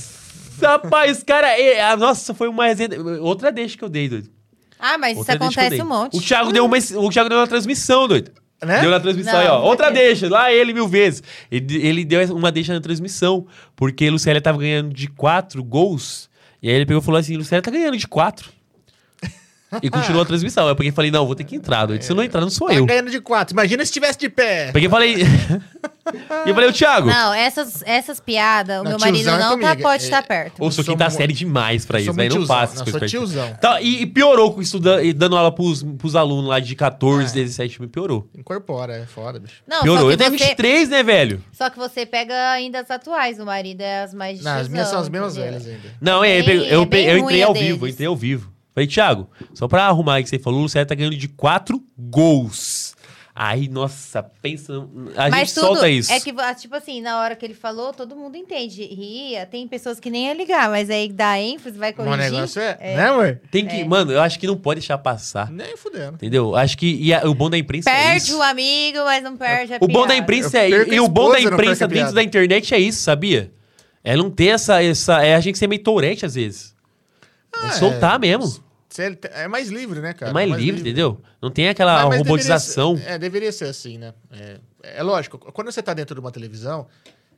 Rapaz, cara, é, a- nossa, foi uma resenha. Outra deixa que eu dei, doido. Ah, mas isso Outra eu acontece um monte. O Thiago, deu uma, o Thiago deu uma transmissão, doido. Né? Deu na transmissão Não, aí, ó. Outra deixa, lá ele mil vezes. Ele, ele deu uma deixa na transmissão, porque Lucélia tava ganhando de quatro gols. E aí ele pegou e falou assim: Lucélia tá ganhando de quatro. E continuou a transmissão. Eu peguei e falei: não, vou ter que entrar, doido. Se eu não entrar, não sou Tá eu. ganhando de quatro. Imagina se estivesse de pé. Peguei e falei. e eu falei, ô Thiago. Não, essas, essas piadas, o Não, meu marido tiozão é não tá, comigo. pode É- estar perto. Ou sou sou quinta mu- série demais pra isso, sou velho. muito Não tiozão. faço Não, essas sou coisas. tiozão. Tá, e, e piorou com e dando aula pros, pros alunos lá de 14, É. 17, me piorou. Incorpora, é foda, bicho. Não, piorou. só Eu que, tenho você, 23, né, velho? só que você pega ainda as atuais, o marido é as mais de Não, as minhas tiozão, são as mesmas entendeu? velhas ainda. Não, é, eu, bem- eu, é bem eu ruim entrei a ao deles. vivo, eu entrei ao vivo. Falei, Thiago, só pra arrumar aí que você falou, o Lucélia tá ganhando de 4 gols. Aí, nossa, pensa. A Mas gente tudo solta isso. é que, tipo assim, na hora que ele falou, todo mundo entende. Ria, tem pessoas que nem ia ligar, mas aí dá ênfase, vai O corrigir. negócio é, Né, amor? Tem que. É. Mano, eu acho que não pode deixar passar. Nem fudendo. Entendeu? Acho que. E a- o bom da imprensa é Perde isso. o amigo, mas não perde a O bom da imprensa é. E o bom da imprensa dentro da internet é isso, sabia? É não ter essa. essa é a gente ser meio tourette às vezes. é Ah, soltar é. mesmo. É mais livre, né, cara? é mais livre, entendeu? Não tem aquela Mas- mas robotização. Deveria ser, é, deveria ser assim, né? É, é lógico, quando você tá dentro de uma televisão,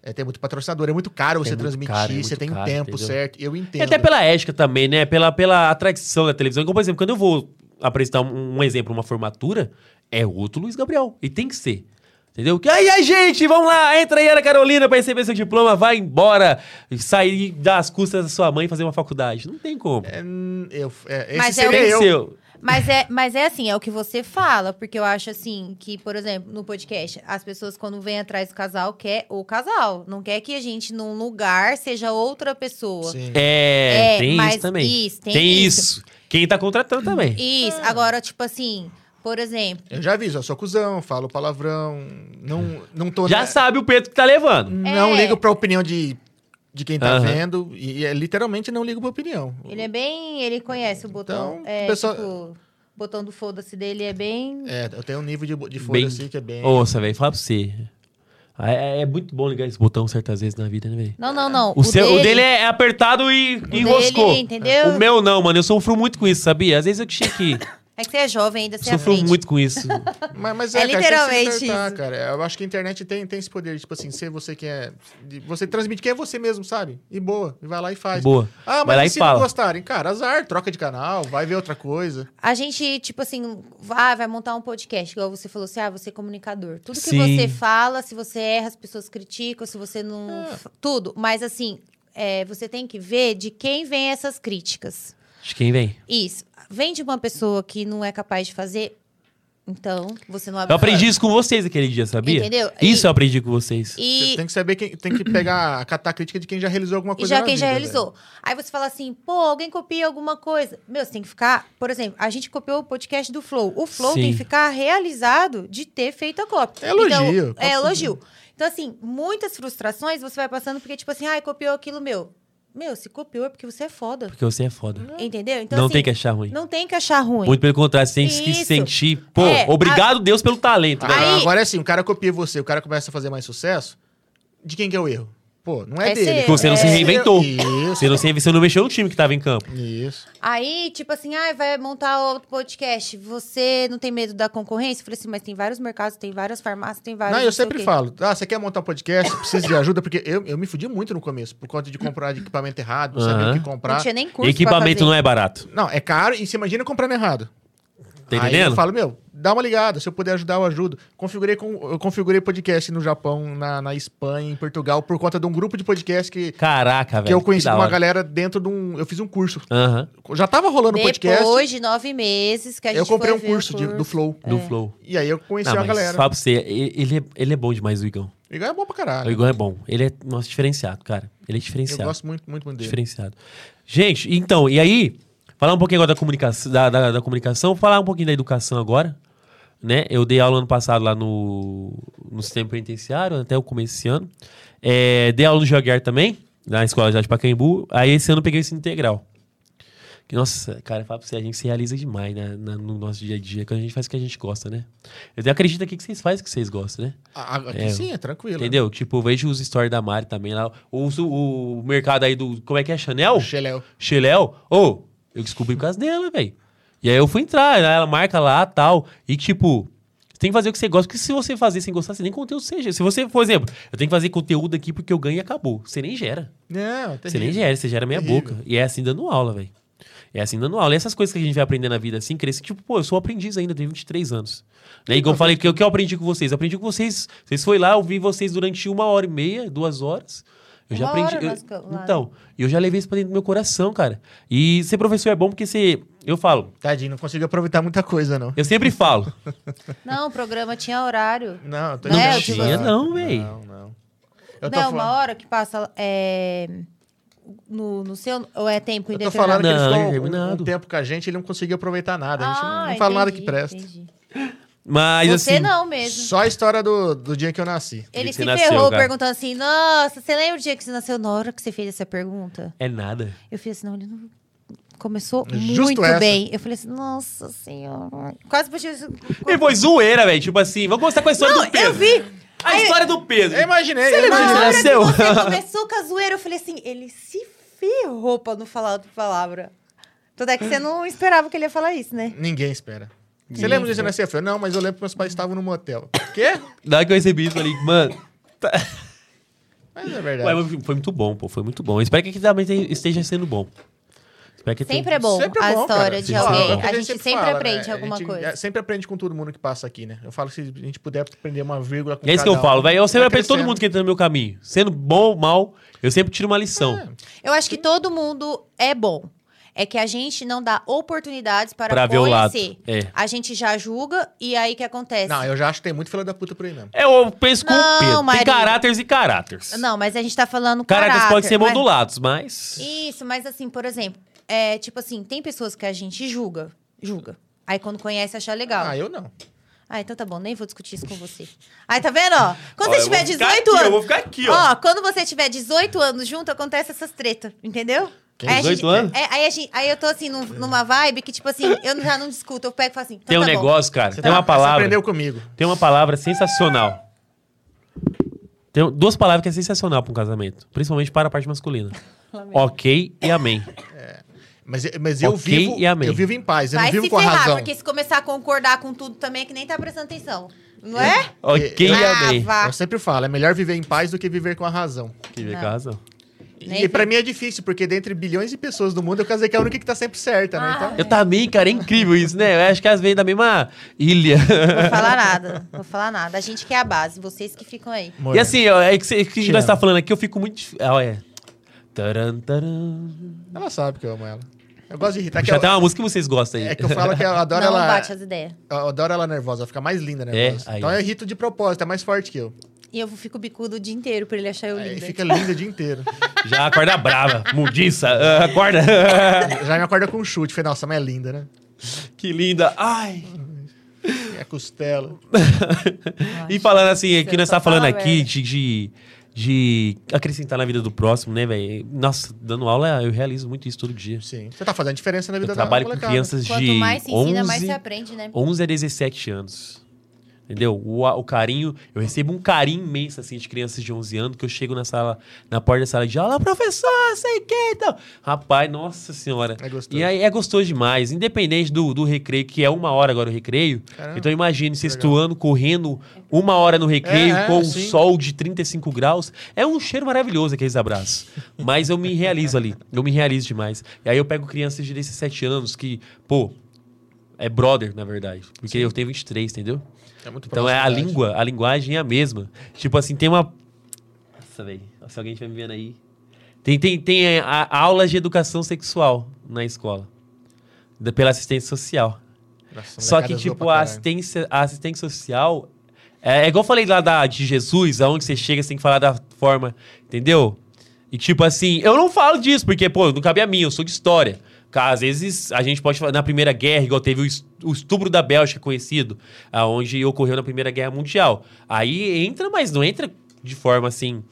é, tem muito patrocinador, é muito caro você muito transmitir, caro, é você tem caro, tempo entendeu? certo. Eu E entendo. até pela ética também, né? Pela, pela atração da televisão. Como, por exemplo, quando eu vou apresentar um, um exemplo, uma formatura, é outro Luiz Gabriel. E tem que ser. Entendeu? Que, Ai, ai, gente, vamos lá, entra aí, Ana Carolina, pra receber seu diploma, vai embora, sair das custas da sua mãe e fazer uma faculdade. Não tem como. É, hum, eu, é, esse Mas é seria tem eu. que ser. Mas é, mas é assim, é o que você fala, porque eu acho assim, que, por exemplo, no podcast, as pessoas quando vêm atrás do casal, quer o casal. Não quer que a gente, num lugar, seja outra pessoa. Sim. É, É, tem mas isso também. isso, tem isso. isso. Quem tá contratando também. Isso. Agora, tipo assim, por exemplo, Eu já aviso, eu sou cuzão, falo palavrão, não, não tô... Já sabe o Pedro que tá levando. Não É. ligo pra opinião de, de quem tá Aham. vendo, e, é, literalmente não ligo pra opinião. ele é bem. Ele conhece o botão. Então, é, pessoal- tipo, o botão do foda-se dele é bem. É, eu tenho um nível de, de Bem- foda-se que é bem... Nossa, velho, fala pra você. É, é muito bom ligar esse botão certas vezes na vida, né, velho? Não, não, não. O, seu, o dele é apertado e o enroscou. dele, entendeu? O meu não, mano. Eu sofro muito com isso, sabia? Às vezes eu tinha que. É que você é jovem ainda, você Sofreu muito com isso. Mas, mas É é, cara, que literalmente isso. cara. Eu acho que a internet tem, tem esse poder, tipo assim, ser você quem é. Você transmite quem é você mesmo, sabe? E boa. E vai lá e faz. Boa. Ah, mas Vai lá e se fala. não gostarem? Cara, azar, troca de canal, vai ver outra coisa. A gente, tipo assim, vai, vai montar um podcast, igual você falou assim, ah, você é comunicador. Tudo que Sim. você fala, se você erra, as pessoas criticam, se você não... É. Tudo. Mas, assim, é, você tem que ver de quem vem essas críticas. De quem vem? Isso. Vem de uma pessoa que não é capaz de fazer, então você não abre Eu aprendi isso com vocês aquele dia, sabia? Entendeu? Isso E- eu aprendi com vocês. Você E, tem que saber quem. Tem que pegar, catar a crítica de quem já realizou alguma e coisa. já na quem já vida, realizou. Aí você fala assim, pô, alguém copia alguma coisa. Meu, você tem que ficar... Por exemplo, a gente copiou o podcast do Flow. O Flow Sim. tem que ficar realizado de ter feito a cópia. É elogio. Então, é Cópia- elogio. Então, assim, muitas frustrações você vai passando porque, tipo assim, ai, copiou aquilo meu. Meu, se copiou é porque você é foda. Porque você é foda. Entendeu? Então, não assim, tem que achar ruim. Não tem que achar ruim. Muito pelo contrário, você tem que se Isso. sentir. Pô, É, obrigado, Deus, pelo talento, né? Ah, Aí- Agora é assim, o cara copia você, o cara começa a fazer mais sucesso. De quem que é o erro? Pô, não é, É dele. Porque você não se É. reinventou. Isso. Você não, se, você não mexeu no time que tava em campo. Isso. Aí, tipo assim, ai, vai montar outro podcast. Você não tem medo da concorrência? Eu falei assim, mas tem vários mercados, tem várias farmácias, tem vários. Não, eu sempre falo. Ah, você quer montar um podcast, precisa de ajuda, porque eu, eu me fudi muito no começo, por conta de comprar de equipamento errado, não saber Aham. o que Não comprar. tinha nem curso Equipamento não é barato. Não, é caro e você imagina comprando errado. Tá Aí entendendo? eu falo, meu, dá uma ligada, se eu puder ajudar, eu ajudo. Configurei, com, eu configurei podcast no Japão, na, na Espanha, em Portugal, por conta de um grupo de podcast que, Caraca, velho. que eu conheci da uma galera dentro de um. Eu fiz um curso. Já tava rolando podcast. Depois de nove meses que a gente Eu comprei foi um ver o curso, de- do Flow. do Flow. E aí eu conheci Não, a mas galera. fala pra você, ele é, ele é bom demais, o Igão. Igual é bom pra O caralho. Igão é bom. Ele é, nossa, diferenciado, cara. Ele é Eu diferenciado. gosto muito, muito, muito dele. Diferenciado. Gente, então, e aí, falar um pouquinho agora da comunicação, da, da, da comunicação, falar um pouquinho da educação agora. Né? Eu dei aula ano passado lá no, no sistema penitenciário, até o começo desse ano. É, dei aula no Joguiar também, na escola já de Pacaembu. Aí esse ano eu peguei esse integral. Que, nossa, cara, fala pra você, a gente se realiza demais né, na- no nosso dia a dia, quando a gente faz o que a gente gosta, né? Eu acredito aqui que vocês fazem o que vocês gostam, né? Ah, Aqui É. sim, é tranquilo. Entendeu? Tipo, eu vejo os stories da Mari também lá. Uso o mercado aí do. Como é que é? Chanel? Xeléu. Cheléu? Ô, eu descobri por causa dela, velho. E aí eu fui entrar, ela marca lá tal. E tipo, você tem que fazer o que você gosta. Porque se você fazer sem gostar, você nem conteúdo seja. Se você, por exemplo, eu tenho que fazer conteúdo aqui porque eu ganho e acabou. Você nem gera. Não, Você nem gera, você gera meia Terrível. boca. E é assim dando aula, velho. É assim dando aula. E essas coisas que a gente vai aprender na vida assim, cresce. Tipo, pô, eu sou aprendiz ainda, tenho 23 anos. Né? Igual eu falei, que o que eu aprendi com vocês? Eu aprendi com vocês. Vocês foi lá, eu vi vocês durante uma hora e meia, duas horas. Eu já aprendi. eu- né? então, eu já levei isso pra dentro do meu coração, cara. E ser professor é bom porque você. Eu falo, Tadinho, não consigo aproveitar muita coisa, não. eu sempre falo. Não, o programa tinha horário. Não, eu tô Não é, enganado. eu tinha, não, véi. Não, não. Eu não, falando- uma hora que passa é, no, no seu. Ou é tempo Eu tô indeterminado? falando que ele Não, ficou um, indeterminado. um tempo com a gente, ele não conseguiu aproveitar nada. A gente não, Ah, não fala nada que presta. entendi. Mas Você assim. não mesmo. Só a história do, do dia que eu nasci. Ele se você nasceu, ferrou cara. perguntando assim: Nossa, você lembra o dia que você nasceu? Na hora que você fez essa pergunta? É nada. Eu fiz assim: Não, ele não. Começou Justo muito essa. bem. Eu falei assim: Nossa senhora. Quase isso. E foi zoeira, velho. Tipo assim, vamos começar com a história Não, do Pedro. eu vi. A Aí- história do Pedro. Eu imaginei. Você lembra nasceu? que você começou com a zoeira, eu falei assim: Ele se ferrou pra não falar outra palavra. Tudo é que você não esperava que ele ia falar isso, né? Ninguém espera. Você lembra disso nascer? Eu falei, não, mas eu lembro que meus pais estavam no motel. Quê? Na hora que eu recebi isso, eu falei, mano. tá- Mas é verdade. Ué, foi muito bom, pô. Foi muito bom. Eu espero que aqui também te- esteja sendo bom. Espero que Sempre tenha- é bom Sempre é a bom, história cara. de Sim, alguém. sim. É o que A gente sempre, fala, aprende né? alguma a gente coisa. é, sempre aprende com todo mundo que passa aqui, né? Eu falo que se a gente puder aprender uma vírgula com E é isso que eu um, falo, velho. Eu sempre vai aprendo todo crescendo. mundo que entra no meu caminho. Sendo bom ou mal, eu sempre tiro uma lição. É. Eu acho que todo mundo é bom. É que a gente não dá oportunidades para Pra ver o lado. conhecer. É. A gente já julga e aí o que acontece? Não, eu já acho que tem muito filho da puta por aí mesmo. É, eu penso com Não, o Pedro. Maria. Tem caráteres e caráteres. Não, mas a gente tá falando Caráteres caráter. podem ser mas- modulados, mas. Isso, mas assim, por exemplo, é tipo assim, tem pessoas que a gente julga, julga. Aí quando conhece, acha legal. Ah, eu não. Ah, então tá bom, nem vou discutir isso com você. Aí, tá vendo, ó? Quando Ó, você tiver vou ficar 18 aqui, anos. Eu vou ficar aqui, ó. Ó, quando você tiver 18 anos junto, acontece essas tretas, entendeu? A 18 anos? É, aí, a gente- aí eu tô assim, num- numa vibe que, tipo assim, eu já não discuto, eu pego e falo assim. então Tem um tá bom. negócio, cara. Você Tem uma tá- Você palavra. aprendeu comigo. Tem uma palavra sensacional. Tem duas palavras que é sensacional para um casamento. Principalmente para a parte masculina. ok e amém. Mas, mas eu Ok vivo e amém. eu vivo em paz, eu Vai não vivo se com a ferrar, razão. porque se começar a concordar com tudo também é que nem tá prestando atenção. Não é? Ok, Ah, amém. vá. Eu sempre falo, é melhor viver em paz do que viver com a razão. Que vê Não. com a razão. Nem E pra mim é difícil, porque dentre bilhões de pessoas do mundo, eu casei com a única que tá sempre certa, né? Então, Eu também, cara, é incrível isso, né? Eu acho que às vezes da mesma ilha. Não vou falar nada. Não vou falar nada. A gente que é a base, vocês que ficam aí. amor, E assim, ó, é que, cê- que nós tá falando aqui, eu fico muito. Ah, Olha. Taran, taran. ela sabe que eu amo ela. Eu gosto de irritar. que Puxa eu- até uma música que vocês gostam aí. É que eu falo que eu adoro não ela. bate as ideias. Eu adoro ela nervosa, ela fica mais linda nervosa. É, aí. então eu irrito de propósito, é mais forte que eu. E eu fico bicudo o dia inteiro pra ele achar eu Aí linda. fica linda o dia inteiro. Já acorda brava, mundiça, ah, acorda. Já me acorda com um chute. Falei, nossa, mas é linda, né? que linda. Ai. É costela. E falando assim, aqui nós tá falando fala aqui de, de, de acrescentar na vida do próximo, né, velho? Nossa, dando aula, eu realizo muito isso todo dia. Sim. Você tá fazendo diferença na vida Eu da trabalho com molecada. crianças Quanto de mais se ensina, 11, mais se aprende, né? 11 a 17 anos. Entendeu? O, o carinho, eu recebo um carinho imenso, assim, de crianças de 11 anos, que eu chego na sala, na porta da sala de aula, professor, sei o que, então. Rapaz, nossa senhora. É gostoso. E aí é gostoso demais, independente do, do recreio, que é uma hora agora o recreio. Caramba. Então imagine, sexto ano, correndo uma hora no recreio, É, é, com um sim. sol de 35 graus. É um cheiro maravilhoso aqueles abraços. Mas eu me realizo ali, eu me realizo demais. E aí eu pego crianças de 17 anos que, pô, é brother, na verdade. Porque eu tenho 23, entendeu? É muito Então é a língua, a linguagem é a mesma. Tipo assim, tem uma. Nossa, velho. Se alguém estiver me vendo aí. Tem, tem, tem é, a, a aulas de educação sexual na escola. Da- pela assistência social. Nossa, Só que, tipo, a assistência, a assistência social. É, é igual eu falei lá da, de Jesus, aonde você chega, você tem que falar da forma. Entendeu? E tipo assim, eu não falo disso, porque, pô, não cabe a mim, eu sou de história. Cara, às vezes a gente pode falar na Primeira Guerra, igual teve o, es- o estupro da Bélgica conhecido, aonde ocorreu na Primeira Guerra Mundial. Aí entra, mas não entra de forma assim.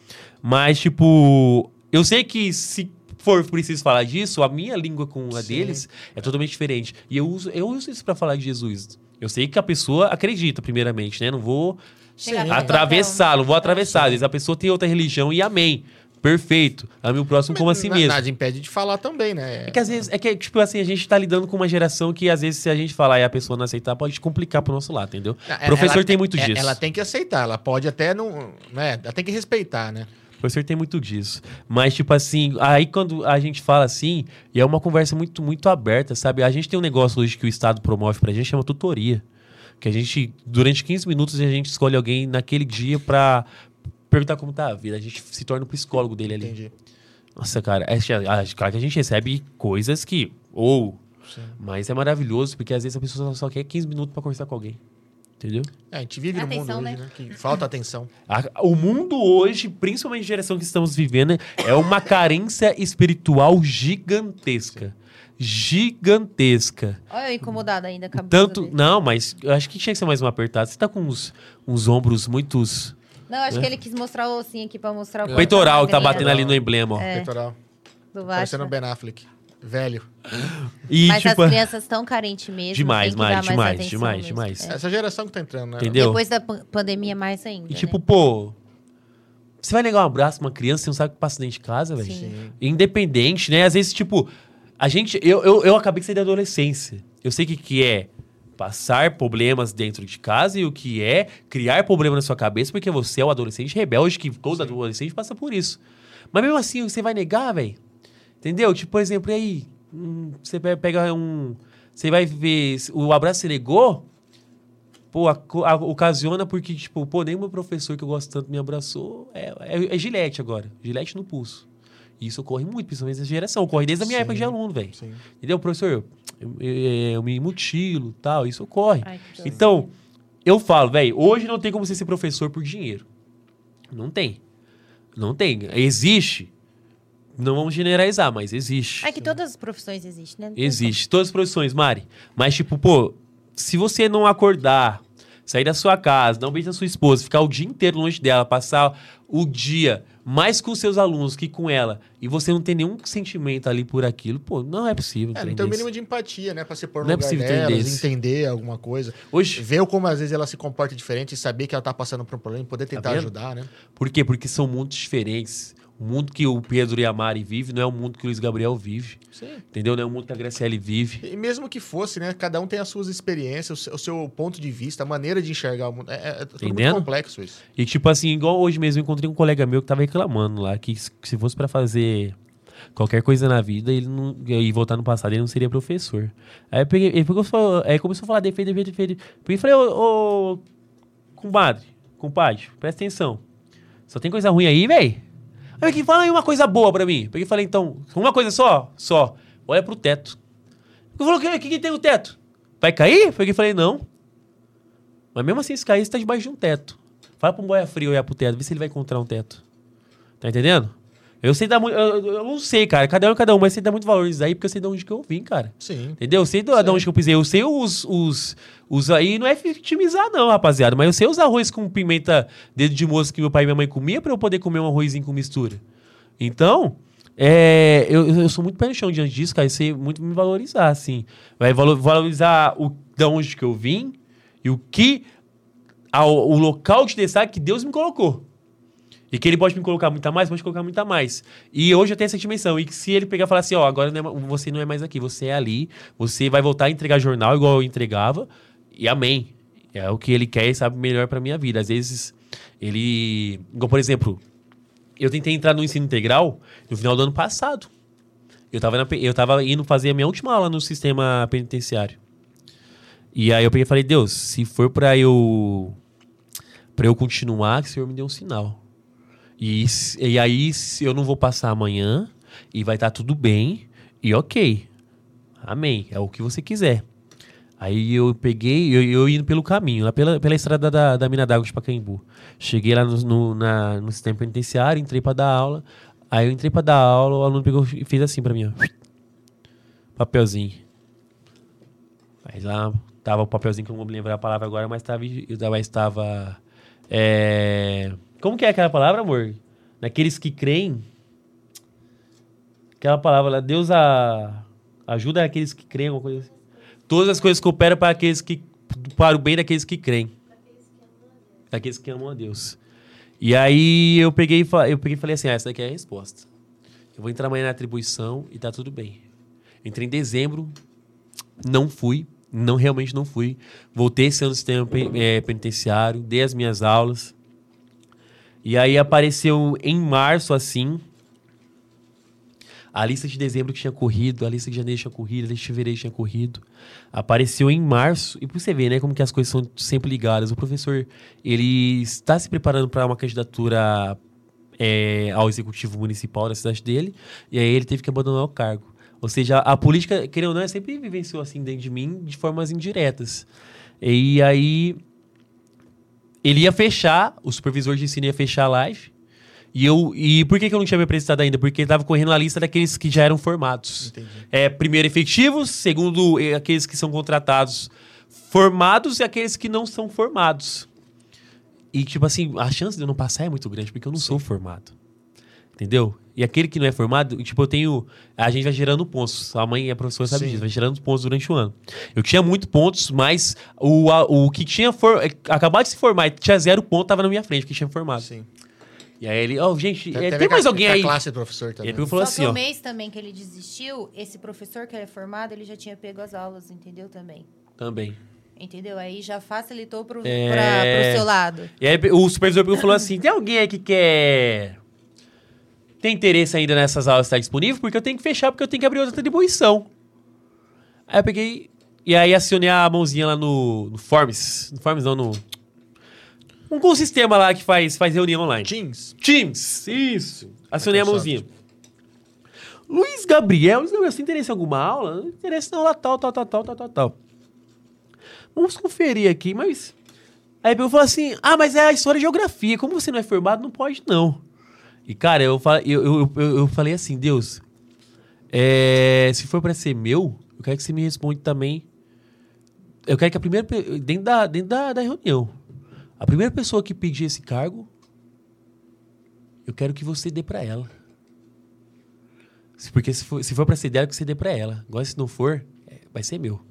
Mas, tipo, eu sei que se for preciso falar disso, a minha língua com a Sim. deles é totalmente diferente. E eu uso, eu uso isso pra falar de Jesus. Eu sei que a pessoa acredita, primeiramente, né? Não vou atravessar, não vou atravessar. Às vezes a pessoa tem outra religião e amém. Perfeito. Ame o próximo como assim Na- mesmo. Nada impede de falar também, né? É que às vezes, é que, tipo assim, a gente tá lidando com uma geração que às vezes se a gente falar e a pessoa não aceitar, pode complicar pro nosso lado, entendeu? É, Professor ela- tem muito é, disso. Ela tem que aceitar, ela pode até não. Né? Ela tem que respeitar, né? O professor tem muito disso. Mas, tipo assim, aí quando a gente fala assim, e é uma conversa muito, muito aberta, sabe? A gente tem um negócio hoje que o Estado promove pra gente, chama tutoria. Que a gente, durante 15 minutos, a gente escolhe alguém naquele dia pra perguntar como tá a vida. A gente se torna o psicólogo dele ali. Entendi. Nossa, cara, é, é, claro que a gente recebe coisas que. Ou. Sim. mas é maravilhoso, porque às vezes a pessoa só quer 15 minutos pra conversar com alguém. Entendeu? É, a gente vive no Atenção, mundo hoje, né? né? Que falta atenção. A- o mundo hoje, principalmente a geração que estamos vivendo, é uma carência espiritual gigantesca. Gigantesca. Olha eu incomodada ainda com a blusa Tanto. Não, mas eu acho que tinha que ser mais uma apertada. Você tá com uns, uns ombros muitos. Não, acho que ele quis mostrar o ossinho aqui pra mostrar o O peitoral que tá magrinha. batendo ali no emblema, ó. É. Peitoral. do Parecendo o Vasco. Ben Affleck. Velho. E, Mas tipo. as crianças estão carentes mesmo. Demais, tem que dar mais demais, atenção demais, mesmo. demais. É. Essa geração que tá entrando, né? Entendeu? Depois da pan- pandemia, mais ainda. E tipo, né? pô. Você vai negar um abraço pra uma criança, você não sabe o que passa dentro de casa, velho? Sim. Sim. Independente, né? Às vezes, tipo, a gente. Eu, eu, eu acabei de sair da adolescência. Eu sei o que, que é passar problemas dentro de casa e o que é criar problema na sua cabeça, porque você é o adolescente rebelde, que todo adolescente passa por isso. Mas mesmo assim, você vai negar, velho? Entendeu? Tipo, por exemplo, e aí? hum, você pe- pega um. Você vai ver. se O abraço você negou? Pô, a- a- ocasiona porque, tipo, pô, nem meu professor que eu gosto tanto me abraçou. É, é, é gilete agora. Gilete no pulso. E isso ocorre muito, principalmente nessa geração. Ocorre desde a minha Sim. época de aluno, velho. Sim. Entendeu, professor? Eu, me mutilo tal, isso ocorre. Ai. Então, eu falo, velho, hoje não tem como você ser professor por dinheiro. Não tem. Não tem. Existe. Não vamos generalizar, mas existe. É que todas as profissões existem, né? Existe. Todas as profissões, Mari. Mas, tipo, pô, se você não acordar, sair da sua casa, dar um beijo na sua esposa, ficar o dia inteiro longe dela, passar o dia mais com seus alunos que com ela e você não tem nenhum sentimento ali por aquilo, pô, não é possível. É, não tem o mínimo de empatia, né? Pra se pôr no Não é lugar possível ter delas, entender alguma coisa. Hoje, Ver como às vezes ela se comporta diferente e saber que ela tá passando por um problema e poder tentar vendo? ajudar, né? por quê? Porque são mundos diferentes. O mundo que o Pedro e a Mari vivem não é o mundo que o Luiz Gabriel vive. Sim. Entendeu? Não é o mundo que a Graciele vive. E mesmo que fosse, né? Cada um tem as suas experiências, o seu, ponto de vista, a maneira de enxergar o mundo. É, é, é tudo muito complexo isso. E tipo assim, igual hoje mesmo eu encontrei um colega meu que tava reclamando lá que se fosse pra fazer qualquer coisa na vida ele não, e voltar no passado, ele não seria professor. Aí peguei, ele falou- aí começou a falar defeito, defeito, defeito. Peguei e falei, ô, ô compadre, compadre, presta atenção. Só tem coisa ruim aí, véi? Aí que fala aí uma coisa boa pra mim. Peguei e falei, então, uma coisa só? Só. Olha pro teto. Ele falou, o que, que tem no teto? Vai cair? Peguei e falei, não. Mas mesmo assim, se cair, você tá debaixo de um teto. Fala pra um boia frio olhar pro teto, vê se ele vai encontrar um teto. Tá entendendo? Eu sei dar muito. Eu, eu- não sei, cara. Cada um é cada um, mas sei dar muito valor nisso aí, porque eu sei de onde que eu vim, cara. Sim. Entendeu? Eu sei de de onde que eu pisei. Eu sei os, os, os aí, não é vitimizar, não, rapaziada. Mas eu sei os arroz com pimenta, dedo de moço que meu pai e minha mãe comia pra eu poder comer um arrozinho com mistura. Então, é, eu, eu sou muito pé no chão diante disso, cara. Eu sei muito me valorizar, assim. Vai valo- valorizar o, da onde que eu vim e o que. a- o local de destaque que Deus me colocou. E que ele pode me colocar muita mais, pode colocar muita mais. E hoje eu tenho essa dimensão. E que se ele pegar e falar assim, ó, agora não é você não é mais aqui, você é ali, você vai voltar a entregar jornal igual eu entregava, e amém. É o que ele quer e sabe melhor pra minha vida. Às vezes, ele. Igual, por exemplo, eu tentei entrar no ensino integral no final do ano passado. Eu tava, na eu tava indo fazer a minha última aula no sistema penitenciário. E aí eu peguei e falei, Deus, se for pra eu. pra eu continuar, que o Senhor me dê um sinal. E, e aí eu não vou passar amanhã e vai estar tudo bem e ok. Amém. É o que você quiser. Aí eu peguei, eu, eu indo pelo caminho, lá pela, pela estrada da, da mina d'água de Pacaembu. Cheguei lá no, no, na- no sistema penitenciário, entrei pra dar aula. Aí eu entrei pra dar aula, o aluno pegou e fez assim pra mim, ó. Papelzinho. Mas lá tava o papelzinho que eu não vou me lembrar a palavra agora, mas tava. Mas estava. É... Como que é aquela palavra, amor? Naqueles que creem. Aquela palavra lá, Deus a... ajuda aqueles que creem, alguma coisa assim. Todas as coisas cooperam para aqueles que. para o bem daqueles que creem. Daqueles que amam a Deus. E aí eu peguei, eu peguei e falei assim: ah, essa daqui é a resposta. Eu vou entrar amanhã na atribuição e tá tudo bem. Entrei em dezembro, não fui, não realmente não fui. Voltei esse ano no sistema eh, penitenciário, dei as minhas aulas. E aí apareceu em março, assim, a lista de dezembro que tinha corrido, a lista de janeiro tinha corrido, a lista de fevereiro tinha corrido. Apareceu em março, e pra você ver, né, como que as coisas são sempre ligadas. O professor, ele está se preparando para uma candidatura é, ao executivo municipal da cidade dele, e aí ele teve que abandonar o cargo. Ou seja, a política, querendo ou não, sempre vivenciou assim dentro de mim de formas indiretas. E aí ele ia fechar, o supervisor de ensino ia fechar a live. E, eu, e por que, que eu não tinha me apresentado ainda? Porque ele tava correndo a lista daqueles que já eram formados. Entendi. É, primeiro, efetivos. Segundo, eh, aqueles que são contratados formados e aqueles que não são formados. E, tipo assim, a chance de eu não passar é muito grande, porque eu não sou formado. Entendeu? E aquele que não é formado, tipo, eu tenho. A gente vai gerando pontos. A mãe é professora, sabe Sim. disso, vai gerando pontos durante o ano. Eu tinha muito pontos, mas o, a- o que tinha for, eh, acabado de se formar e tinha zero ponto, tava na minha frente, que tinha formado. Sim. E aí ele, ó, gente, Tem, eh, tem tem a- mais alguém a aí? classe do professor E também. aí pegou e falou Só assim, que ó. o mês também que ele desistiu, esse professor que é formado, ele já tinha pego as aulas, entendeu? Também. Também. Entendeu? Aí já facilitou pro, É. pra, pro seu lado. E aí o supervisor falou assim: tem alguém aí que quer. Tem interesse ainda nessas aulas estar disponível? Porque eu tenho que fechar, porque eu tenho que abrir outra atribuição. Aí eu peguei. E aí acionei a mãozinha lá no, no Forms. No Forms não, no. Um, um sistema lá que faz, faz reunião online. Teams. Teams, isso. Acionei a mãozinha. Luiz Gabriel, Luiz Gabriel, você tem interesse em alguma aula? Não interesse não, lá tal, tal, tal, tal, tal, tal, tal. Vamos conferir aqui, mas... Aí eu falou assim, ah, mas é a história de geografia, como você não é formado, não pode não. E cara, eu, eu, eu, eu, falei assim, Deus, é, se for pra ser meu, eu quero que você me responda também. Eu quero que a primeira, dentro da, dentro da, da reunião, a primeira pessoa que pedir esse cargo, eu quero que você dê pra ela. Porque se for, se for pra ser dela, que você dê pra ela. Agora, se não for, é, vai ser meu.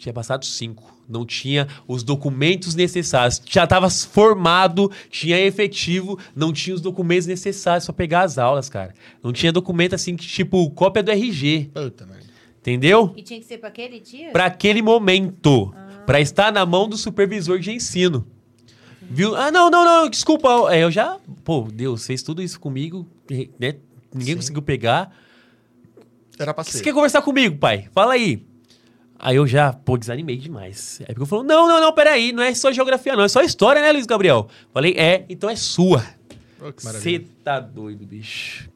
Tinha passado cinco. Não tinha os documentos necessários. Já estava formado, tinha efetivo, não tinha os documentos necessários pra pegar as aulas, cara. Não tinha documento assim, que, tipo, cópia do RG. Puta merda. Entendeu? E tinha que ser pra aquele dia? Pra aquele momento. Pra estar na mão do supervisor de ensino. Viu? Ah, não, não, não, desculpa. É, eu já. Pô, Deus, fez tudo isso comigo, né? Ninguém Sim. conseguiu pegar. Era pra Você ser. quer conversar comigo, pai? Fala aí. Aí eu já, pô, desanimei demais. Aí eu falou: não, não, não, peraí, não é só geografia, não, é só história, né, Luiz Gabriel? Falei, é, então é sua. Oh, Você maravilha. tá doido, bicho.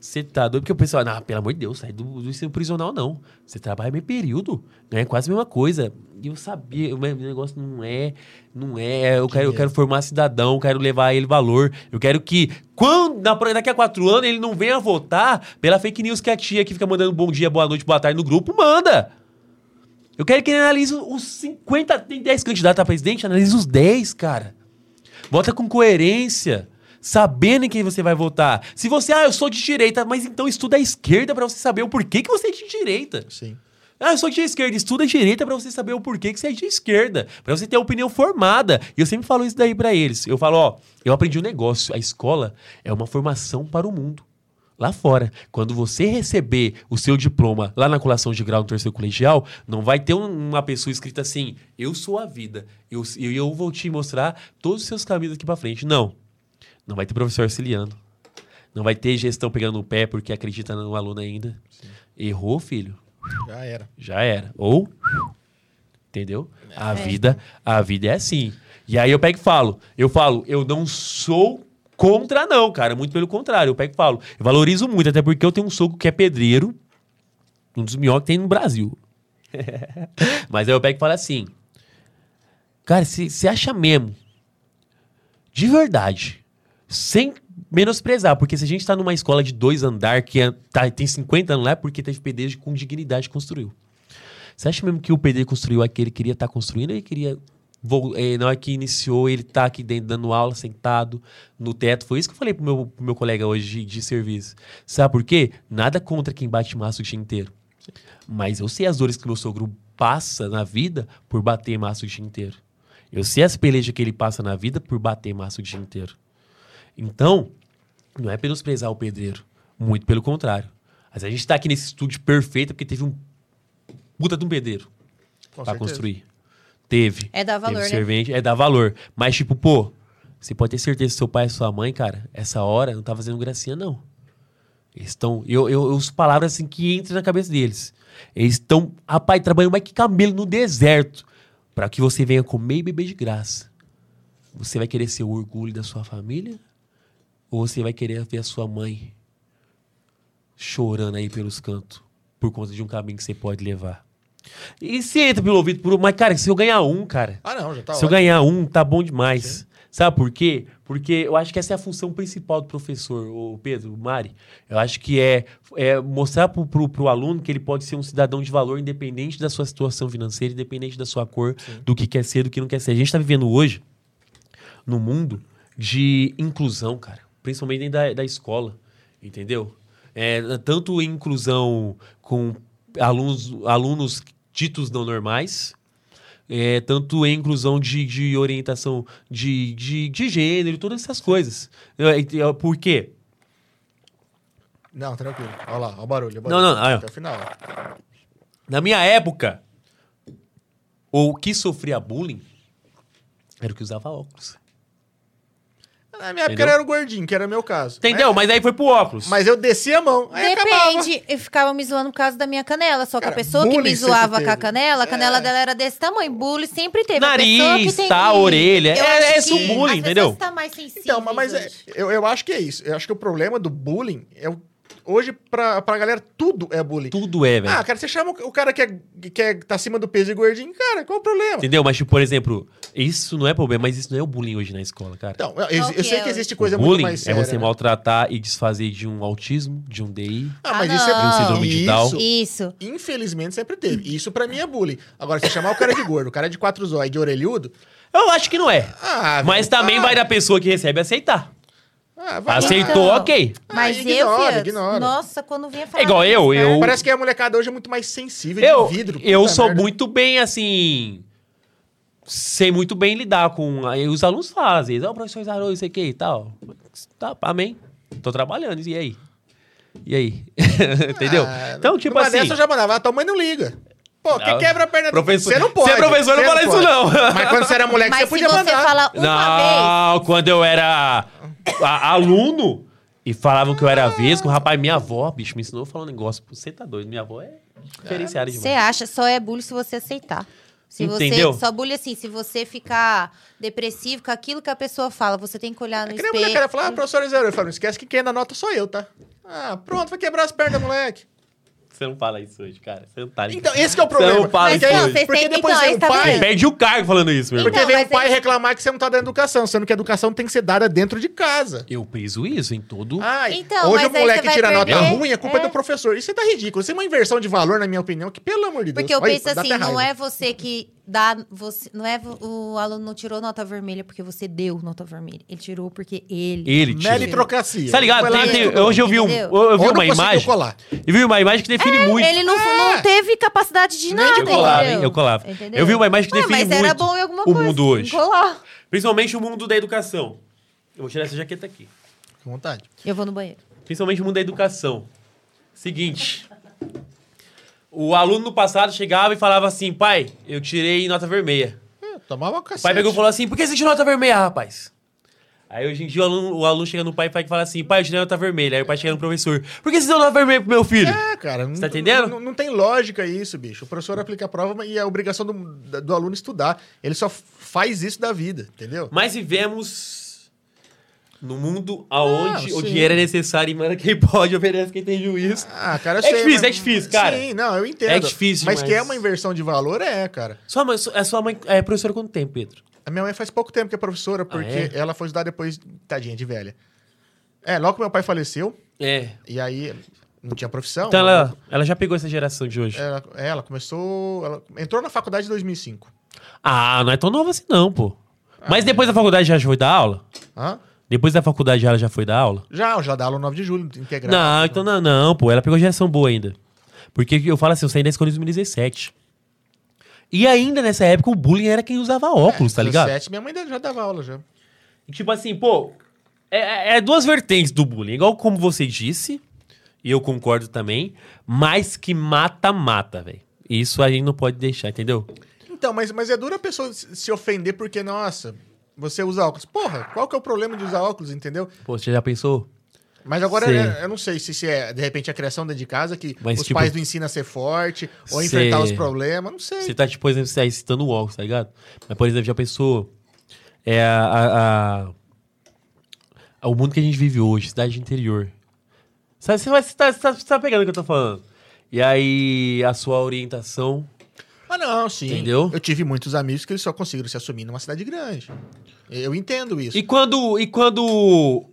Você tá doido, porque o pessoal, não, pelo amor de Deus, sai do, do ensino prisional, não. Você trabalha meio período, não é quase a mesma coisa. E eu sabia, o meu negócio não é, não é, eu quero, eu quero formar cidadão, eu quero levar ele valor. Eu quero que, quando, daqui a quatro anos, ele não venha votar pela fake news que a tia que fica mandando bom dia, boa noite, boa tarde no grupo, manda. Eu quero que ele analise os 50, tem 10 candidatos a presidente, analise os 10, cara. Vota com coerência, sabendo em quem você vai votar. Se você, ah, eu sou de direita, mas então estuda a esquerda pra você saber o porquê que você é de direita. Sim. Ah, eu sou de esquerda, estuda a direita pra você saber o porquê que você é de esquerda, Pra você ter a opinião formada. E eu sempre falo isso daí pra eles. Eu falo, ó, eu aprendi um negócio, a escola é uma formação para o mundo. Lá fora, quando você receber o seu diploma lá na colação de grau no terceiro colegial, não vai ter um- uma pessoa escrita assim: Eu sou a vida, eu, eu, eu vou te mostrar todos os seus caminhos aqui pra frente. Não. Não vai ter professor auxiliando. Não vai ter gestão pegando no pé porque acredita no aluno ainda. Errou, filho Já era. já era. Ou entendeu? A vida, a vida é assim. E aí eu pego e falo, eu falo, eu não sou contra não, cara, muito pelo contrário, eu pego e falo, eu valorizo muito, até porque eu tenho um sogro que é pedreiro, um dos melhores que tem no Brasil. Mas aí eu pego e falo assim, cara, você acha mesmo, de verdade, sem menosprezar, porque se a gente tá numa escola de dois andar que é- tá- tem 50 anos lá, é porque teve pedreiro com dignidade construiu. Você acha mesmo que o pedreiro construiu aquele que queria estar construindo? Ele queria. Vol- eh, na hora que iniciou, ele tá aqui dentro dando aula, sentado no teto. Foi isso que eu falei pro meu, pro meu colega hoje de, de serviço. Sabe por quê? Nada contra quem bate massa o dia inteiro. Mas eu sei as dores que meu sogro passa na vida por bater massa o dia inteiro. Eu sei as pelejas que ele passa na vida por bater massa o dia inteiro. Então, não é menosprezar o pedreiro. Muito pelo contrário. Mas a gente tá aqui nesse estúdio perfeito porque teve um puta de um pedreiro certeza. construir. Teve. É dar valor, Teve né? servente, é dar valor. Mas, tipo, pô, você pode ter certeza que seu pai e sua mãe, cara, essa hora não tá fazendo gracinha, não. Eles estão. Eu, eu, eu uso palavras assim que entram na cabeça deles. Eles estão, rapaz, trabalhando mais que camelo no deserto. Pra que você venha comer e beber de graça. Você vai querer ser o orgulho da sua família? Ou você vai querer ver a sua mãe chorando aí pelos cantos por conta de um caminho que você pode levar? E se entra pelo ouvido por um. Mas, cara, se eu ganhar um, cara. Ah, não, já tá se eu ótimo. ganhar um, tá bom demais. Sabe por quê? Porque eu acho que essa é a função principal do professor, o Pedro, o Mari. Eu acho que é, é mostrar pro, pro, pro aluno que ele pode ser um cidadão de valor independente da sua situação financeira, independente da sua cor, do que quer ser, do que não quer ser. A gente tá vivendo hoje no mundo de inclusão, cara. Principalmente dentro da, da escola, entendeu? É, tanto inclusão com alunos, alunos ditos não normais, é, tanto em inclusão de, de orientação de, de, de gênero, todas essas coisas. É, é, Por quê? Não, tranquilo. Olha lá, olha o barulho. olha o Não, barulho. não, ó. Até o final. Na minha época, o que sofria bullying era o que usava óculos. Na minha época Entendeu? era o gordinho, que era o meu caso. Entendeu? Mas, Mas aí foi pro óculos. mas eu descia a mão. Aí acabava. Depende. Eu ficava me zoando por causa da minha canela. Só que Cara, a pessoa que me bullying zoava com a teve. canela, a canela É. dela era desse tamanho. Bullying sempre teve. A pessoa que Nariz, tem- tá, orelha. Eu É- acho é esse o bullying, as entendeu? tá mais sensíveis Então, mas é, hoje. eu, eu acho que é isso. Eu acho que o problema do bullying é o. Hoje, pra, pra galera, tudo é bullying. Tudo é, velho. Ah, cara, você chama o cara que, é, que é, tá acima do peso e gordinho, cara, qual o problema? Entendeu? Mas, tipo, por exemplo, isso não é problema, mas isso não é o bullying hoje na escola, cara. Então, eu, eu que sei é que o- existe O coisa muito bullying mais é séria. você né? maltratar e desfazer de um autismo, de um DI. Ah, mas Ah, isso é não. De um síndrome de Down. Isso, Isso. infelizmente, sempre teve. Isso pra mim é bullying. Agora, se chamar o cara de gordo, o cara de quatro zóio de orelhudo, Eu acho que não é. ah, Mas também ah, vai da pessoa que recebe aceitar. Ah, vai. Aceitou, Então. ok. Mas Ah, eu, ignora, Fiat, ignora. nossa, quando vinha falar... É igual eu, disso, eu- Parece que a molecada hoje é muito mais sensível Eu, de vidro. eu sou merda. muito bem, assim. Sei muito bem lidar com. Aí os alunos falam, às vezes, ó, professor Zarou, isso aqui e tal. Tá, amém. Tô trabalhando, e aí? E aí? Entendeu? Ah, então, tipo assim. dessa eu já mandava, ah, tua mãe não liga. Pô, que Não. quebra a perna do- Professor- Você não pode. Você é professor, não Você fala isso, pode. não. Mas quando você era moleque, Mas você se podia você mandar. fala uma vez... Não, quando eu era a- aluno e falavam que eu era vesgo, rapaz, minha avó, bicho, me ensinou a falar um negócio. Você tá doido, minha avó é diferenciada Você demais. acha, só é bullying se você aceitar. Se Entendeu? você, só bullying assim, se você ficar depressivo com aquilo que a pessoa fala, você tem que olhar no É que nem a espelho. molecada fala, ah, professor zero. Eu falo, não esquece que quem é da nota sou eu, tá? Ah, pronto, vai quebrar as pernas, moleque. Você não fala isso hoje, cara. Você não tá ligado. Então, esse que é o Você problema. não fala Mas isso não, hoje. Porque depois Então, vem um tá pai, vendo? Perde o cargo falando isso, meu irmão. Porque Então, vem um pai aí- reclamar que você não tá dando educação, sendo que a educação tem que ser dada dentro de casa. Eu piso isso em todo. Ai, Então, hoje o moleque você tira nota perder- ruim, a culpa é. é. do professor. Isso tá ridículo. Isso é uma inversão de valor, na minha opinião, que pelo amor de Deus. Porque eu Olha, penso assim, não é você que dá. Você, não é o aluno não tirou nota vermelha porque você deu nota vermelha. Ele tirou porque ele. Ele tira. Meritocracia. Tá ligado? Tem- tem- hoje eu vi, um, eu, eu vi uma imagem. colar. Eu vi uma imagem que define muito. Ele não, É. não teve capacidade de Nem nada, de Eu colava, entendeu? Eu colava. Entendeu? Eu vi uma imagem que Ué, define mas era muito bom em alguma o coisa. mundo hoje. Colar. Principalmente o mundo da educação. Eu vou tirar essa jaqueta aqui. Com vontade. Eu vou no banheiro. Principalmente o mundo da educação. Seguinte. O aluno no passado chegava e falava assim, pai, eu tirei nota vermelha. É, tomava O cacete. pai pegou e falou assim, por que você tirou nota vermelha, rapaz? Aí hoje em dia o aluno, o aluno chega no pai e fala assim, pai, eu tirei nota vermelha. Aí o pai chega no professor, por que você deu nota vermelha pro meu filho? É, cara. Não, tá entendendo? Não, não tem lógica isso, bicho. O professor aplica a prova e é a obrigação do, do aluno estudar. Ele só faz isso da vida, entendeu? Mas vivemos no mundo aonde o dinheiro é necessário e manda quem pode, obedece quem tem juízo. Ah, cara, É sei, difícil, mas- é difícil, cara. Sim, não, eu entendo. É difícil Mas demais. que é uma inversão de valor, é, cara. Sua mãe, a sua mãe é professora quanto tempo, Pedro? A minha mãe faz pouco tempo que é professora, porque é? ela foi estudar depois, tadinha de velha. É, logo que meu pai faleceu, É. e aí não tinha profissão. Então ela, ela já pegou essa geração de hoje. Ela, é, ela começou. Ela entrou na faculdade em 2005. Ah, não é tão nova assim não, pô. Ah, Mas é. depois da faculdade já foi dar aula? Hã? Depois da faculdade ela já foi dar aula? Já, já dá aula 9 de julho, integral. Não, então não, não, pô. Ela pegou geração boa ainda. Porque eu falo assim, eu saí da escola em 2017. E ainda nessa época o bullying era quem usava óculos, tá ligado? 17, minha mãe já dava aula já. E, tipo assim, pô, é, é duas vertentes do bullying. Igual como você disse, e eu concordo também, mas que mata-mata, velho. Isso a gente não pode deixar, entendeu? Então, mas, mas é duro a pessoa se ofender porque, nossa, você usa óculos. Porra, qual que é o problema de usar óculos, entendeu? Pô, você já pensou? Mas agora, é, eu não sei se, se é, de repente, a criação dentro de casa que Mas, os tipo, pais não ensinam a ser forte, ou a Sei. enfrentar os problemas, não sei. Você tá, tipo, por exemplo, você tá aí citando o óculos, tá ligado? Mas, por exemplo, já pensou. É a, a- a- o mundo que a gente vive hoje, cidade interior. Sabe, você, vai, você, tá, você, tá, você tá pegando o que eu tô falando. E aí, a sua orientação. Ah, não, sim. Entendeu? Eu tive muitos amigos que eles só conseguiram se assumir numa cidade grande. Eu entendo isso. E quando, e quando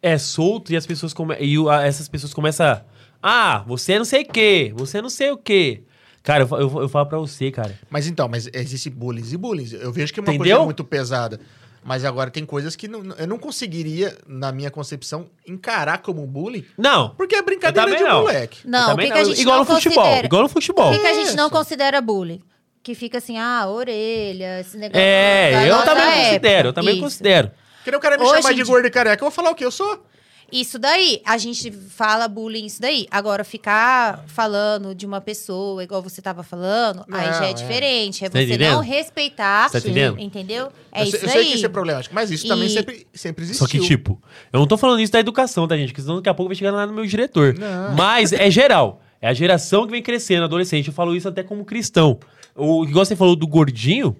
é solto e as pessoas come, e essas pessoas começam a. Ah, você não sei o quê, você não sei o quê. Cara, eu, eu, eu falo pra você, cara. Mas então, mas existe bullying e bullying. Eu vejo que é uma Entendeu? coisa muito pesada. Mas agora tem coisas que não- eu não conseguiria, na minha concepção, encarar como bullying. Não. Porque é brincadeira de não. moleque. Não, o que, que a não. gente igual não no futebol. considera? Igual no futebol. O que, que a gente não Isso. considera bullying? Que fica assim, ah, orelha, esse negócio. É, eu também época. considero, eu também Isso. considero. Que nem o cara me Hoje chamar de dia- gordo e careca, eu vou falar o quê? Eu sou. Isso daí, a gente fala bullying, isso daí. Agora, ficar falando de uma pessoa, igual você tava falando, aí já é, é. diferente. É Tá você entendendo? não respeitar, Tá entendendo? entendeu? É eu isso sei, eu sei que isso é problemático, mas isso também E- sempre, sempre existiu. Só que, tipo, eu não tô falando isso da educação, tá, gente? Porque senão daqui a pouco vai chegar lá no meu diretor. Não. Mas é geral. É a geração que vem crescendo, adolescente. Eu falo isso até como cristão. O igual você falou do gordinho,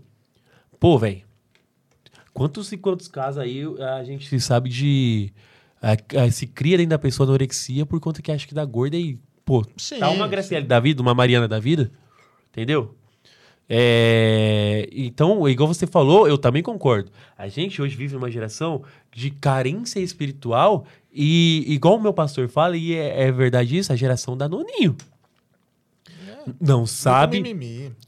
pô, velho. Quantos e quantos casos aí a gente sabe de. A- a- se cria dentro da pessoa anorexia por conta que acha que dá gorda e, pô, Sim, tá uma Graciele da vida, uma Mariana da vida. Entendeu? É, então, igual você falou, eu também concordo. A gente hoje vive numa geração de carência espiritual e, igual o meu pastor fala, e é, é verdade isso, a geração da noninho. Não sabe,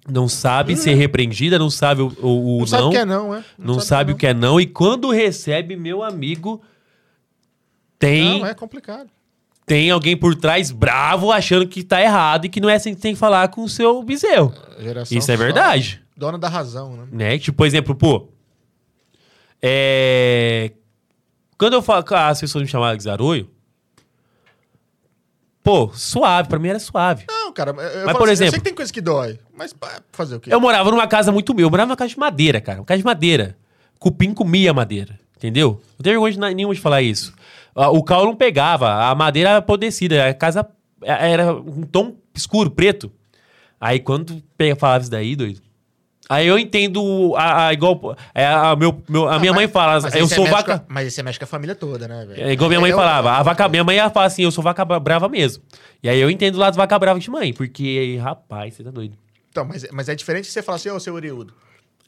não sabe ser repreendida, não sabe o, o, o Não, sabe não, o que é não, é? não sabe o que é não, e quando recebe, meu amigo, tem, Não, é complicado. tem alguém por trás bravo achando que tá errado e que não é assim que tem que falar com o seu bezerro. Isso é verdade. Dona da razão, né? Né? Tipo, por exemplo, pô. É... Quando eu falo, as pessoas me chamavam de Zaroio, pô, suave, pra mim era suave. Não, cara, eu, Mas, por assim, exemplo- eu sei que tem coisa que dói, mas fazer o quê? Eu morava numa casa muito meu, eu morava numa casa de madeira, cara. Uma casa de madeira. Cupim comia madeira, entendeu? Não tenho vergonha de nenhuma de falar isso. Ah, O cal não pegava, a madeira era apodrecida, a casa era um tom escuro, preto. Aí quando falava isso daí, doido. Aí eu entendo a, a- igual é, a, meu, meu- a Ah, minha mas- mãe fala, eu é sou mexe vaca. a- mas esse mexe com a família toda, né, velho? É igual minha mãe Eu- falava. A vaca, minha mãe ia falar assim, eu sou vaca brava mesmo. E aí eu entendo o lado vaca brava de mãe, porque, rapaz, você tá doido. Então, mas, mas é diferente você falar assim, ô, seu Oriudo.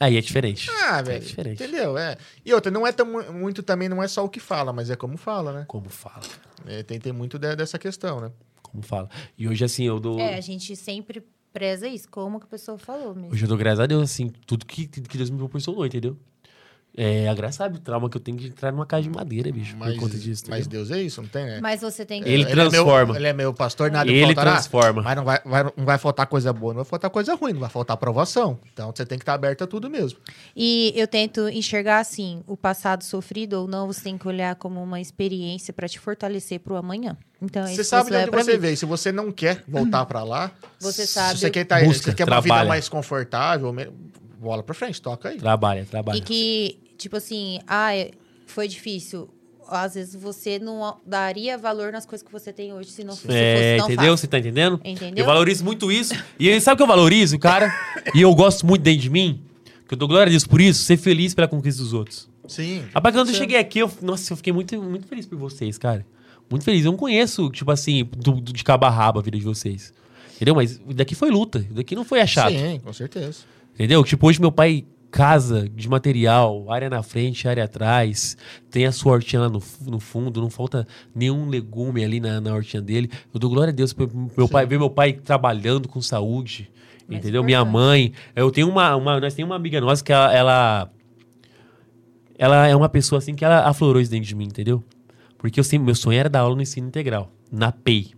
Aí é diferente. Ah, É velho. diferente. Entendeu? É. E outra, não é tão, muito também, não é só o que fala, mas é como fala, né? Como fala, É, tem, tem muito de- dessa questão, né? como fala. E hoje, assim, eu dou... É, a gente sempre preza isso, como que a pessoa falou mesmo. Hoje eu dou graças a Deus, assim, tudo que, que Deus me proporcionou, entendeu? É, a graça sabe o trauma que eu tenho de entrar numa casa de madeira, bicho, Mas, por conta disso. mas entendeu? Deus é isso, não tem, né? Mas você tem que. Ele é transforma. meu, ele é meu pastor, nada Ele faltará. transforma. Mas não vai, vai- não vai faltar coisa boa, não vai faltar coisa ruim, não vai faltar aprovação. Então você tem que estar aberto a tudo mesmo. E eu tento enxergar assim, o passado sofrido ou não, você tem que olhar como uma experiência pra te fortalecer pro amanhã. Então, é Você sabe de leva onde pra você veio. Se você não quer voltar pra lá, Você se sabe você quer, tá, Busca, você quer uma vida mais confortável, bola pra frente, toca aí. Trabalha, trabalha. E que, tipo assim, ah, foi difícil. Às vezes você não daria valor nas coisas que você tem hoje se não se fosse É, tão entendeu? fácil. Você tá entendendo? Entendeu? Eu valorizo muito isso. E sabe o que eu valorizo, cara? e eu gosto muito dentro de mim. Que eu dou glória a Deus por isso, ser feliz pela conquista dos outros. Sim. Rapaz, quando eu Sim. cheguei aqui, eu, nossa, eu fiquei muito, muito feliz por vocês, cara. Muito feliz. Eu não conheço, tipo assim, do, do- de cabo a rabo a vida de vocês. Entendeu? Mas daqui foi luta. Daqui não foi achado. Sim, com certeza. Entendeu? Tipo, hoje meu pai casa de material, área na frente, área atrás, tem a sua hortinha lá no, no fundo, não falta nenhum legume ali na, na hortinha dele. Eu dou glória a Deus por meu pai, ver meu pai trabalhando com saúde, Mais entendeu? Minha mãe, eu tenho uma, uma nós temos uma amiga nossa que ela, ela ela é uma pessoa assim que ela aflorou isso dentro de mim, entendeu? Porque eu sempre, meu sonho era dar aula no ensino integral, na PEI.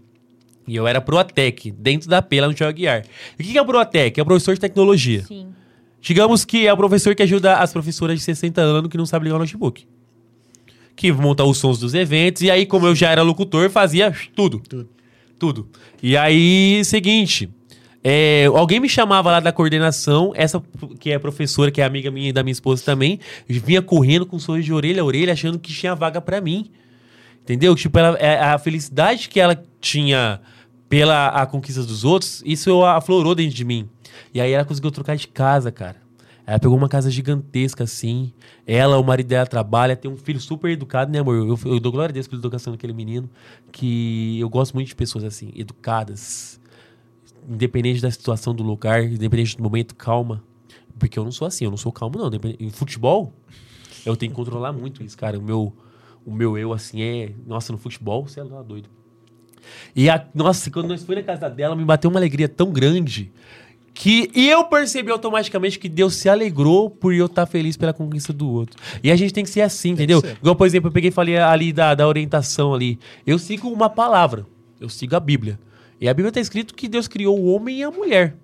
E eu era Proatec, dentro da PEI, lá no Tio Guiar. E o que que é o Proatec? É o professor de tecnologia. Sim. Digamos que é o professor que ajuda as professoras de 60 anos que não sabem ligar o notebook. Que monta os sons dos eventos. E aí, como eu já era locutor, fazia tudo. Tudo. Tudo. E aí, seguinte. é, alguém me chamava lá da coordenação, essa que é professora, que é amiga minha e da minha esposa também, vinha correndo com sorriso de orelha a orelha, achando que tinha vaga pra mim. Entendeu? Tipo, ela, é, a felicidade que ela tinha pela a conquista dos outros, isso aflorou dentro de mim. E aí ela conseguiu trocar de casa, cara. Ela pegou uma casa gigantesca assim. Ela, o marido dela trabalha, tem um filho super educado, né, amor? Eu, eu dou glória a Deus pela educação daquele menino. Que eu gosto muito de pessoas assim, educadas. Independente da situação do lugar, independente do momento, calma. Porque eu não sou assim, eu não sou calmo, não. Em futebol, eu tenho que controlar muito isso, cara. O meu, o meu eu, assim, é. Nossa, no futebol, você é doido. E, a, nossa, quando nós fomos na casa dela, me bateu uma alegria tão grande que e eu percebi automaticamente que Deus se alegrou por eu estar feliz pela conquista do outro. E a gente tem que ser assim, que entendeu? ser. Igual, por exemplo, eu peguei e falei ali da, da orientação ali. Eu sigo uma palavra, eu sigo a Bíblia. E a Bíblia está escrito que Deus criou o homem e a mulher.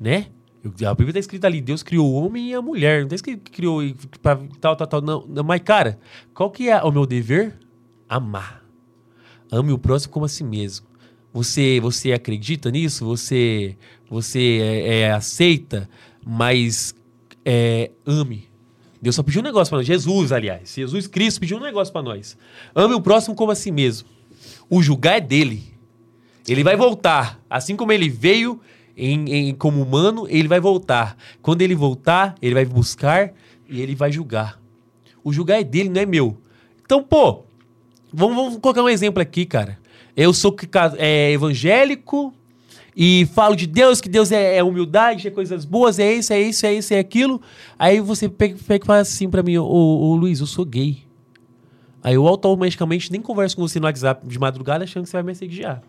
Né? A Bíblia está escrito ali, Deus criou o homem e a mulher. Não está escrito que criou e pra tal, tal, tal. Não, não. Mas, cara, qual que é o meu dever? Amar. Ame o próximo como a si mesmo. Você, você acredita nisso? Você, você é, é, aceita, mas é, ame. Deus só pediu um negócio para nós. Jesus, aliás. Jesus Cristo pediu um negócio para nós. Ame o próximo como a si mesmo. O julgar é dele. Ele vai voltar. Assim como ele veio em, em- como humano, ele vai voltar. Quando ele voltar, ele vai buscar e ele vai julgar. O julgar é dele, não é meu. Então, pô, vamos, vamos colocar um exemplo aqui, cara. Eu sou é, evangélico e falo de Deus, que Deus é, é humildade, é coisas boas, é isso, é isso, é isso, é aquilo. Aí você pega, pega e fala assim pra mim, ô, ô Luiz, eu sou gay. Aí eu automaticamente nem converso com você no WhatsApp de madrugada achando que você vai me assediar.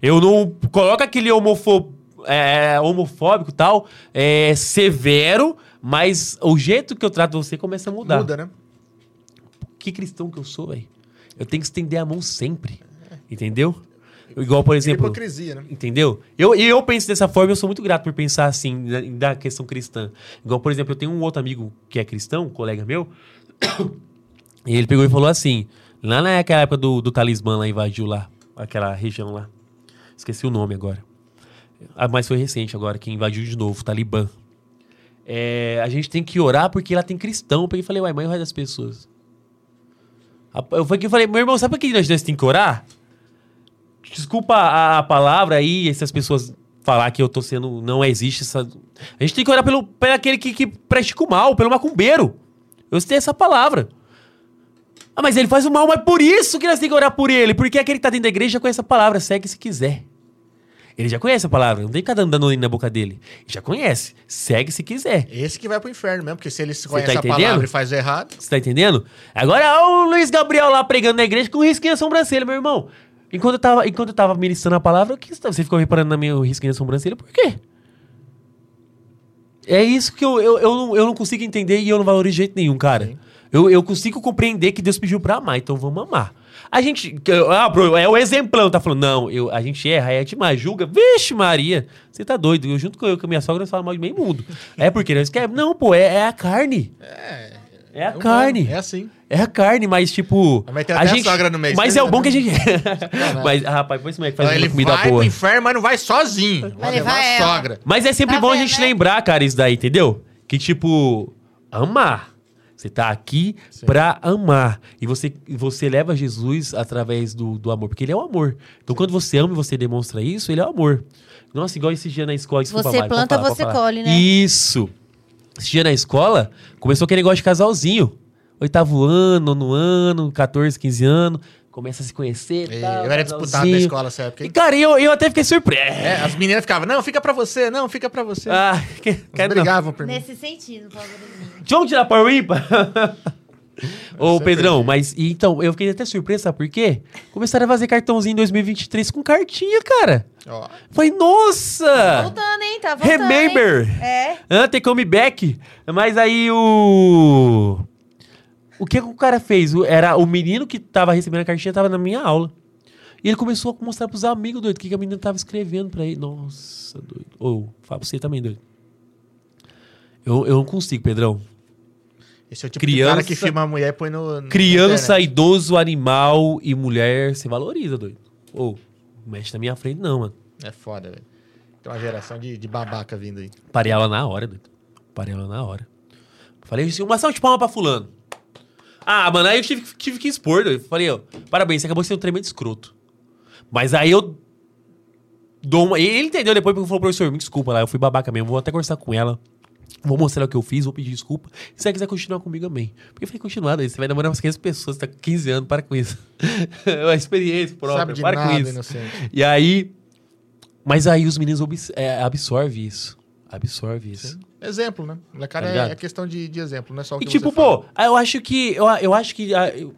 Eu não coloco aquele homofo- é, homofóbico e tal, é, severo, mas o jeito que eu trato você começa a mudar. Muda, né? Que cristão que eu sou, velho? Eu tenho que estender a mão sempre. Entendeu? Igual, por exemplo. hipocrisia, né? Entendeu? Eu, e eu penso dessa forma, eu sou muito grato por pensar assim, na, da questão cristã. Igual, por exemplo, eu tenho um outro amigo que é cristão, um colega meu, e ele pegou e falou assim: lá naquela época do, do talismã lá invadiu lá, aquela região lá. Esqueci o nome agora. Ah, mas foi recente agora, que invadiu de novo, o Talibã. É, a gente tem que orar porque lá tem cristão. Eu peguei e falei, uai, mas e o resto das pessoas? Eu falei, eu falei, meu irmão, sabe por que nós dois tem que orar? Desculpa a, a palavra aí, essas pessoas falar que eu tô sendo. Não existe essa. A gente tem que orar pelo, pelo aquele que, que pratica o mal, pelo macumbeiro. Eu citei essa palavra. Ah, mas ele faz o mal, mas por isso que nós temos que orar por ele. Porque aquele que tá dentro da igreja conhece a palavra, segue se quiser. Ele já conhece a palavra, não tem que ficar dando dando na boca dele. Ele já conhece, segue se quiser. Esse que vai pro inferno mesmo, porque se ele tá conhece a entendendo? palavra e faz o errado. Você tá entendendo? Agora, o Luiz Gabriel lá pregando na igreja com risquinho na sobrancelha, meu irmão. Enquanto eu tava, enquanto eu tava ministrando a palavra, que você ficou reparando na minha risquinha na sobrancelha? Por quê? É isso que eu, eu, eu, não, eu não consigo entender e eu não valorizo de jeito nenhum, cara. Sim. Eu, eu consigo compreender que Deus pediu pra amar, então vamos amar. A gente. que- Ah, bro, é o exemplão, tá falando, não, eu, a gente erra, é demais, julga. Vixe, Maria, você tá doido. Eu, junto com eu, com a minha sogra, nós falamos mal de meio mundo. É porque nós queremos. Não, pô, é, é a carne. É. É a humano, carne. É assim. É a carne, mas tipo. Mas tem a até a gente, sogra no meio, Mas é o bom que a gente. mas, ah, rapaz, põe esse moleque faz Então, uma ele comida vai boa. pro inferno, mas não vai sozinho. Vai levar a sogra. Mas é sempre Tá bom a gente né? lembrar, cara, isso daí, entendeu? Que tipo, amar. Você tá aqui pra amar. E você, você leva Jesus através do, do amor, porque ele é o amor. Então, quando você ama e você demonstra isso, ele é o amor. Nossa, igual esse dia na escola. desculpa, Você Mari, planta, falar, você colhe, né? Isso. Esse dia na escola, começou aquele negócio de casalzinho. Oitavo ano, nono ano, 14, 15 anos. Começa a se conhecer. E tal, Eu era disputado na escola nessa época, E, cara, eu, eu até fiquei surpreso. É, as meninas ficavam, não, fica pra você, não, fica pra você. Ah, que, não. brigavam por mim. Nesse sentido, favorizinho. Vamos tirar Power Ímpar? Ô, Sempre. Pedrão, mas e então, eu fiquei até surpreso, sabe por quê? Começaram a fazer cartãozinho em 2023 com cartinha, cara. Ó, Falei, nossa! Voltando, hein? Tá voltando. Remember! hein? É. Ah, tem comeback. Mas aí o. O que, que o cara fez? O- Era o menino que tava recebendo a cartinha tava na minha aula. E ele começou a mostrar pros amigos, doido, o que, que a menina tava escrevendo pra ele. Nossa, doido. Ou, fala pra você também, doido. Eu, eu não consigo, Pedrão. esse é o tipo de cara Criança- que filma a mulher e põe no. na Criança, internet. idoso, animal e mulher se valoriza, doido. Ou, mexe na minha frente, não, mano. É foda, velho. Tem uma geração de, de babaca vindo aí. Parei ela na hora, doido. Parei ela na hora. Falei assim, uma salva de palma pra fulano. Ah, mano, aí eu tive, tive que expor, doido. Falei, ó, parabéns, você acabou sendo um tremendo escroto. Mas aí eu dou uma... Ele entendeu depois porque falou, professor, me desculpa lá, eu fui babaca mesmo, vou até conversar com ela. Vou mostrar o que eu fiz, vou pedir desculpa. Se você quiser continuar comigo, amém. Porque eu falei, continuar, doido, você vai namorar umas 500 pessoas, você tá com 15 anos, para com isso. é uma experiência própria, Sabe de para nada, com isso. inocente. E aí. Mas aí os meninos é, absorvem isso. Absorve isso. Exemplo, né? Molecada Tá é, é questão de, de exemplo, não é só o E que tipo, você fala. pô, eu acho que. Eu, eu acho que ah, eu-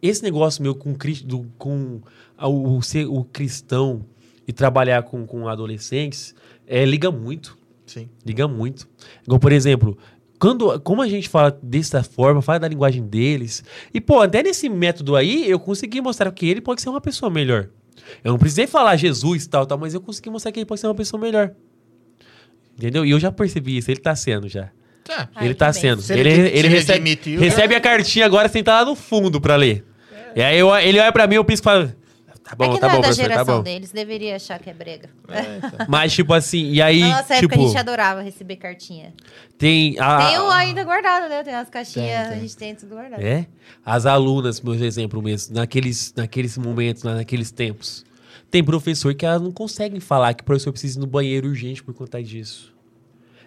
esse negócio meu com, do- com a- o, ser o cristão e trabalhar com, com adolescentes é, liga muito. Sim. Liga muito. Igual, por exemplo, quando, como a gente fala dessa forma, fala da linguagem deles. E, pô, até nesse método aí, eu consegui mostrar que ele pode ser uma pessoa melhor. Eu não precisei falar Jesus e tal, tal, mas eu consegui mostrar que ele pode ser uma pessoa melhor. Entendeu? E eu já percebi isso, ele tá sendo já. É. Ai, ele que tá sendo. Se Ele, ele- ele, recebe, admitiu, recebe a cartinha agora sentar lá no fundo pra ler. E aí eu- ele olha pra mim, eu pisco e falo. Tá bom, é que tá não bom, é da professor, tá geração bom. deles, deveria achar que é brega. Mas, tipo assim, e aí, Na nossa tipo, época a gente adorava receber cartinha. tem a... Tem um ainda guardado, né? Tem umas caixinhas, Tem, tem. a gente tem tudo guardado. É? As alunas, por exemplo, mesmo, naqueles, naqueles momentos, na- naqueles tempos. Tem professor que elas não conseguem falar que o professor precisa ir no banheiro urgente por conta disso.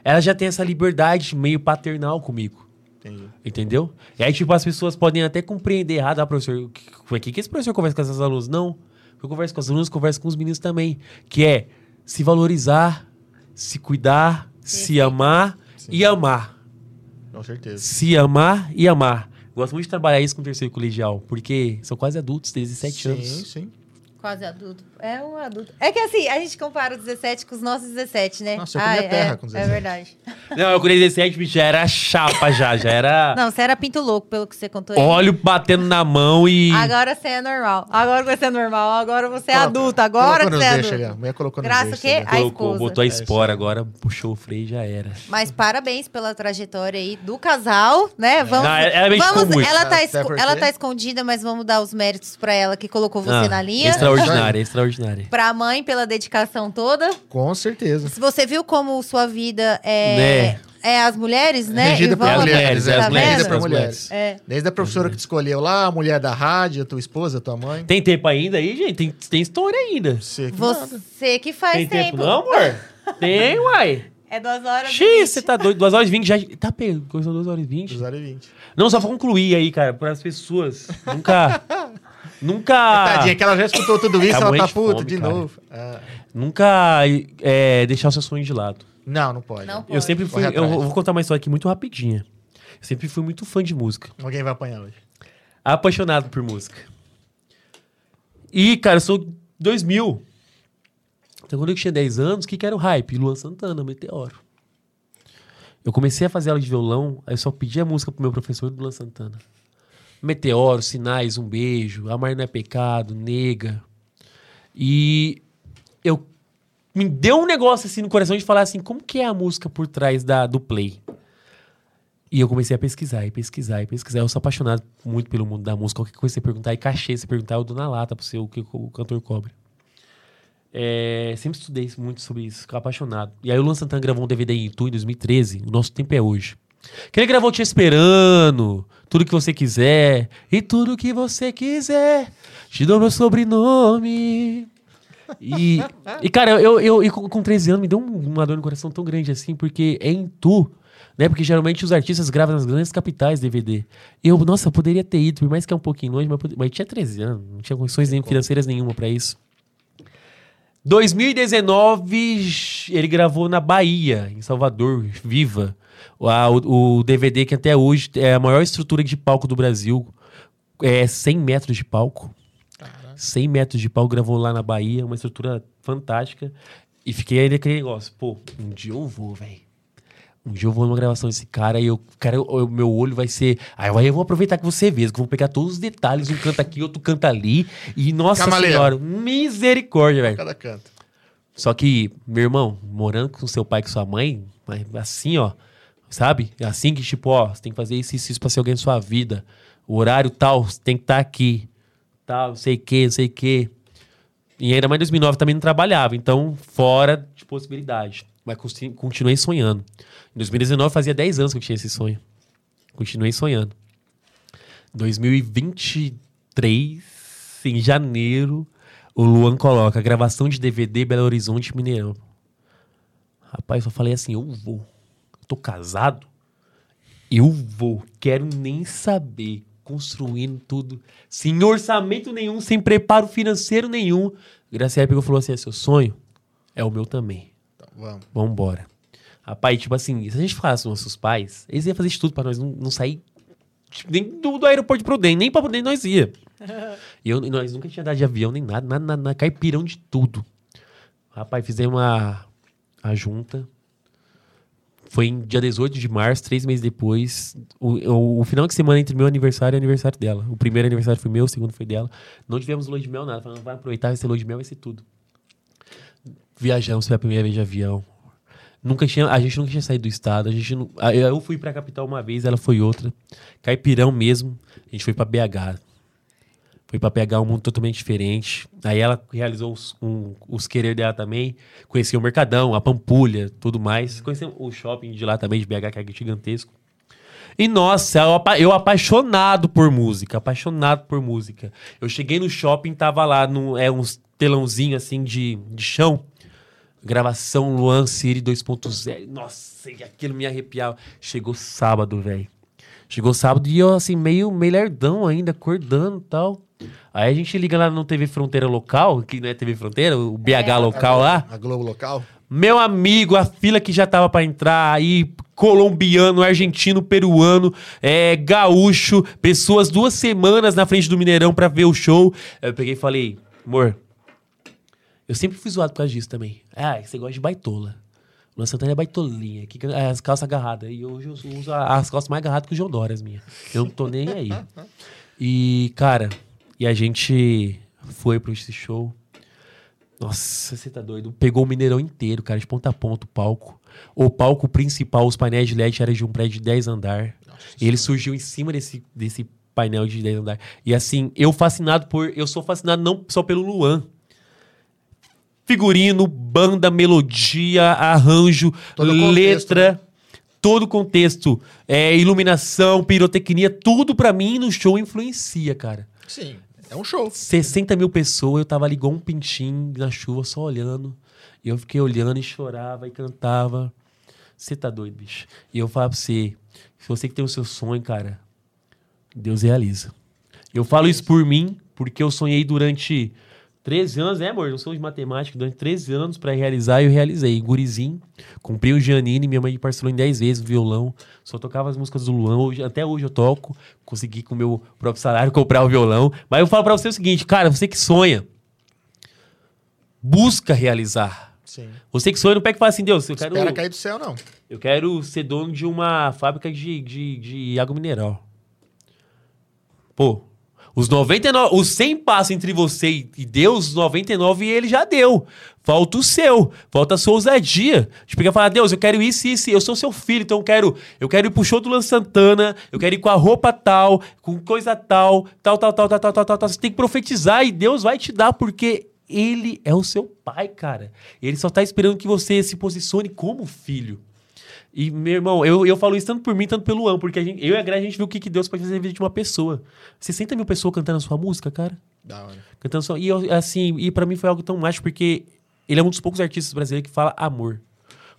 Ela já tem essa liberdade meio paternal comigo. Entendi. Entendeu? E aí, tipo, as pessoas podem até compreender errado. Ah, professor, o que, o que, que esse professor conversa com essas alunas? Não. Eu converso com as alunas, converso com os meninos também. Que é se valorizar, se cuidar, se amar e amar. Com certeza. Se amar e amar. Gosto muito de trabalhar isso com o terceiro colegial, porque são quase adultos, 17 sim, anos. sim. Quase adulto. É um adulto. É que assim, a gente compara o 17 com os nossos 17, né? Nossa, eu comia Ai, terra é, com É 17. verdade. Não, eu com 17, bicho, já era chapa já, já era Não, você era pinto louco, pelo que você contou aí. óleo batendo na mão e... Agora você é normal. Agora você é normal. Agora você é Coloca- adulto. Agora colocou você é deixa adulto. ali. A colocou nos Graça o quê? A Colocou, botou a É espora, agora puxou o freio e já era. Mas parabéns pela trajetória aí do casal, né? Vamos, Não, ela me vamos muito. ela, tá ela tá escondida, mas vamos dar os méritos pra ela que colocou você Ah, na linha. Extraordinária, extraordinária. Pra mãe pela dedicação toda. Com certeza. Se você viu como sua vida é, Né. é as mulheres, né? Regida por vamos- mulheres, é, as mulheres, por as mulheres. É. Desde a professora que te escolheu lá, a mulher da rádio, a tua esposa, a tua mãe. Tem tempo ainda aí, gente? Tem, tem história ainda. Você que. Você que faz tem tempo, tempo. não, amor? Tem, uai. É duas horas. e Xiii, vinte. você tá doido. 2 horas e 20 já. Tá pegando. Coisa 2 horas e 20. 2 horas e 20. Não, só pra concluir aí, cara, para as pessoas. Nunca. nunca. Tadinha, que ela já escutou tudo isso, Tá ela tá puta de cara. novo. Ah, Nunca é, deixar o seu sonho de lado. não, não pode. Não Eu pode. sempre fui. Eu vou contar uma história aqui muito rapidinha. Eu sempre fui muito fã de música. Alguém vai apanhar hoje. Apaixonado por música. E, cara, eu sou 2000. Então, quando eu tinha 10 anos, o que, que era o hype? Luan Santana, Meteoro. Eu comecei a fazer aula de violão, aí eu só pedia música pro meu professor do Luan Santana. Meteoro, Sinais, Um Beijo, Amar Não É Pecado, Nega. E eu me deu um negócio assim no coração de falar assim, como que é a música por trás da, do play? E eu comecei a pesquisar, e pesquisar, e pesquisar. Eu sou apaixonado muito pelo mundo da música. Qualquer coisa você perguntar, e cachê, você perguntar, eu dou na lata pra você o que o cantor cobra. É, sempre estudei muito sobre isso, fico apaixonado. E aí o Luan Santana gravou um DVD em Itu em 2013, O Nosso Tempo é Hoje. Que ele gravou Te Esperando, Tudo Que Você Quiser, e Tudo Que Você Quiser, Te Dou Meu Sobrenome. E, e cara, eu, eu, eu com com 13 anos me deu um- uma dor no coração tão grande assim, porque é em Tu, né? Porque geralmente os artistas gravam nas grandes capitais DVD. Eu, nossa, eu poderia ter ido, por mais que é um pouquinho longe, mas, mas tinha 13 anos, não tinha condições nem financeiras nenhuma pra isso. 2019, ele gravou na Bahia, em Salvador, Viva. O, o- o DVD que até hoje é a maior estrutura de palco do Brasil. É 100 metros de palco. 100 metros de palco, gravou lá na Bahia, uma estrutura fantástica. E fiquei aí naquele negócio, pô, um dia eu vou, velho. Um dia eu vou numa gravação desse cara e eu, cara, o meu olho vai ser. Aí eu vou aproveitar que você vê, que eu vou pegar todos os detalhes, um canta aqui, outro canta ali. E, nossa Camaleão. senhora, misericórdia, velho. Cada canto. Só que, meu irmão, morando com seu pai e com sua mãe, mas assim, ó, sabe? É Assim que, tipo, ó, você tem que fazer isso e isso, isso pra ser alguém na sua vida. O horário tal, você tem que estar aqui. Tal, sei o que, não sei o que. E ainda mais em 2009 também não trabalhava, então fora de possibilidade. Mas continuei sonhando. Em 2019 fazia 10 anos que eu tinha esse sonho. Continuei sonhando. 2023, em janeiro, o Luan coloca gravação de DVD Belo Horizonte Mineirão. Rapaz, eu falei assim, eu vou. Tô casado, eu vou. Quero nem saber. Construindo tudo. Sem orçamento nenhum, sem preparo financeiro nenhum. Graciela pegou e falou assim: é seu sonho? É o meu também. Então, vamos. Vambora. Rapaz, tipo assim, se a gente falasse com nossos pais, eles iam fazer de tudo pra nós não, não sair tipo, nem do, do aeroporto de Prudente, nem pra Prudente nós ia. e eu, e nós nunca tinha dado de avião, nem nada, nada, nada, nada, caipirão de tudo. Rapaz, fizemos a, a junta. Foi em dia 18 de março, três meses depois. O, o, o final de semana entre meu aniversário e o aniversário dela. O primeiro aniversário foi meu, o segundo foi dela. Não tivemos lua de mel, nada. Falando, vai aproveitar, vai ser lua de mel, vai ser tudo. Viajamos pela primeira vez de avião. Nunca tinha, a gente nunca tinha saído do estado. A gente não, eu fui pra capital uma vez, ela foi outra. Caipirão mesmo. A gente foi pra BH. Foi pra pegar um mundo totalmente diferente. Aí ela realizou os, um- os querer dela também. Conheceu o Mercadão, a Pampulha, tudo mais. Conheceu o shopping de lá também, de BH, que é gigantesco. E nossa, eu, eu apaixonado por música, apaixonado por música. Eu cheguei no shopping, tava lá, num, é uns telãozinho assim de, de chão. Gravação Luan Siri 2.0. Nossa, aquilo me arrepiava. Chegou sábado, velho. Chegou sábado e eu, assim, meio, meio lerdão ainda, acordando tal. Aí a gente liga lá no TV Fronteira Local, que não é TV Fronteira, o BH local lá. A Globo local? Meu amigo, a fila que já tava pra entrar aí, colombiano, argentino, peruano, é, gaúcho, pessoas duas semanas na frente do Mineirão pra ver o show. Eu peguei e falei, amor, Eu sempre fui zoado por causa disso também. Ah, você gosta de baitola. O Luan Santana é baitolinha, que, é as calças agarradas. E hoje eu uso as calças mais agarradas que o João Dória, as minhas. Eu não tô nem aí. E, cara, e a gente foi pro esse show. Nossa, você tá doido. Pegou o Mineirão inteiro, cara, de ponta a ponta o palco. O palco principal, os painéis de LED eram de um prédio de 10 andar. E ele surgiu em cima desse, desse painel de 10 andar. E assim, eu fascinado por. Eu sou fascinado não só pelo Luan. Figurino, banda, melodia, arranjo, Todo letra. contexto, Todo o contexto, é, iluminação, pirotecnia, tudo pra mim no show influencia, cara. Sim, é um show. 60 mil pessoas, eu tava ali igual um pintinho na chuva, só olhando. E eu fiquei olhando e chorava e cantava. Você tá doido, bicho. E eu falo pra você, se você que tem o seu sonho, cara, Deus realiza. Eu falo isso por mim, porque eu sonhei durante 13 anos, né, amor? Eu sou de matemática, durante 13 anos pra realizar, e eu realizei. Gurizinho, cumpri o Giannini, minha mãe me parcelou em 10 vezes o violão, só tocava as músicas do Luan, hoje, até hoje eu toco, consegui com o meu próprio salário comprar o violão. Mas eu falo pra você o seguinte, cara, você que sonha, busca realizar. Sim. Você que sonha, não pega e fala assim, Deus, eu quero, Espera cair do céu, não. eu quero ser dono de uma fábrica de, de, de água mineral. Pô, os 99, os 100 passos entre você e Deus, os 99 ele já deu. Falta o seu, falta a sua ousadia. De pegar e falar, Deus, eu quero isso, isso, eu sou seu filho, então eu quero, eu quero ir pro show do Lan Santana, eu quero ir com a roupa tal, com coisa tal, tal, tal, tal, tal, tal, tal, tal. tal. Você tem que profetizar e Deus vai te dar, porque ele é o seu pai, cara. Ele só tá esperando que você se posicione como filho. E, meu irmão, eu, eu falo isso tanto por mim, tanto pelo Luan, porque a gente, eu e a Greg, a gente viu o que, que Deus pode fazer na vida de uma pessoa. 60 mil pessoas cantando a sua música, cara. Da hora. Cantando sua, e eu, assim, e para mim foi algo tão mágico, porque ele é um dos poucos artistas brasileiros que fala amor.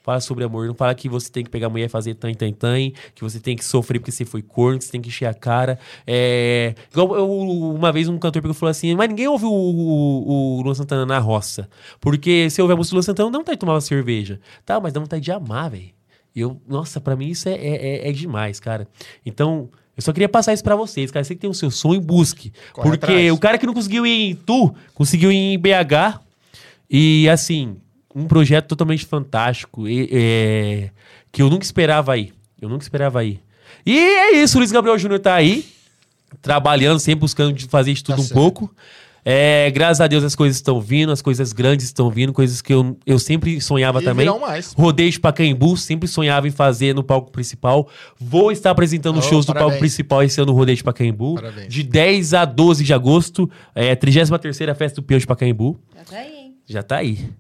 Fala sobre amor. Não fala que você tem que pegar a mulher e fazer tan, tan, tan, que você tem que sofrer porque você foi corno, que você tem que encher a cara. É... Igual eu- uma vez um cantor pegou falou assim: Mas ninguém ouve o, o, o Luan Santana na roça. Porque se houver música do Luan Santana, não vontade de tomar uma cerveja. Tá, mas dá vontade de amar, velho. E eu, nossa, pra mim isso é, é, é- é demais, cara. Então, eu só queria passar isso pra vocês, cara. Você que tem o seu sonho, busque. Corre porque atrás. o cara que não conseguiu ir em Tu, conseguiu ir em BH. E assim, um projeto totalmente fantástico. e- é, que eu nunca esperava aí. Eu nunca esperava aí. E é isso, o Luiz Gabriel Júnior tá aí, trabalhando, sempre buscando fazer de tudo Tá um certo. pouco. É, graças a Deus as coisas estão vindo, as coisas grandes estão vindo, coisas que eu, eu sempre sonhava E também. virão mais. Rodeio de Pacaembu, sempre sonhava em fazer no palco principal. Vou estar apresentando Oh, shows do palco parabéns. principal esse ano no Rodeio de Pacaembu. Parabéns. De 10 a 12 de agosto, é a 33ª Festa do Peão de Pacaembu. Já tá aí, hein? Já tá aí.